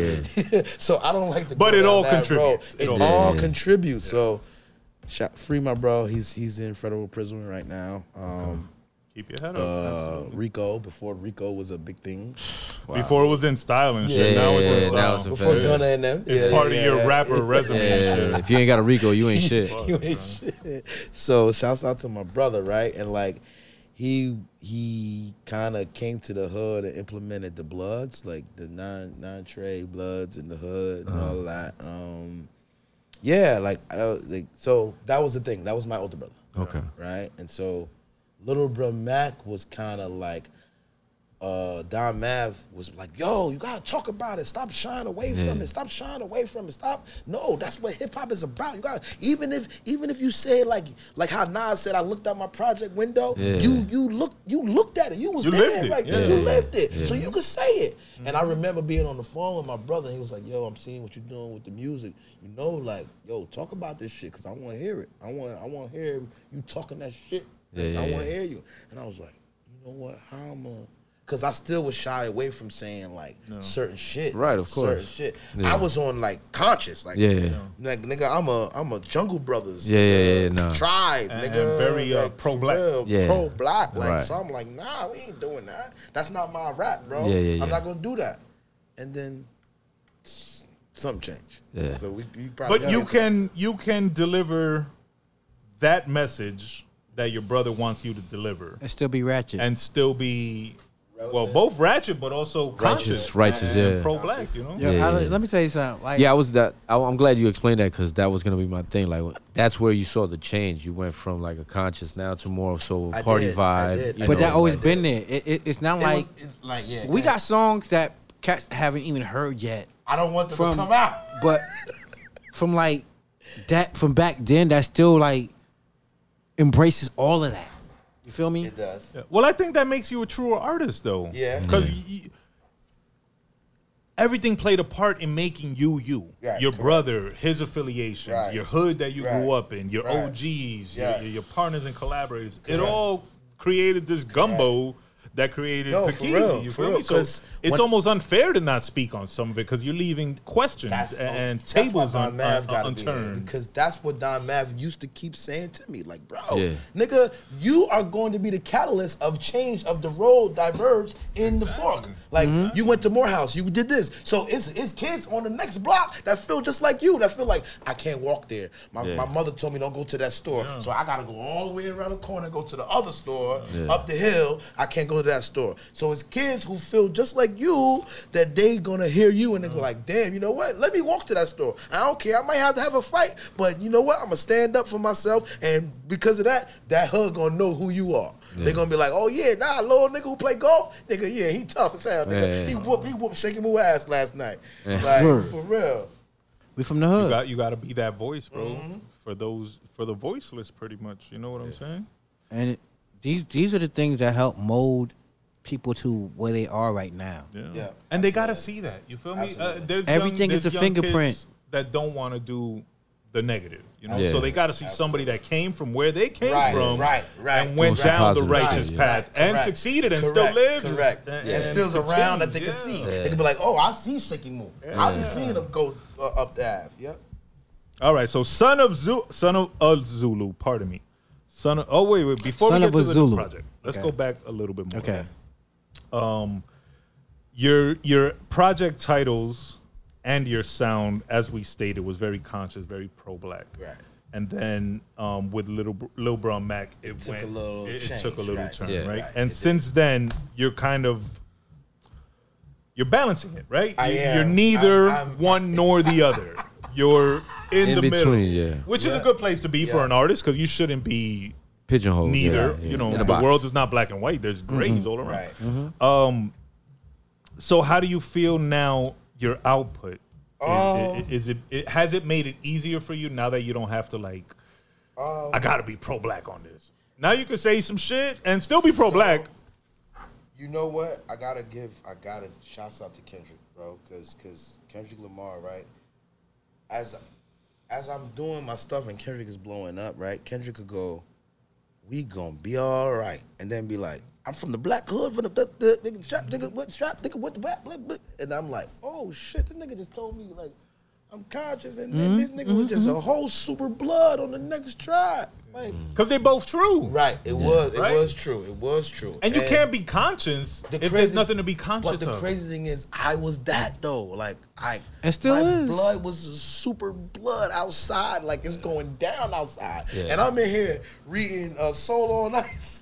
yeah. so I don't like to. But go it down all that contributes. road. It It, all- all contributes. So, shout, free my bro. He's he's in federal prison right now. Um, Keep your head up. uh, Absolutely. Rico before Rico was a big thing. Wow. Before it was in style and shit. Yeah, now it's yeah, in yeah, style. it's in Before federal. Gunna and them. It's Yeah, part yeah, of your yeah. rapper resume and Yeah, shit. if you ain't got a Rico, you ain't shit. You ain't shit. So shouts out to my brother, right? And like he he kind of came to the hood and implemented the bloods, like the non non trade bloods in the hood and all that. Um, yeah, like I don't- like so that was the thing. That was my older brother, Okay. right? And so little bro Mac was kind of like uh, Don Mav was like, "Yo, you gotta talk about it. Stop shying away from it. Stop shying away from it. Stop. No, that's what hip hop is about. You got even if even if you say like like how Nas said, I looked out my project window. Yeah. You you looked you looked at it. You was You there lived it. right Yeah. there. You Yeah. lived it. So you could say it. And I remember being on the phone with my brother. And he was like, "Yo, I'm seeing what you're doing with the music. You know, like, yo, talk about this shit because I want to hear it. I want I want to hear you talking that shit. Yeah, yeah, I want to yeah. hear you." And I was like, "You know what? How am I?" Because I still was shy away from saying like certain shit. Right, of course. Certain course. shit. Yeah. I was on like conscious, like, Yeah, yeah. like nigga, I'm a I'm a Jungle Brothers. Yeah, yeah, nigga, yeah, nah. Tribe, And- nigga. and very, uh, like, for pro-black. Yeah. Pro-black. Like, Right. so I'm like, nah, we ain't doing that. That's not my rap, bro. Yeah, yeah, I'm not gonna do that. And then s- something changed. Yeah. So we, we probably But you can you can deliver that message that your brother wants you to deliver And still be ratchet. and still be well both ratchet but also conscious, righteous, and yeah. pro black. You know. Yo, Yeah, I- yeah. let me tell you something. Like, Yeah, I was that. I, I'm glad you explained that because that was gonna be my thing. Like that's where you saw the change. You went from like a conscious now to more so I party did, vibe. did, but know? that always been there. It, it, it's not It like was- it- like yeah. we yeah. got songs that cats haven't even heard yet. I don't want them from- to come out. But from like that from back then, that still like embraces all of that. You feel me? It does. Yeah. Well, I think that makes you a truer artist, though. Yeah. Mm-hmm. Because everything played a part in making you you. Right, your correct. brother, his affiliations, Right. your hood that you grew up in, your Right. OGs, Yeah. your, your partners and collaborators. It all created this gumbo that created No, for Pikeezy, real, You for feel real, me? So 'cause it's when- almost unfair to not speak on some of it because you're leaving questions and that's why tables Don un, Mav un, be unturned. because that's what Don Mav used to keep saying to me, like, bro, Yeah. nigga, you are going to be the catalyst of change of the road diverge in the fork. Like mm-hmm. you went to Morehouse, you did this, so it's it's kids on the next block that feel just like you, that feel like I can't walk there. My, Yeah. my mother told me don't go to that store, so I gotta go all the way around the corner, go to the other store, Yeah. up the hill. I can't go to that store. So it's kids who feel just like you that they gonna hear you and they go like, damn, you know what? Let me walk to that store. I don't care. I might have to have a fight, but you know what? I'm gonna stand up for myself, and because of that, that hood gonna know who you are. They're gonna be like, oh yeah, nah, little nigga who play golf, nigga, yeah, he tough as hell, nigga. Yeah. He whooped, he whooped shaking Moo ass last night. Yeah. Like Word. for real. We from the You hood. got you got to be that voice, bro, Mm-hmm. for those for the voiceless, pretty much. You know what I'm saying? and it, these these are the things that help mold people to where they are right now. Yeah. Yeah, And they gotta see that. You feel me? Uh, there's Everything young, is a fingerprint. that don't want to do the negative. You know, Yeah. so they gotta see somebody that came from where they came Right, from, right, right. and went Goes down the righteous shit, path Right, and correct. succeeded and Correct, still lives. Correct. And, and still's around that they can see. Yeah. They can be like, oh, I see Shakey Mu. I be seeing him go uh, up the Ave. Yep. All right, so son of Zulu, son of uh, Zulu, pardon me, son of. Oh wait, wait. Before Son we get to the Zulu. project, let's Okay. go back a little bit more. Okay. your your project titles and your sound, as we stated, was very conscious, very pro black. Right. And then um, with little Lil Bro Mac, it, took went a little it, it change, took a little right. turn, Yeah. right? Right, And it did. since then, you're kind of you're balancing it, right? I You- am. You're neither I'm- I'm- one nor the other. You're in, In the middle, yeah. which is a good place to be for an artist because you shouldn't be Pigeonhole. neither. yeah, yeah. You know, In the box. world is not black and white. There's grays all around. Right. Um, so how do you feel now? Your output is, Um, is it, it has it made it easier for you now that you don't have to like? Um, I gotta be pro black on this. Now you can say some shit and still be pro black. You know what? I gotta give. I gotta shouts out to Kendrick, bro, because because Kendrick Lamar, right? As as I'm doing my stuff and Kendrick is blowing up, right? Kendrick could go, "We gonna be all right," and then be like, "I'm from the black hood, from the, the, nigga strap, nigga what strap, nigga what the what, blah, blah." and I'm like, "Oh shit!" This nigga just told me like. I'm conscious, and then mm-hmm, this nigga was just mm-hmm. a whole super blood on the next track. Like, mm. Cause they both true. right? It was, it Right? was true. It was true. And you can't be conscious The if crazy- there's nothing to be conscious But the of. crazy thing is, I was that though. Like I, It still my is. Blood was super blood outside, like it's going down outside. Yeah. And I'm in here reading uh, Soul on Ice.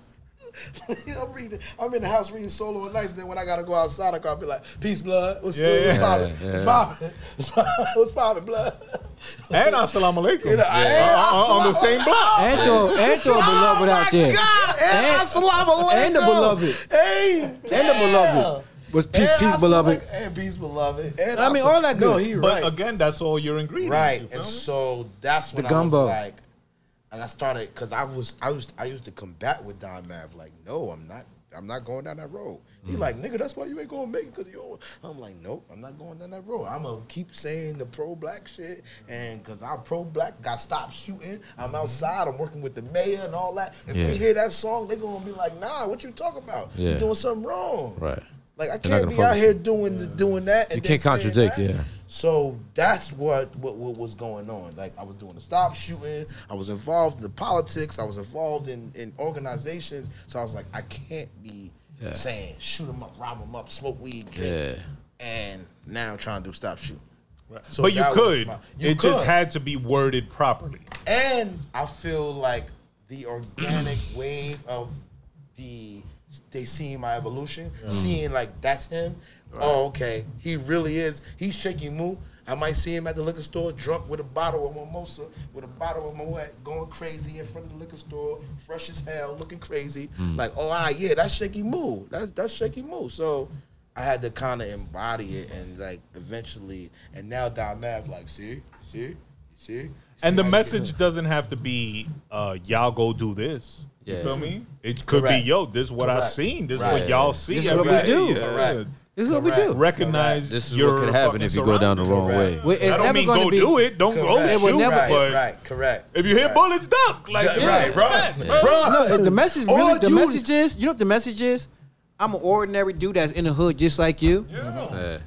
I'm reading. I'm in the house reading Soul on Ice. And then when I gotta go outside, I gotta be like, "Peace, blood. What's Yeah, good? What's yeah. poppin'? Yeah, What's yeah. poppin'? What's poppin', blood?" and assalamu alaikum You know, and Uh, uh, on the same block. And to, and to a beloved out there. God, and, And- assalamu alaikum. and the beloved. Hey, And the beloved. Was peace, And peace, assalamu- beloved. And peace, beloved. And I mean, all that No, good. he But right. again, that's all your ingredients. Right, you and me? so that's when The I gumbo. was like, and I started because I was I used I used to combat with Don Mav like, no, I'm not. I'm not going down that road. He mm. like, nigga, that's why you ain't gonna make it because you. I'm like, nope, I'm not going down that road. I'm gonna keep saying the pro black shit, and because I'm pro black, got stopped shooting. I'm mm-hmm. outside. I'm working with the mayor and all that. If Yeah. they hear that song, they gonna be like, nah, what you talking about? Yeah. You doing something wrong. Right. Like I They're not can't gonna be out here you. doing the, doing that. And You can't contradict, that. yeah. So that's what, what what was going on. Like I was doing the stop shooting. I was involved in the politics. I was involved in in organizations. So I was like, I can't be Yeah. saying shoot them up, rob them up, smoke weed, drink, Yeah. and now I'm trying to do stop shooting. So but you could. my- you it just had to be worded properly. And I feel like the organic wave of the they seeing my evolution, seeing like that's him. Oh, okay. He really is. He's shaking moo. I might see him at the liquor store, drunk with a bottle of mimosa, with a bottle of Moet, going crazy in front of the liquor store, fresh as hell, looking crazy. Like, oh, ah, yeah, that's Shakey Mu. That's that's Shakey Mu. So I had to kind of embody it and like eventually, and now Don Mav like, see, see, see. And the message doesn't have to be, uh, y'all go do this. You Yeah. feel me? It could Correct. be, yo, this is what I Correct. seen. This is Right. what y'all see. This is what we day. do. Yeah. Correct. This is what we do. Correct. Recognize This is your what could happen fucking if you go down the wrong way. surroundings. Well, it's I don't never mean gonna go be- do it. Don't go Correct. It will shoot. never- right, but right, correct. if you hit Right. bullets, duck. Like, Yeah, yeah, right, right, yeah. right. No, the message All really, the you- message is, you know what the message is? I'm an ordinary dude that's in the hood just like you. Yeah.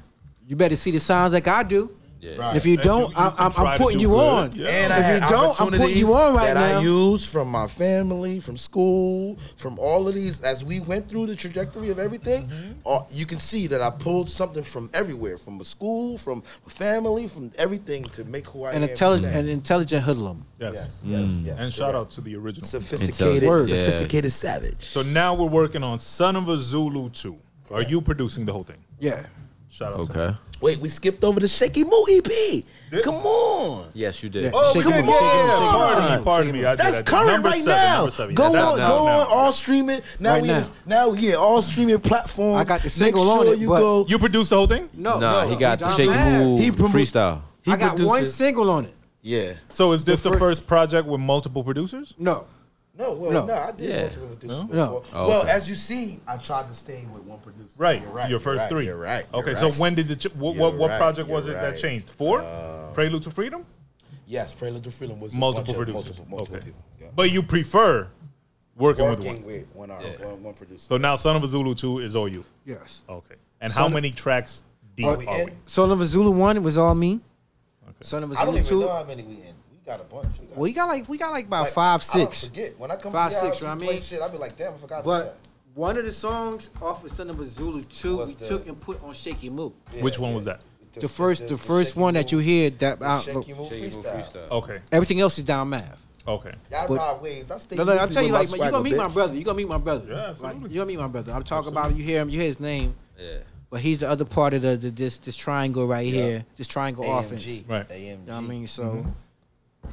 You better see the signs like I do. Yeah. Right. If you don't, you- you I'm, I'm, I'm putting do you good. on. Yeah. And I If you don't, I'm putting you on right that now. I used from my family, from school, from all of these. As we went through the trajectory of everything, Mm-hmm. uh, you can see that I pulled something from everywhere, from a school, from a family, from everything to make who I An am. intelligent, today. an intelligent hoodlum. Yes. Yes, yes, yes. And shout out to the original. sophisticated, Intelligent. Yeah. sophisticated savage. So now we're working on Son of a Zulu 2. Are you producing the whole thing? Yeah. Shout out to Okay. Me. Wait, we skipped over the Shakey Mu EP. Come on. Yes, you did. Yeah. Oh, we Shake did. it, Yeah, shake yeah. Pardon me. Pardon me. I did, I That's did. current Number right seven, now. number seven. Go Yeah, that's on, out go now. on, all streaming. Now Right we now. just- now yeah, all streaming platforms. I got the Make single sure on it, you but- go. You produced the whole thing? No, Nah, no, he got the don't Shake have. Move He promo- freestyle. He I got produced one it. single on it. Yeah. So is this the, fir- first project with multiple producers? No. No, well, No. no, I did Yeah. multiple producers No? before. Oh, well, okay. as you see, I tried to stay with one producer. Right. You're right. Your you're first right, three. You're right. you're Okay. right. So when did the ch- what what, what project you're was it that. Uh, changed? Four. Prelude to Freedom. Yes, Prelude to Freedom was a Multiple bunch of producers. multiple, multiple okay. people. Yeah. But you prefer working, with one. with one, art- Yeah. one, one producer. So now Son of a Zulu two is all you. Yes. Okay. And how Son- many tracks deep Are are we we? Son of a Zulu one was all me. Son of a I don't Zulu even two. know how many we in. We got a bunch. We got Well, you got like we got like about like, five, I don't six. forget when I come Five, to your six, house, you know what I play mean? shit. I be like, damn, I forgot. to do But that. one of the songs off of Son of a Zulu two, Was we the- took and put on Shakey Mu. Yeah, Which one yeah. was that? The first, the first one that you hear that The uh, Shake You Move Shake Move freestyle. freestyle. Okay. everything else is down math. Okay. Y'all But- ride waves. I stay. No, look, I'm telling you, like, my man, you gonna meet my brother. You gonna meet my brother. Yeah. Like, you gonna meet my brother. I'm talking about you hear him, you hear his name, Yeah. but he's the other part of the, the this this triangle right here, this triangle offense. You AMG. Right. AMG. know what I mean? So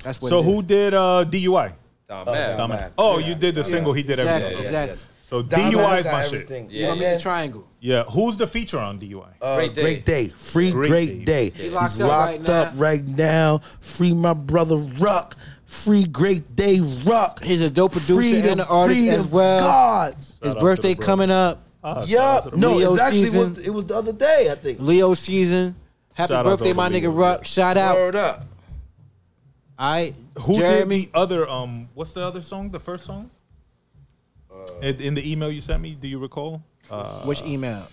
that's what. So it who is. did uh, DUI? Dom Oh, Mav. Dom Dumbass. Mav. Oh, Yeah. you did the Yeah. single. He did Exactly. everything. Exactly. So Dom DUI Mav is got my shit. everything. You gonna meet then, the triangle. Yeah. Who's the feature on DUI? Uh, Great great, Day. day. Free Great great, Day. day. He locked He's up locked right up now. right now. Free my brother Ruck. Free great day Ruck. He's a dope producer Free and the- an artist free as well. God. His out to birthday brother. coming up. Ah, shout Yeah. out to the No, Leo it actually season. was. It was the other day. I think. Leo season. Happy Shout out to birthday, all my the nigga Leos, Ruck. Shout out. Word up. I Who Jeremy. did the other? Um, what's the other song? The first song? in, in the email you sent me, do you recall? Uh, Which email?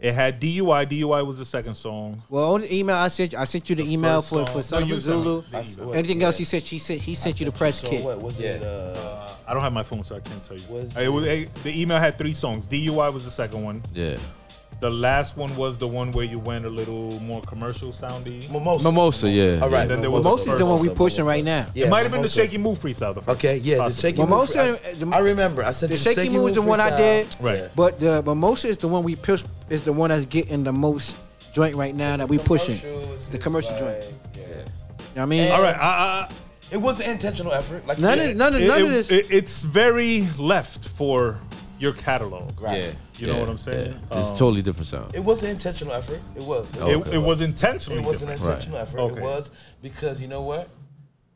it had DUI. DUI was the second song. Well, on the email I sent you, I sent you the, email first for song- for Son No, of you sent me Zulu. the email. Anything else he said? He sent he sent you the press So kit. what was it? Yeah. Uh, I don't have my phone, so I can't tell you. Was it was, eh, the email had three songs. DUI was the second one. Yeah. The last one was the one where you went a little more commercial soundy. Mimosa. Mimosa, yeah. All right. And then there was the is the one we Mimosa, pushing Mimosa. right now. Yeah, it might have been the Mimosa. Shakey Mu freestyle. The first Okay, yeah, the Possibly. shaky Mimosa, Move. the- I remember. I said The the shaky move is the one I freestyle. did. Right. But the mimosa is the one we push is the one that's getting the most joint right now that we pushing. The is commercial like, joint. Yeah. I mean, All right, I, I, It was an intentional effort. Like none yeah, of none of it- none of it- this. it- it's very left for your catalog. Right. Yeah. You know what I'm saying? yeah. It's Um, a totally different sound. It was an intentional effort. It was. Oh, It, Okay. it was intentionally It was an different. intentional effort. Okay. It was because you know what?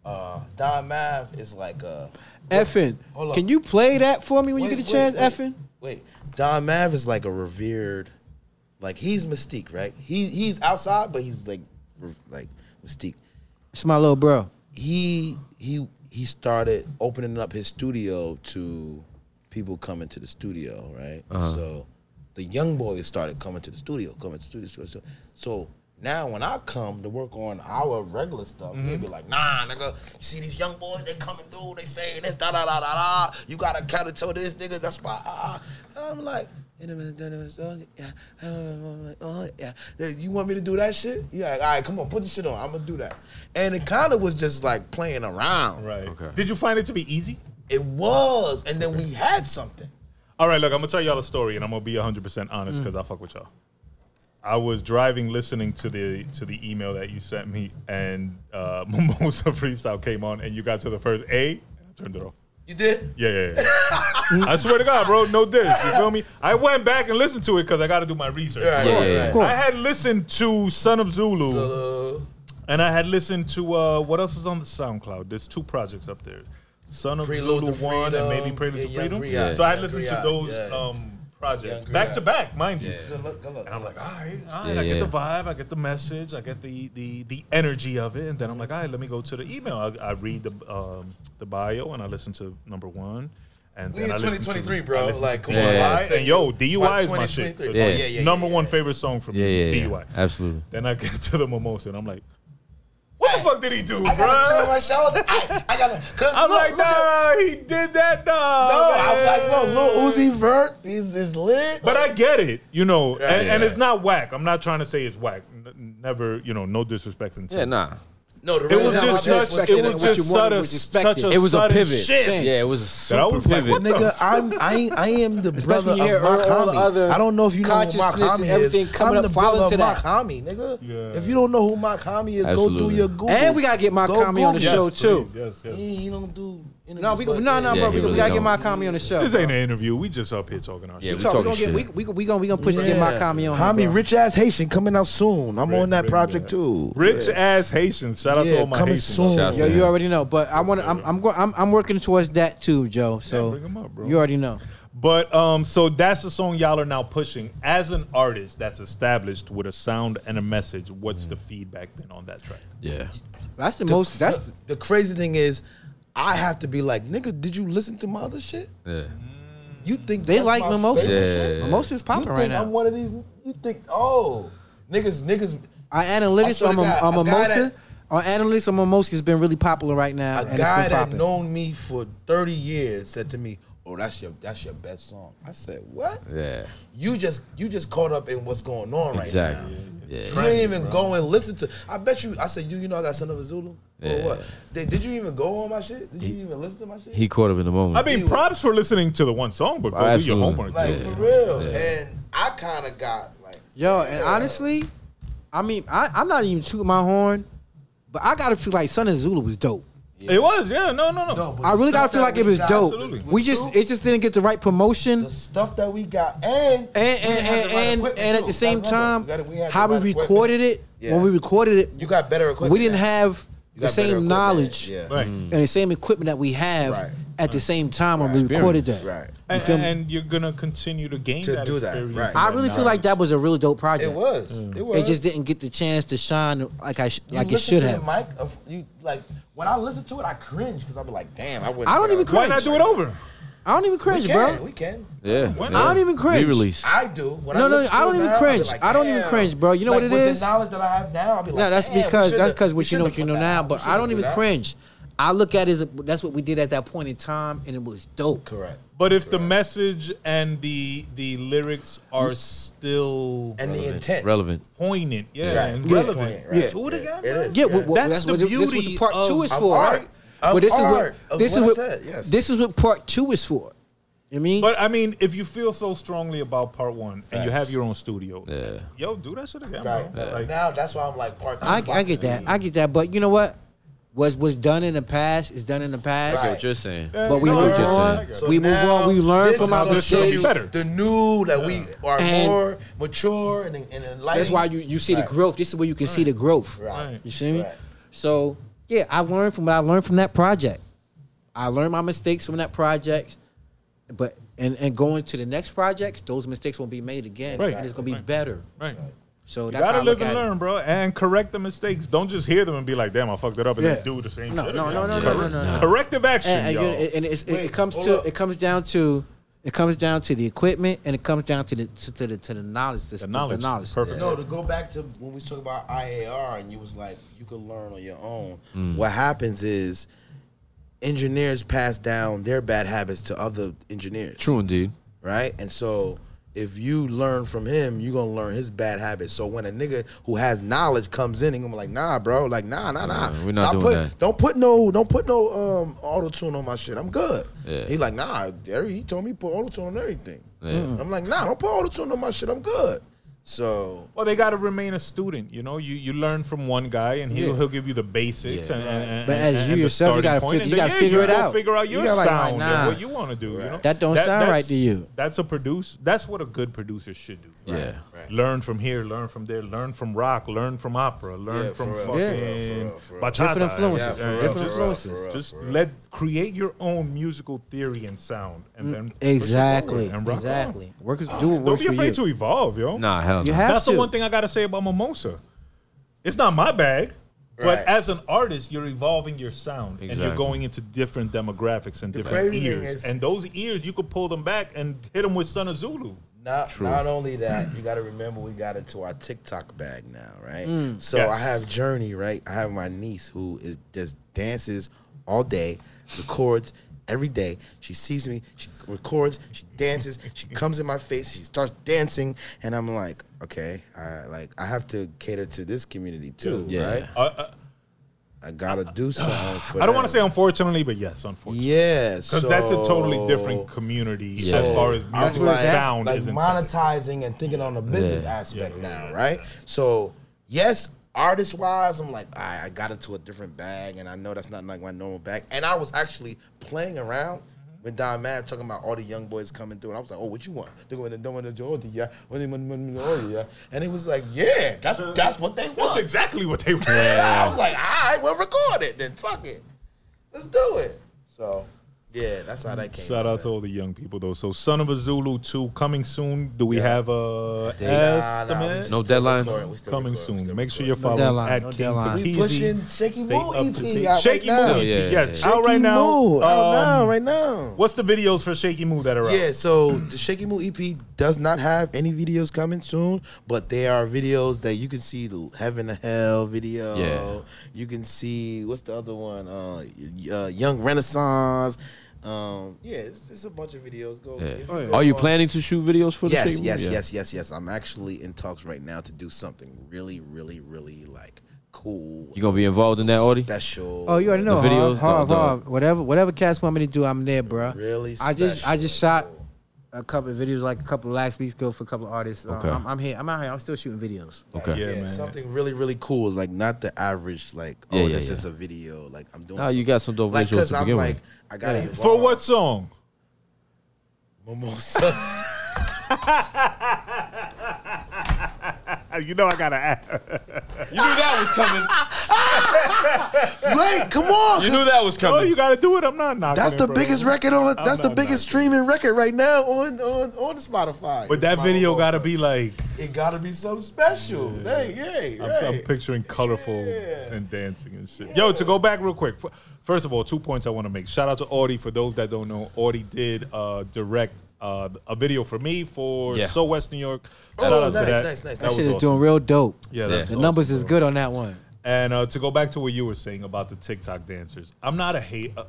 Uh, Don Mav is like a Effin, Hold up. can you play that for me when you Wait, get a wait, chance, wait, Effin? Wait, Don Mav is like a revered, like he's Mystique, right? He he's outside, but he's like re- like Mystique. It's my little bro. He he he started opening up his studio to people coming to the studio, right? So the young boys started coming to the studio, coming to the studio, studio, studio. So now when I come to work on our regular stuff, they'll be like, nah, nigga, you see these young boys, they coming through, they saying this, da da da da da. You gotta counter to this nigga, that's why uh, I'm like, in a minute, then it was, oh, yeah, uh, oh, yeah. You want me to do that shit? Yeah, all right, come on, put the shit on. I'm gonna do that. And it kind of was just like playing around. Right. Okay. Did you find it to be easy? It was, and then we had something. All right, look, I'm gonna tell y'all a story, and I'm gonna be 100 percent honest Mm. because I fuck with y'all. I was driving, listening to the to the email that you sent me, and uh, Mimosa Freestyle came on, and you got to the first A, and I turned it off. You did? Yeah, yeah, yeah. I swear to God, bro, no diss. You feel me? I went back and listened to it because I got to do my research. Right, Yeah, right, yeah, right. Of course. I had listened to Son of Zulu, So, and I had listened to uh, what else is on the SoundCloud? There's two projects up there. Son of Prelude Zulu to one and maybe Freedom, Prelude yeah, to Young Freedom. Griot, So I had listened to those yeah. um, projects back to back, mind you. Good look, good look. And I'm like, all right, all right, Yeah, I get yeah. the vibe, I get the message, I get the the the energy of it, and then I'm like, all right, let me go to the email. I, I read the um, the bio and I listen to number one, and we in I to- 2023, bro. listen Like, come Yeah, on. yeah. I DUI, said and yo, DUI is my shit. Yeah. Oh, yeah, yeah, number yeah, one yeah. favorite song from Yeah, yeah, yeah. DUI. Absolutely. Then I get to the mimosa, and I'm like, what the fuck did he do, I got a chip on bro? my shoulder. I, I got a. Cause I'm look, like, look at- nah, he did that, nah. No, I'm like, no, man." Lil Uzi Vert, he's, he's lit. But I get it, you know, and, and yeah. it's not whack. I'm not trying to say it's whack. N- never, you know, no disrespect into Yeah, nah. No, the It was just such. was It was just such a was such a It was a pivot. shift. Yeah, it was a That I super was like, pivot. what the Nigga, I'm I I am the brother when you hear of Mark all the other I don't know if you know who Mark consciousness and Hami everything is. coming I'm up the following brother to of Mark that. Hami, nigga. Yeah. If you don't know who Mach-Hommy is, go Absolutely. do your Google. And we gotta get my Go on the Google. show Yes, too. Yes, yes. He, he don't do. No, we go, no, no, Yeah, bro. he We, we gotta get don't. my comedy on the show. This bro. ain't an interview. We just up here talking our Yeah, shit. we So we talking gonna get shit. we we we gonna we gonna push to get my comedy on. here, Hami, rich ass Haitian, coming out soon. I'm Bring- on that bring project that. too. Rich Yeah. ass Haitian. Shout out Yeah, to all my coming Haitians. soon. Yo, you already know, but I want to. I'm I'm, go, I'm I'm working towards that too, Joe. So bring 'em up, bro. you already know. But um, so that's the song y'all are now pushing as an artist that's established with a sound and a message. What's the feedback been on that track? Yeah. That's the most. That's the, the crazy thing is, I have to be like, nigga, did you listen to my other shit? Yeah. You think They like my Mimosa. favorite Yeah. Mimosa's You popping right now. I'm one of these? You think, oh, niggas, niggas. Our I analytics swear on, to Mim- God, on a uh, guy Mimosa. that- Our analytics on Mimosa has been really popular right now, A and guy it's been that popping. known me for 30 years said to me, "Oh, that's your that's your best song." I said, "What? Yeah. You just you just caught up in what's going on right Exactly. now." Yeah. You didn't even go and listen to. I bet you. I said, "You, you know, I got Son of a Zulu." Yeah. Or what? Did, did you even go on my shit? Did you even listen to my shit? He caught up in the moment. I mean, props for listening to the one song, but go do your Absolutely. homework. like too. for real. Yeah. And I kind of got like, Yo, and yeah. honestly, I mean, I, I'm not even tooting my horn, but I gotta feel like Son of Zulu was dope. It was, yeah. No, no, no. No, I really gotta feel like it was got- dope. Absolutely. We just it just didn't get the right promotion. the stuff that we got, and And we and and, right and, and at the same time, we gotta- we how the we right equipment. recorded it Yeah. when we recorded it, you got better equipment. we didn't have the same knowledge Yeah. Right. and the same equipment that we have Right. At the same time when we recorded that. Right. You And, feel me? and you're gonna continue to gain To that do that, experience right. I that really feel like that was a really dope project. It was. It was. It just didn't get the chance to shine like I sh- You like it listen should to have. The mic of, you like when I listen to it, I cringe because I'll be like, damn, I wouldn't. I don't even Why cringe. not do it over? I don't even We cringe, can. bro. We can. yeah. Why yeah. I don't even cringe. Re-release. I do. When No, no, listen to I don't it even now, I'll be cringe. like, I don't even damn. cringe, bro. You know Like, what it with is? The knowledge that I have now, I'll be like, No, that's damn, we because shouldn't that's because have- what you know shouldn't what you have know put now. that out. But We I don't shouldn't even that. cringe. I look at it as that's what we did at that point in time, and it was dope. Correct. But if the message and the the lyrics are mm. still And the intent. Relevant. poignant, yeah, Right. and Yeah. relevant, Right. do it again. It bro. is. Yeah, well, well, That's that's, the what, this is what beauty the part two of- is for. art. Of But this is what this what is what said, yes. this is what part two is for. You mean? But I mean, if you feel so strongly about part one and you have your own studio, Yeah. yo, do that shit again, Right. bro. Like, Now that's why I'm like part two. I, I get that. be- I get that. But you know what? Was was done in the past is done in the past. I get what you're saying. Yeah, But we no, move I get it, on. I get it. So we move on, we learn from our mistakes. you Better. The new that we are And- more mature and, and enlightened. That's why you, you see the growth. This is where you can see the growth. Right. You see me? Right. So yeah, I learned from what I learned from that project. I learned my mistakes from that project, but and and going to the next projects, those mistakes won't be made again, Right. and it's gonna be Right. better. Right. So You that's how gotta I look live and at it. learn, bro, and correct the mistakes. Don't just hear them and be like, "Damn, I fucked it up," and Yeah. then do the same. No, shit no, again. no, no, no, no, no, no. Corrective action, and, and, y'all. you- and it's, it, Wait, it comes hold to up. it comes down to it comes down to the equipment and it comes down to the to, to the to the knowledge the, the knowledge, perfect. No, to go back to when we talk about IAR and you was like you can learn on your own. Mm. What happens is engineers pass down their bad habits to other engineers. True indeed. Right? And so if you learn from him, you're gonna learn his bad habits. So when a nigga who has knowledge comes in, and gonna be like, nah, bro, like nah, nah, nah. we're not doing put, that. Don't put no, don't put no um auto tune on my shit. I'm good. Yeah. He like, nah, he told me put auto tune on everything. Yeah. I'm like, nah, don't put auto tune on my shit. I'm good. So Well, they got to remain a student. You know, you you learn from one guy, and he'll Yeah. he'll give you the basics. Yeah. And, and, and, But as and you the yourself, you gotta point, you gotta yeah, figure it out. Figure out You your gotta like, sound nah. and what you want to do. You know, That don't sound right to you. That's a produce. That's what a good producer should do. Yeah. Learn from here, learn from there, learn from rock, learn from opera, learn Yeah, from fucking for for for bachata. Different influences. Yeah, for Different just, for influences. for just for let create your own musical theory and sound, and then push Mm, Exactly. forward and rock on. Exactly. Work is do what Don't be afraid to evolve, yo. Nah, hell no. You have That's to. the one thing I gotta say about Mimosa. It's not my bag, but Right. as an artist, you're evolving your sound and you're going into different demographics and different ears. is- and those ears, you could pull them back and hit them with Son of Zulu. Not not only that, you got to remember we got into our TikTok bag now, right? Mm. So Yes. I have Journey, right? I have my niece who is just dances all day, records every day. She sees me, she records, she dances, she comes in my face, she starts dancing, and I'm like, okay, I like I have to cater to this community too, Yeah. right? Uh, uh, I gotta do something for. I don't want to say unfortunately, but yes, unfortunately. yeah, Because that's a totally different community Yeah. as far as I'm musical where it's at. sound like is intended. monetizing and thinking on the business Yeah. aspect Yeah, now, yeah, right? yeah. So yes, artist wise, I'm like, I, I got into a different bag, and I know that's not like my normal bag. And I was actually playing around. With Don Mav talking about all the young boys coming through, and I was like, "Oh, what you want? They're going to want to Jordy, yeah, Jordy, yeah." And it was like, "Yeah, that's that's what they want." That's want." exactly what they want. I was like, "All right, we'll record it then. Fuck it, let's do it." So, yeah, that's how that came. Shout out to all the young people though. So Son of a Zulu 2 coming soon. Do we Yeah. have a Nah, nah, we estimate? just No deadline? recording, we still coming recording, soon. Make sure you're No following deadline, at no King deadline. Pikeezy. We pushing Shaky Stay Moo EP date. out Shaky right Moo now. EP, Yeah, yes, yeah. out right now. Moo, out Um, now, right now. What's the videos for Shakey Mu that are out? Yeah, so the Shakey Mu EP does not have any videos coming soon, but there are videos that you can see the Heaven to Hell video. Yeah. You can see what's the other one? Uh, uh Young Renaissance. Um, yeah, it's, it's a bunch of videos. Go. Yeah. if Oh, yeah. go Are you on- planning to shoot videos for the Yes, Shakey Mu? yes, Yeah. yes, yes, yes. I'm actually in talks right now to do something really, really, really like cool. You gonna be involved in that, Audie? Special. Oh, you already know. The videos, Harv, the- the- Harv. Whatever, whatever cats want me to do, I'm there, bro. Really I just, I just shot a couple of videos, like a couple of last weeks ago for a couple of artists. Uh, Okay. I'm, I'm here. I'm out here. I'm still shooting videos. Okay. Yeah, Yeah, man. something really, really cool is like not the average like oh Yeah, yeah, this yeah. is a video like I'm doing. Nah, you got some dope like visuals to I'm begin like with. I got it. Yeah. For what song? Mimosa. You know I gotta ask. You knew that was coming. Wait, come on. You 'cause knew that was coming. Oh, coming. you gotta do it. I'm not knocking. That's the bro. biggest record on. I'm That's the biggest knocking streaming record right now on on on Spotify. But that It's video Mimosa. gotta be like. It gotta be something special. Hey, hey, I'm, right. I'm picturing colorful Yeah. and dancing and shit. Yo, to go back real quick. First of all, two points I want to make. Shout out to Audie. For those that don't know, Audie did uh, direct uh, a video for me for Yeah. So West New York. Oh, Shout out nice, to that. nice, nice, That That was shit is awesome. doing real dope. Yeah, Yeah. that's The awesome, numbers is good on that one. And uh, to go back to what you were saying about the TikTok dancers, I'm not a hate. Uh,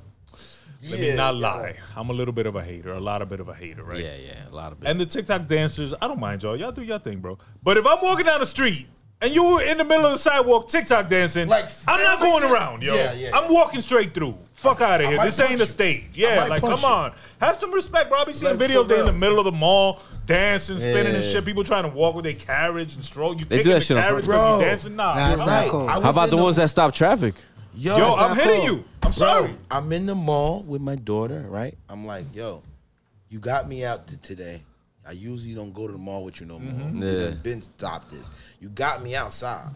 let me Yeah, not yeah. lie. I'm a little bit of a hater, a lot of bit of a hater, right? Yeah, yeah, a lot of. bit. And the TikTok dancers, I don't mind y'all. Y'all do your thing, bro. But if I'm walking down the street and you were in the middle of the sidewalk TikTok dancing, Like, I'm not going around, yo. Yeah, yeah. I'm walking straight through. Fuck out of here. This ain't punch the stage. Yeah, like come you. on. Have some respect, bro. I be seeing Like, videos for they in the middle of the mall dancing, spinning and shit. People trying to walk with their carriage and stroll. You They do that the shit on carriage purpose. because you Bro. dancing? Nah, Nah, it's not like- cool. How about the ones that stop traffic? Yo, Yo, I'm hitting cool. you. I'm Bro, sorry. I'm in the mall with my daughter, right? I'm like, yo, you got me out today. I usually don't go to the mall with you no more. Mm-hmm. Yeah. done been stopped this. You got me outside.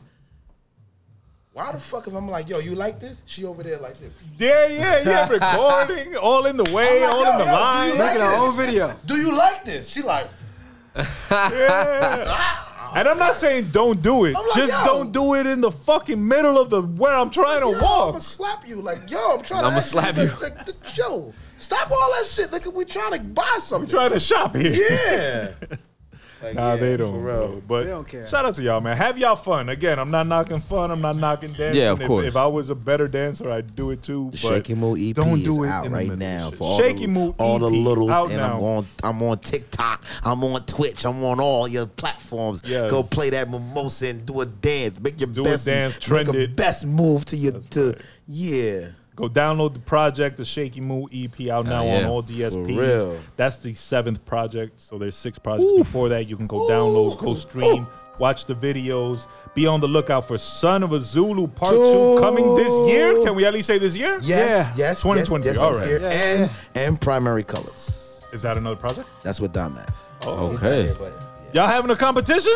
Why the fuck if I'm like, yo, you like this? She over there like this. Yeah, yeah, yeah. Recording, all in the way, like, all yo, in the yo, do you line. like Look our own video. Do you like this? She like, Yeah. And I'm not saying don't do it. Like, Just yo. don't do it in the fucking middle of the where I'm trying to yo, I'm gonna slap you. Like, yo, I'm trying to I'ma slap like, you. Like, the, yo, stop all that shit. Like, we trying to buy something. We trying to shop here. yeah. Like, Nah, yeah, they don't. For bro. real. But They don't care. shout out to y'all, man. Have y'all fun. Again, I'm not knocking fun. I'm not knocking dancing. Yeah, of If- course. If, I was a better dancer, I'd do it too. But Shakey Mu EP don't is do it out right now for all Shaky the, Moo all the littles, out and now. I'm on I'm on TikTok, I'm on Twitch, I'm on all your platforms. Yes. Go play that mimosa and do a dance, make your Do a best dance, make trend a best move to your to yeah. Go download the project, the Shakey Mu EP, out now yeah. on all DSPs. real. That's the seventh project. So there's six projects before that. You can go download, go stream, watch the videos. Be on the lookout for Son of a Zulu Part Two coming this year. Can we at least say this year? Yes, Yeah. yes, 2020, yes, yes, all yes, right. here. Yeah, and and primary colors. Is that another project? That's what Dom have. Oh, Okay. Y'all having a competition?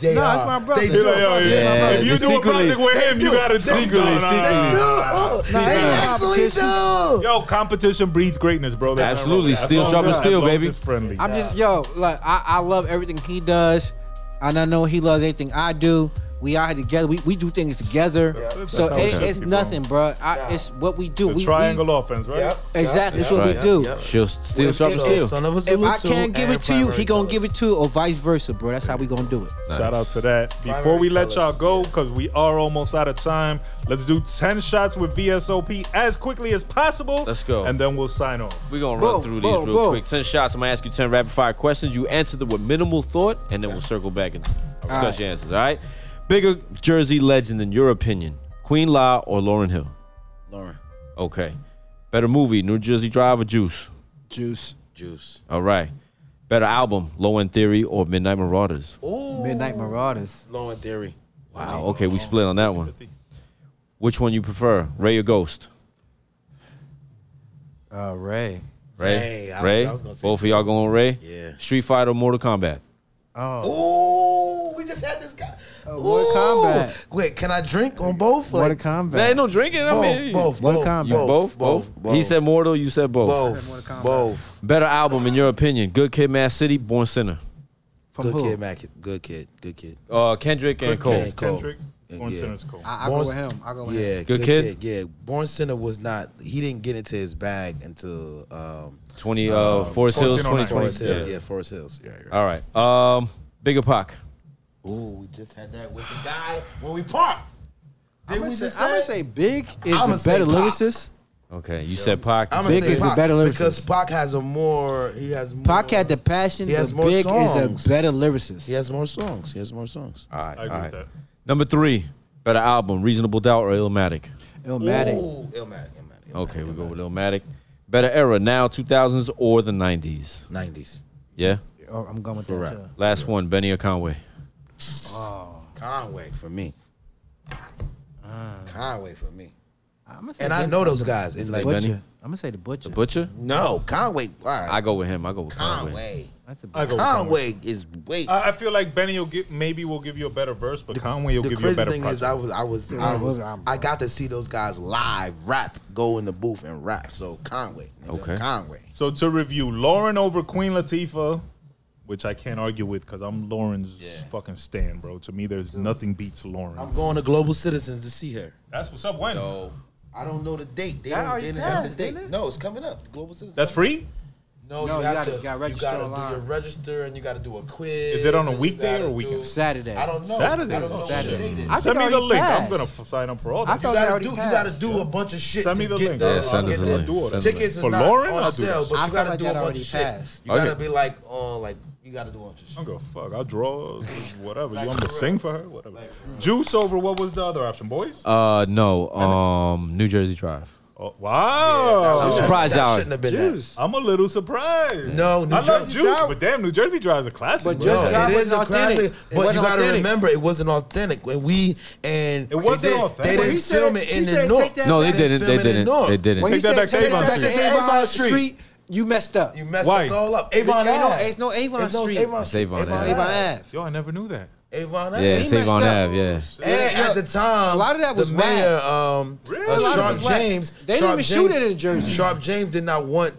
They No, are. it's my brother. They do. You're like, yo, Yeah, yeah. yeah, If you they do a project with him, you gotta Secretly, Nah, nah, nah, secretly. nah, nah. Nah, They actually do. Yo, competition breeds greatness, bro. That's Absolutely. Steel long sharpens steel, baby. friendly. I'm just yo, like I, I love everything he does, and I know he loves everything I do. We out here together. We, we do things together. So it it, it's nothing, bro. I, It's what we do. the we, triangle we offense, right? Yep. exactly. It's Yep. what we do. Yep. She'll still If- sharpen if- Son of a If Zulu I can't give it to you, he gonna give it to you, or vice versa, bro. That's how we gonna do it. Shout out to that. Before Primary we let colors, y'all go, because we are almost out of time, let's do 10 shots with VSOP as quickly as possible. Let's go. And then we'll sign off. We're gonna run Boom, through these boom, real boom. quick. Ten shots. I'm gonna ask you ten rapid fire questions. You answer them with minimal thought, and then we'll circle back and discuss your answers. All right. Bigger Jersey legend in your opinion, Queen La or Lauryn Hill? Lauryn, Okay. Better movie, New Jersey Drive or Juice? Juice. juice. All right. Better album, Low End Theory or Midnight Marauders? Ooh. Midnight Marauders. Low in theory. Wow. Okay, we split on that one. Which one you prefer, Ray or Ghost? Uh, Ray. Ray. Ray, I- Ray. I was say Both of y'all going Ray? Yeah. Street Fighter or Mortal Kombat? Oh, Ooh, Uh, Mortal Kombat. Wait, can I drink on both? Mortal Like, Kombat. Man, ain't no drinking. I both, mean, both, Mortal both, Kombat. You both, both, both. He said Mortal. You said both. both, both. Better album in your opinion, Good Kid, Mad City, Born Sinner. From Good who? kid, Mac. Good kid, good kid. Uh, Kendrick and Cole. Kid, Cole. Kendrick, Born Yeah. Sinner's Cole. I, I go with him. I go with him. Yeah, Good kid? Yeah, Born Sinner was not. He didn't get into his bag until um, Twenty. Uh, Forest Hills, twenty twenty. Forest Hills. Yeah. Yeah, Forest Hills. Yeah, yeah. All right. Um, Bigger Pac. Ooh, we just had that with the guy when we parked. I'm gonna we say, just I'm gonna say? say Big is I'ma the say better Pac. lyricist. Okay, you said Pac. I'm Big gonna say is the Pac, better lyricist. because Pac has a more. He has more. Pac had the passion, He has but more Big songs. is a better lyricist. He has more songs. He has more songs. All right. I agree all right. with that. Number three. Better album, Reasonable Doubt or Illmatic? Illmatic. Ooh, Illmatic, Illmatic, Illmatic, Okay, we go with Illmatic. Better era, now 2000s or the 90s? 90s. Yeah. Oh, I'm going with For that rap. too. Last one, Benny or Conway? Oh. Conway for me. Uh. Conway for me. I'm gonna say And I know those guys. It's like, Butcher. Benny? I'm gonna say the Butcher. The Butcher? no, Conway. All right. I go with him. I go with Conway. Conway. That's a I go Conway is wait. I, I feel like Benny will get maybe will give you a better verse, but Conway will the give you a crazy better thing project. is, I was, I was, I was, I'm- I got to see those guys live rap, go in the booth and rap. So Conway, nigga, Okay. Conway. so to review, Lauryn over Queen Latifah, which I can't argue with because I'm Lauryn's fucking stand, bro. To me, there's nothing beats Lauryn. I'm going to Global Citizens to see her. That's what's up. When? I don't know the date. They don't. They didn't have the date. it? No, it's coming up. Global Citizens. That's free. No, No, you, you have gotta- to. you gotta register you gotta online. do your register and you got to do a quiz. Is it on a weekday or a weekend? do- Saturday. I don't know. Saturday. I don't know Saturday. the date. I Send me think the already link. I'm gonna f- sign up for all I that. thought You gotta already do. You gotta passed. do a bunch of shit Send me to the get link. the, Yeah, uh, send us the the link. Do all that. Send us the tickets. For is not Lauryn, on sale, but you gotta do that a bunch already of shit. You gotta be like, oh, like you gotta do a bunch of shit. I'm gonna fuck. I'll draw whatever. Like, you want me to sing for her? Whatever. Juice over what was the other option, boys? Uh, no. Um, New Jersey Drive. Oh, wow. I'm surprised y'all- shouldn't have been Juice. I'm a little surprised. No, New I love Jersey Juice, Drive- but damn, New Jersey Drive is a classic. But bro. Jersey Drive it is wasn't a authentic. classic, It but you wasn't got to authentic. remember it wasn't authentic. When we and It wasn't they, authentic. They Well, didn't he said- film it he in said the north. take that No, they back. didn't. They film it in didn't. North. They didn't. Take he that said back to take Avon that back Street. to Avon Street, you messed up. You messed Why? us all up. Avon Ain't no- Ave. ain't no Avon It's no Street. Avon It's Street. Avon Avon Ave. Avon Ave. Ave. Yo, I never knew that. Avon Yeah, Ave. it's Avon messed. Ave. Yeah. And Yeah, at the time, a lot of that was the mayor, um, Really? uh, A lot of it Sharpe was. James. They didn't Sharpe even shoot it in Jersey. Sharpe James did not want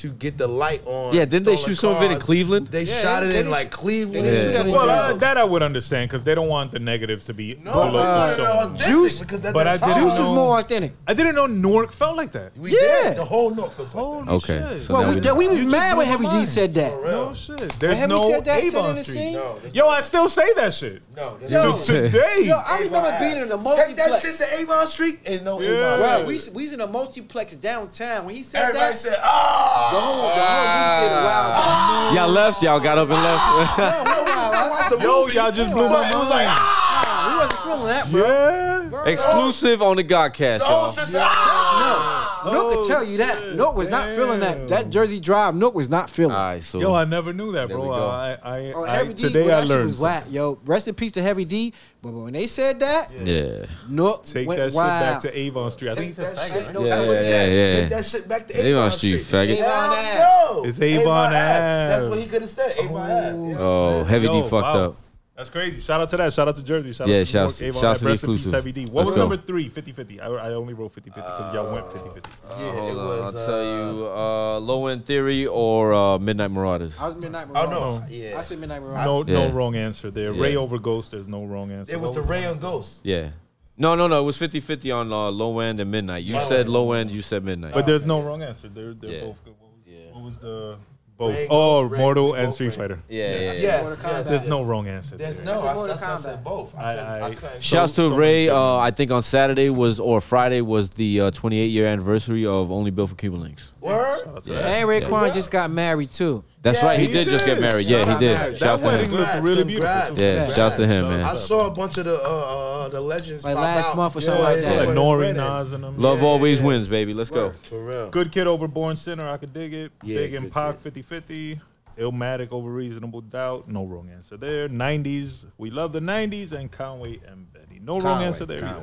to get the light on. Yeah, didn't they stolen shoot some of it in. Cleveland? They Yeah, shot it in didn't- like Cleveland. they Yeah. shoot that in Well, uh, that I would understand because they don't want the negatives to be No, below uh, the no, Juice- because at but that I Juice is more authentic. I didn't know Newark felt like that. We Yeah. did. The whole North was like Holy that. Okay, shit. so Well, we, we we was mad when Heavy D said that. For real. No shit. There's no said that, said in Avon the Street. scene. No, Yo, I still say that shit. no. Yo. today. Yo, I remember being in a Ave. multiplex. Take that shit to Avon Street. Ain't no Avon Bro, Street. we we was in a multiplex downtown. When he said that. Everybody that, said, the whole the whole group did. Y'all left. Y'all got up and left. No, no, no, Watch the Yo, movie. y'all just blew my But it was like, ah. we wasn't feeling that, bro. Yeah. Exclusive on the Godcast, y'all. Shit. No, Nook could oh, tell you that. shit. Nook was not feeling that. That Jersey Drive, Nook was not feeling. All right, so Yo, I never knew that, bro. I, I, Oh, I, Heavy D, today well, I learned. was whack, yo. Rest in peace to Heavy D. But when they said that, yeah. Nook Take went that shit back to Avon Street. I think Take he said that shit. No, Yeah, that's what he yeah, said. yeah. Take that shit back to Avon Avon Street, Street. faggot. Avon Ave. It's Avon Ave. That's what he could have said. Avon Ave. Oh, oh Heavy D fucked up. That's crazy. Shout out to that. Shout out to Jersey. Shout Yeah, out to shouts- New York, Avon shouts Ave. to the Rest in peace, exclusive. Heavy D. What Let's was go. number three? 50 50. I, I only wrote 50 50 because y'all went 50 50. Yeah, Hold it on, was, I'll uh, tell you. Uh, Low End Theory or uh, Midnight Marauders. I was Midnight Marauders. Oh no, yeah. I said Midnight Marauders. No, Yeah. no wrong answer there. Yeah. Ray over Ghost. There's no wrong answer. It was What the Ray on Ghost. Yeah. No, no, no. It was 50 50 on uh, Low End and Midnight. You Low said End. Low End, you said Midnight. But there's no wrong answer. They're they're both good. What was, Yeah. what was the both? Ray oh, Ghost, Mortal we and Street Ray. Fighter. yeah, yeah, yeah. Yes, Mortal yes, There's no wrong answer. There's there. no. That's a I, Mortal I, I Kombat. said both. I I- couldn't. I, I- couldn't. Shouts So- to so Ray. Uh. I think on Saturday was or Friday was the uh, 28 year anniversary of Only Built for Cuban Links. Word. That's Yeah. right. And Raekwon Yeah. just got married too. That's Yeah, right. He, he did, just get married. Yeah, he did. That Shouts to wedding him. looked really beautiful. Yeah, congrats. shouts to him, man. I saw a bunch of the uh, uh, the legends Like pop last out. month or something like that. yeah, Like for his Nori. Nas, and them. Love Yeah, always yeah. wins, baby. Let's go. For real. Good kid over Born Sinner. I could dig it. Yeah, Big and good Pac 50 50. Illmatic over Reasonable Doubt. No wrong answer there. 90s. We love the 90s. And Conway and Benny. No wrong answer there. either.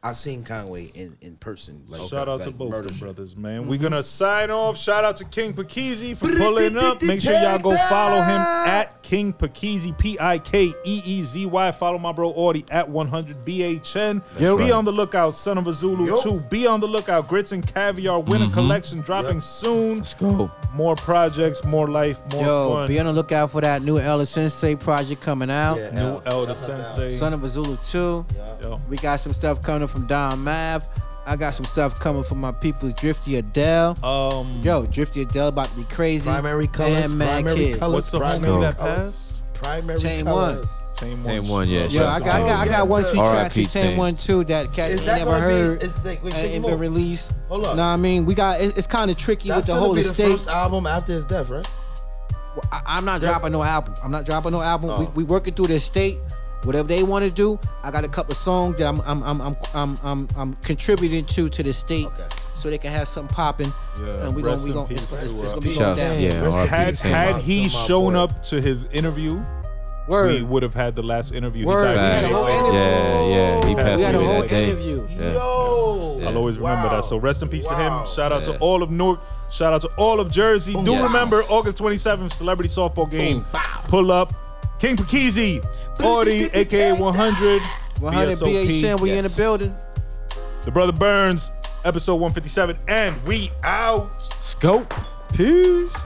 Conway. I seen Conway in, in person. Like, Shout out like to both the brothers, man. We're gonna mm-hmm. sign off. Shout out to King Pikeezy for pulling up. Make sure y'all go follow him at King Pikeezy, P I K E E Z Y. Follow my bro Audie at 100 BHN. Yo. Be right. on the lookout, Son of a Zulu Yo. 2. Be on the lookout, Grits and Caviar Winter mm-hmm. Collection dropping soon. Let's go. More projects, more life, more Yo, fun. be on the lookout for that new Ella Sensei project coming out. Yeah. New Elder Sensei. Son of a Zulu 2. Yo. We got some stuff coming from Don Mav. I got some stuff coming from my people's Drifty Adele. Um, Yo, Drifty Adele about to be crazy. Primary colors. And Mad primary Kid. colors. what's the primary homie that colors. passed? Primary Chain colors. Same one. Same one, yeah. Yo, I got, I got, I got one Yes, feature R.I.P. Chain. 1 2 that cat ain't that never heard. be? Is, like, wait, and say ain't been released. Hold up. No, I mean we got. It, it's kind of tricky That's with the gonna whole be the estate. first album after his death, right? I, I'm not dropping no album. I'm not dropping no album. Oh. We, we working through the estate. Whatever they want to do, I got a couple songs that I'm I'm I'm I'm I'm, I'm, I'm contributing to to the state, Okay. so they can have something popping. Yeah, and we rest gonna we in gonna it's, gonna- it's, it's gonna be going down. yeah, Rest in Had, peace. Chain. had To he shown boy. up to his interview, Word. we would have had the last interview. Word. He died We had a whole interview. Yeah, yeah. He We passed we had a whole interview. Yeah. Yo. I'll always remember Wow. that. So rest in peace to him. Shout out Yeah. to all of Newark. Shout out to all of Jersey. Oh, do Yes. remember August 27th, celebrity softball game. Boom. Pull up. King Pikeezy, Audie, aka 100. 100 VSOP. BHN, we in the building. The Brother Burns, episode 157. And we out. Let's. Peace.